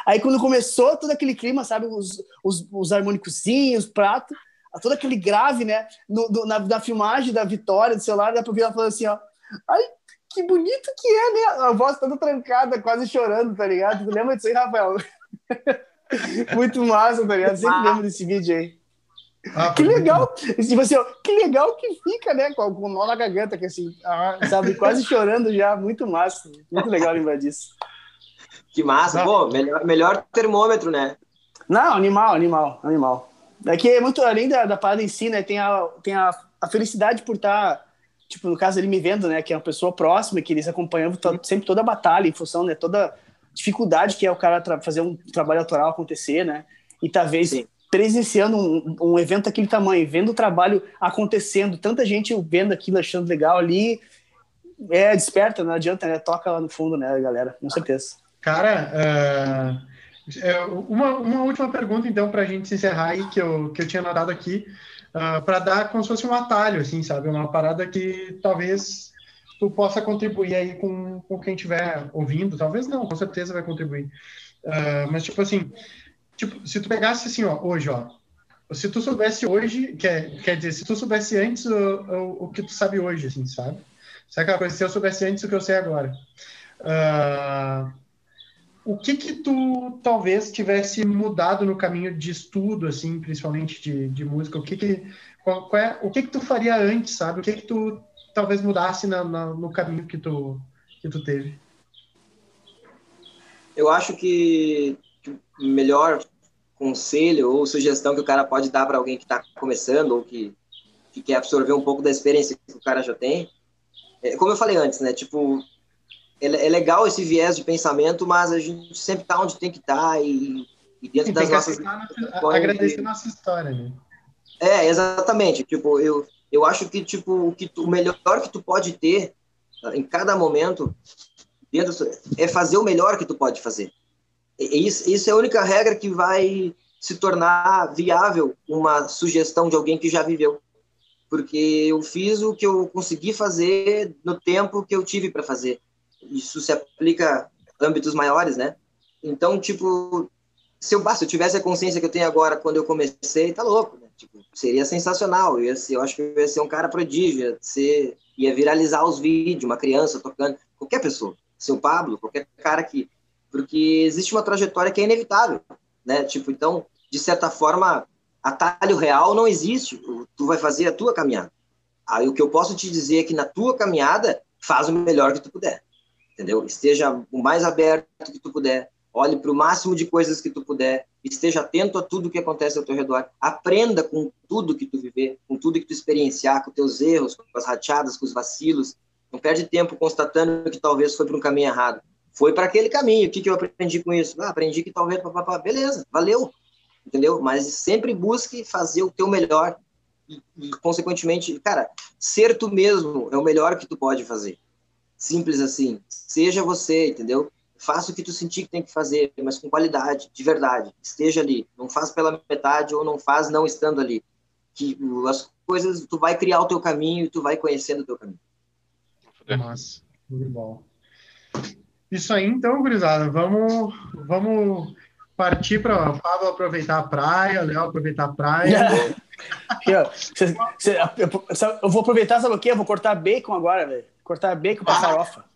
Aí quando começou todo aquele clima, sabe? Os, os, os harmônicozinhos, prato, todo aquele grave, né? No, no, na, na filmagem da Vitória do celular, dá pra ver ela falando assim, ó. Ai, que bonito que é, né? A voz toda trancada, quase chorando, tá ligado? Tu lembra disso aí, Rafael? Muito massa, tá ligado? Sempre lembro desse vídeo aí. Ah, que legal, tipo assim, ó, que legal que fica, né? Com, com nó na garganta, que assim, ah, sabe, quase chorando já, muito massa. Muito legal lembrar disso. Que massa, pô, melhor, melhor termômetro, né? Não, animal, animal, animal. Daqui é muito, além da, da parada em si, né? Tem a, tem a, a felicidade por estar tá tipo, no caso ele me vendo, né, que é uma pessoa próxima, que eles acompanham sempre toda a batalha, em função, né, toda dificuldade que é o cara fazer um trabalho autoral acontecer, né, e talvez Sim. presenciando um, um, evento daquele tamanho, vendo o trabalho acontecendo, tanta gente vendo aquilo, achando legal ali, é, desperta, não adianta, né, toca lá no fundo, né, galera, com certeza. Cara, uh, uma, uma última pergunta, então, para a gente encerrar aí, que eu, que eu tinha notado aqui, uh, ah, para dar como se fosse um atalho, assim, sabe? Uma parada que talvez tu possa contribuir aí com, com quem estiver ouvindo, talvez não, com certeza vai contribuir. Uh, mas, tipo assim, tipo, se tu pegasse assim, ó, hoje, ó, se tu soubesse hoje, quer, quer dizer, se tu soubesse antes o, o, o que tu sabe hoje, assim, sabe? Sabe aquela coisa, se eu soubesse antes o que eu sei agora. Uh, o que que tu talvez tivesse mudado no caminho de estudo, assim, principalmente de, de música? O que que, qual, qual é, o que que tu faria antes, sabe? O que que tu talvez mudasse na, na, no caminho que tu, que tu teve? Eu acho que o melhor conselho ou sugestão que o cara pode dar para alguém que está começando ou que, que quer absorver um pouco da experiência que o cara já tem, é, como eu falei antes, né? Tipo, é, é, legal esse viés de pensamento, mas a gente sempre está onde tem que estar tá e, e, dentro das nossas. agradecer nossa história, né? É, exatamente. Tipo, eu, eu acho que tipo, o, que tu, o melhor que tu pode ter em cada momento dentro, é fazer o melhor que tu pode fazer. E isso, isso é a única regra que vai se tornar viável uma sugestão de alguém que já viveu. Porque eu fiz o que eu consegui fazer no tempo que eu tive para fazer isso se aplica a âmbitos maiores, né? Então, tipo, se eu, se eu tivesse a consciência que eu tenho agora quando eu comecei, tá louco, né? Tipo, seria sensacional. Eu, ia ser, eu acho que eu ia ser um cara prodígio, ia, ser, ia viralizar os vídeos, uma criança tocando, qualquer pessoa, seu Pablo, qualquer cara que. Porque existe uma trajetória que é inevitável, né? Tipo, então, de certa forma, atalho real não existe. Tu vai fazer a tua caminhada. Aí o que eu posso te dizer é que na tua caminhada, faz o melhor que tu puder, entendeu? Esteja o mais aberto que tu puder, olhe para o máximo de coisas que tu puder, esteja atento a tudo que acontece ao teu redor, aprenda com tudo que tu viver, com tudo que tu experienciar, com teus erros, com as rateadas, com os vacilos. Não perde tempo constatando que talvez foi para um caminho errado. Foi para aquele caminho. O que, que eu aprendi com isso? Ah, aprendi que talvez, beleza, valeu, entendeu? Mas sempre busque fazer o teu melhor e, e, consequentemente, cara, ser tu mesmo é o melhor que tu pode fazer. Simples assim. Seja você, entendeu? faça o que tu sentir que tem que fazer, mas com qualidade, de verdade. Esteja ali. Não faz pela metade ou não faz não estando ali. Que as coisas, tu vai criar o teu caminho e tu vai conhecendo o teu caminho. Nossa, muito bom. Isso aí, então, gurizada. Vamos, vamos partir para o Pablo aproveitar a praia, Léo aproveitar a praia. eu, cê, cê, eu, eu, vou aproveitar, sabe o quê? Eu vou cortar bacon agora, velho. Cortar bacon para farofa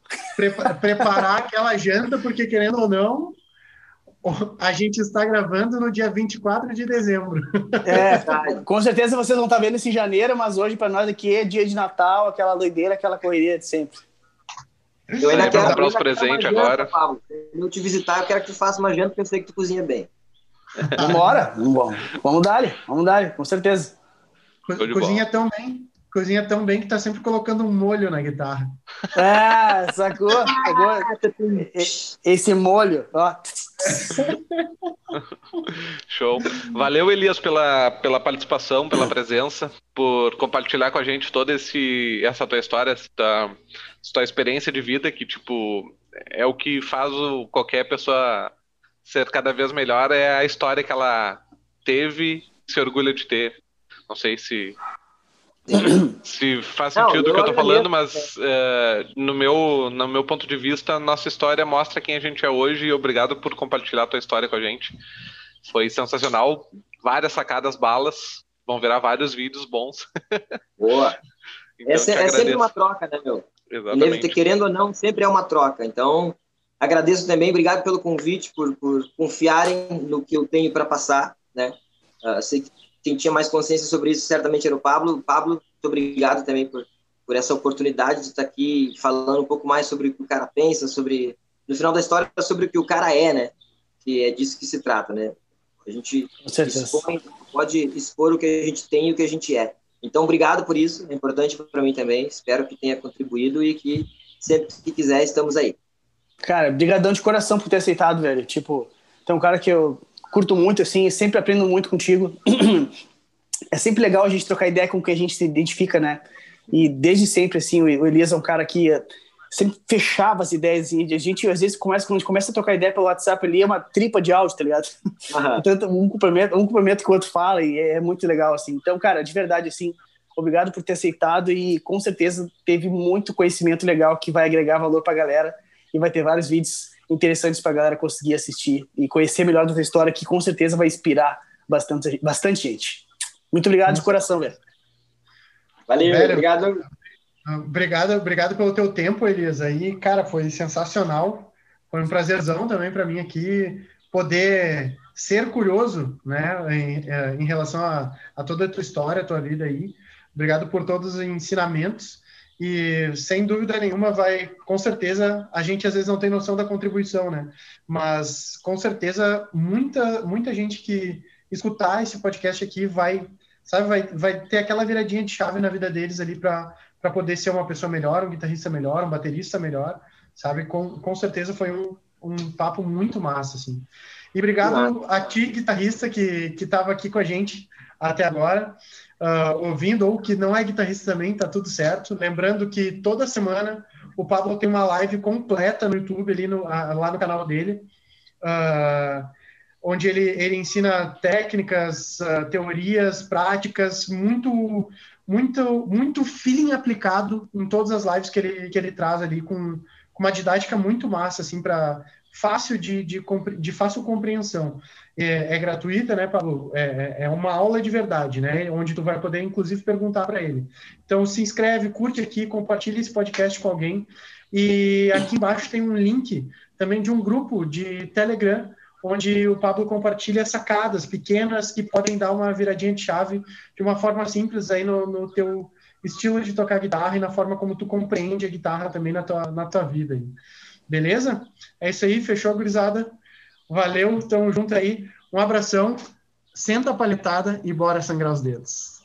preparar aquela janta, porque querendo ou não, a gente está gravando no dia 24 de dezembro. É, com certeza vocês vão estar vendo isso em janeiro, mas hoje para nós aqui é dia de Natal, aquela doideira, aquela correria de sempre. Eu ainda quero comprar os presentes agora. Pablo. eu te visitar, eu quero que tu faça uma janta, porque eu sei que tu cozinha bem. Vambora, vamos, vamos dar vamos dar com certeza. Co cozinha tão bem cozinha tão bem que tá sempre colocando um molho na guitarra. É, sacou? sacou? Esse molho, ó. Show. Valeu, Elias, pela, pela participação, pela presença, por compartilhar com a gente toda esse, essa tua história, essa tua, essa tua experiência de vida, que, tipo, é o que faz o, qualquer pessoa ser cada vez melhor, é a história que ela teve, se orgulha de ter. Não sei se se faz sentido o que eu tô falando, mas é, no, meu, no meu ponto de vista, nossa história mostra quem a gente é hoje e obrigado por compartilhar a tua história com a gente. Foi sensacional, várias sacadas balas, vão virar vários vídeos bons. Boa! então, é, é sempre uma troca, né, meu? Exatamente. querendo ou não, sempre é uma troca. Então, agradeço também, obrigado pelo convite, por, por confiarem no que eu tenho para passar, né? Uh, sei que quem tinha mais consciência sobre isso certamente era o Pablo. Pablo, muito obrigado também por, por essa oportunidade de estar aqui falando um pouco mais sobre o que o cara pensa, sobre, no final da história, sobre o que o cara é, né? Que é disso que se trata, né? A gente expõe, pode expor o que a gente tem e o que a gente é. Então, obrigado por isso, é importante para mim também. Espero que tenha contribuído e que sempre que quiser, estamos aí. Cara, brigadão de coração por ter aceitado, velho. Tipo, tem um cara que eu curto muito, assim, sempre aprendo muito contigo. é sempre legal a gente trocar ideia com quem a gente se identifica, né? E desde sempre, assim, o Elias é um cara que sempre fechava as ideias, e a gente às vezes começa, quando a gente começa a trocar ideia pelo WhatsApp ali, é uma tripa de áudio, tá ligado? Uhum. Tanto um cumprimento, um cumprimento que o outro fala, e é muito legal, assim. Então, cara, de verdade, assim, obrigado por ter aceitado e com certeza teve muito conhecimento legal que vai agregar valor pra galera e vai ter vários vídeos interessantes para a galera conseguir assistir e conhecer melhor da história, que com certeza vai inspirar bastante, bastante gente. Muito obrigado de coração, velho. Valeu, velho, obrigado. Obrigado, obrigado pelo teu tempo, Elias. Aí, cara, foi sensacional. Foi um prazerzão também para mim aqui poder ser curioso, né, em, é, em relação a, a toda a tua história, a tua vida aí. Obrigado por todos os ensinamentos e sem dúvida nenhuma vai, com certeza, a gente às vezes não tem noção da contribuição, né? Mas com certeza muita muita gente que escutar esse podcast aqui vai, sabe, vai, vai ter aquela viradinha de chave na vida deles ali para para poder ser uma pessoa melhor, um guitarrista melhor, um baterista melhor, sabe? Com, com certeza foi um, um papo muito massa, assim. E obrigado a ti, guitarrista, que que estava aqui com a gente até agora uh, ouvindo, ou que não é guitarrista também, tá tudo certo. Lembrando que toda semana o Pablo tem uma live completa no YouTube, ali no, uh, lá no canal dele, uh, onde ele, ele ensina técnicas, teorias, práticas, muito, muito, muito feeling aplicado em todas as lives que ele, que ele traz ali, com, com uma didática muito massa, assim, para fácil de, de, de, fácil compreensão. É, é gratuita, né, Pablo? É, é, uma aula de verdade, né? Onde tu vai poder, inclusive, perguntar para ele. Então, se inscreve, curte aqui, compartilhe esse podcast com alguém. E aqui embaixo tem um link também de um grupo de Telegram, onde o Pablo compartilha sacadas pequenas que podem dar uma viradinha de chave de uma forma simples aí no, no teu estilo de tocar guitarra e na forma como tu compreende a guitarra também na tua, na tua vida. Aí. Beleza? É isso aí, fechou, gurizada? Valeu, tamo junto aí. Um abração, senta a paletada e bora sangrar os dedos.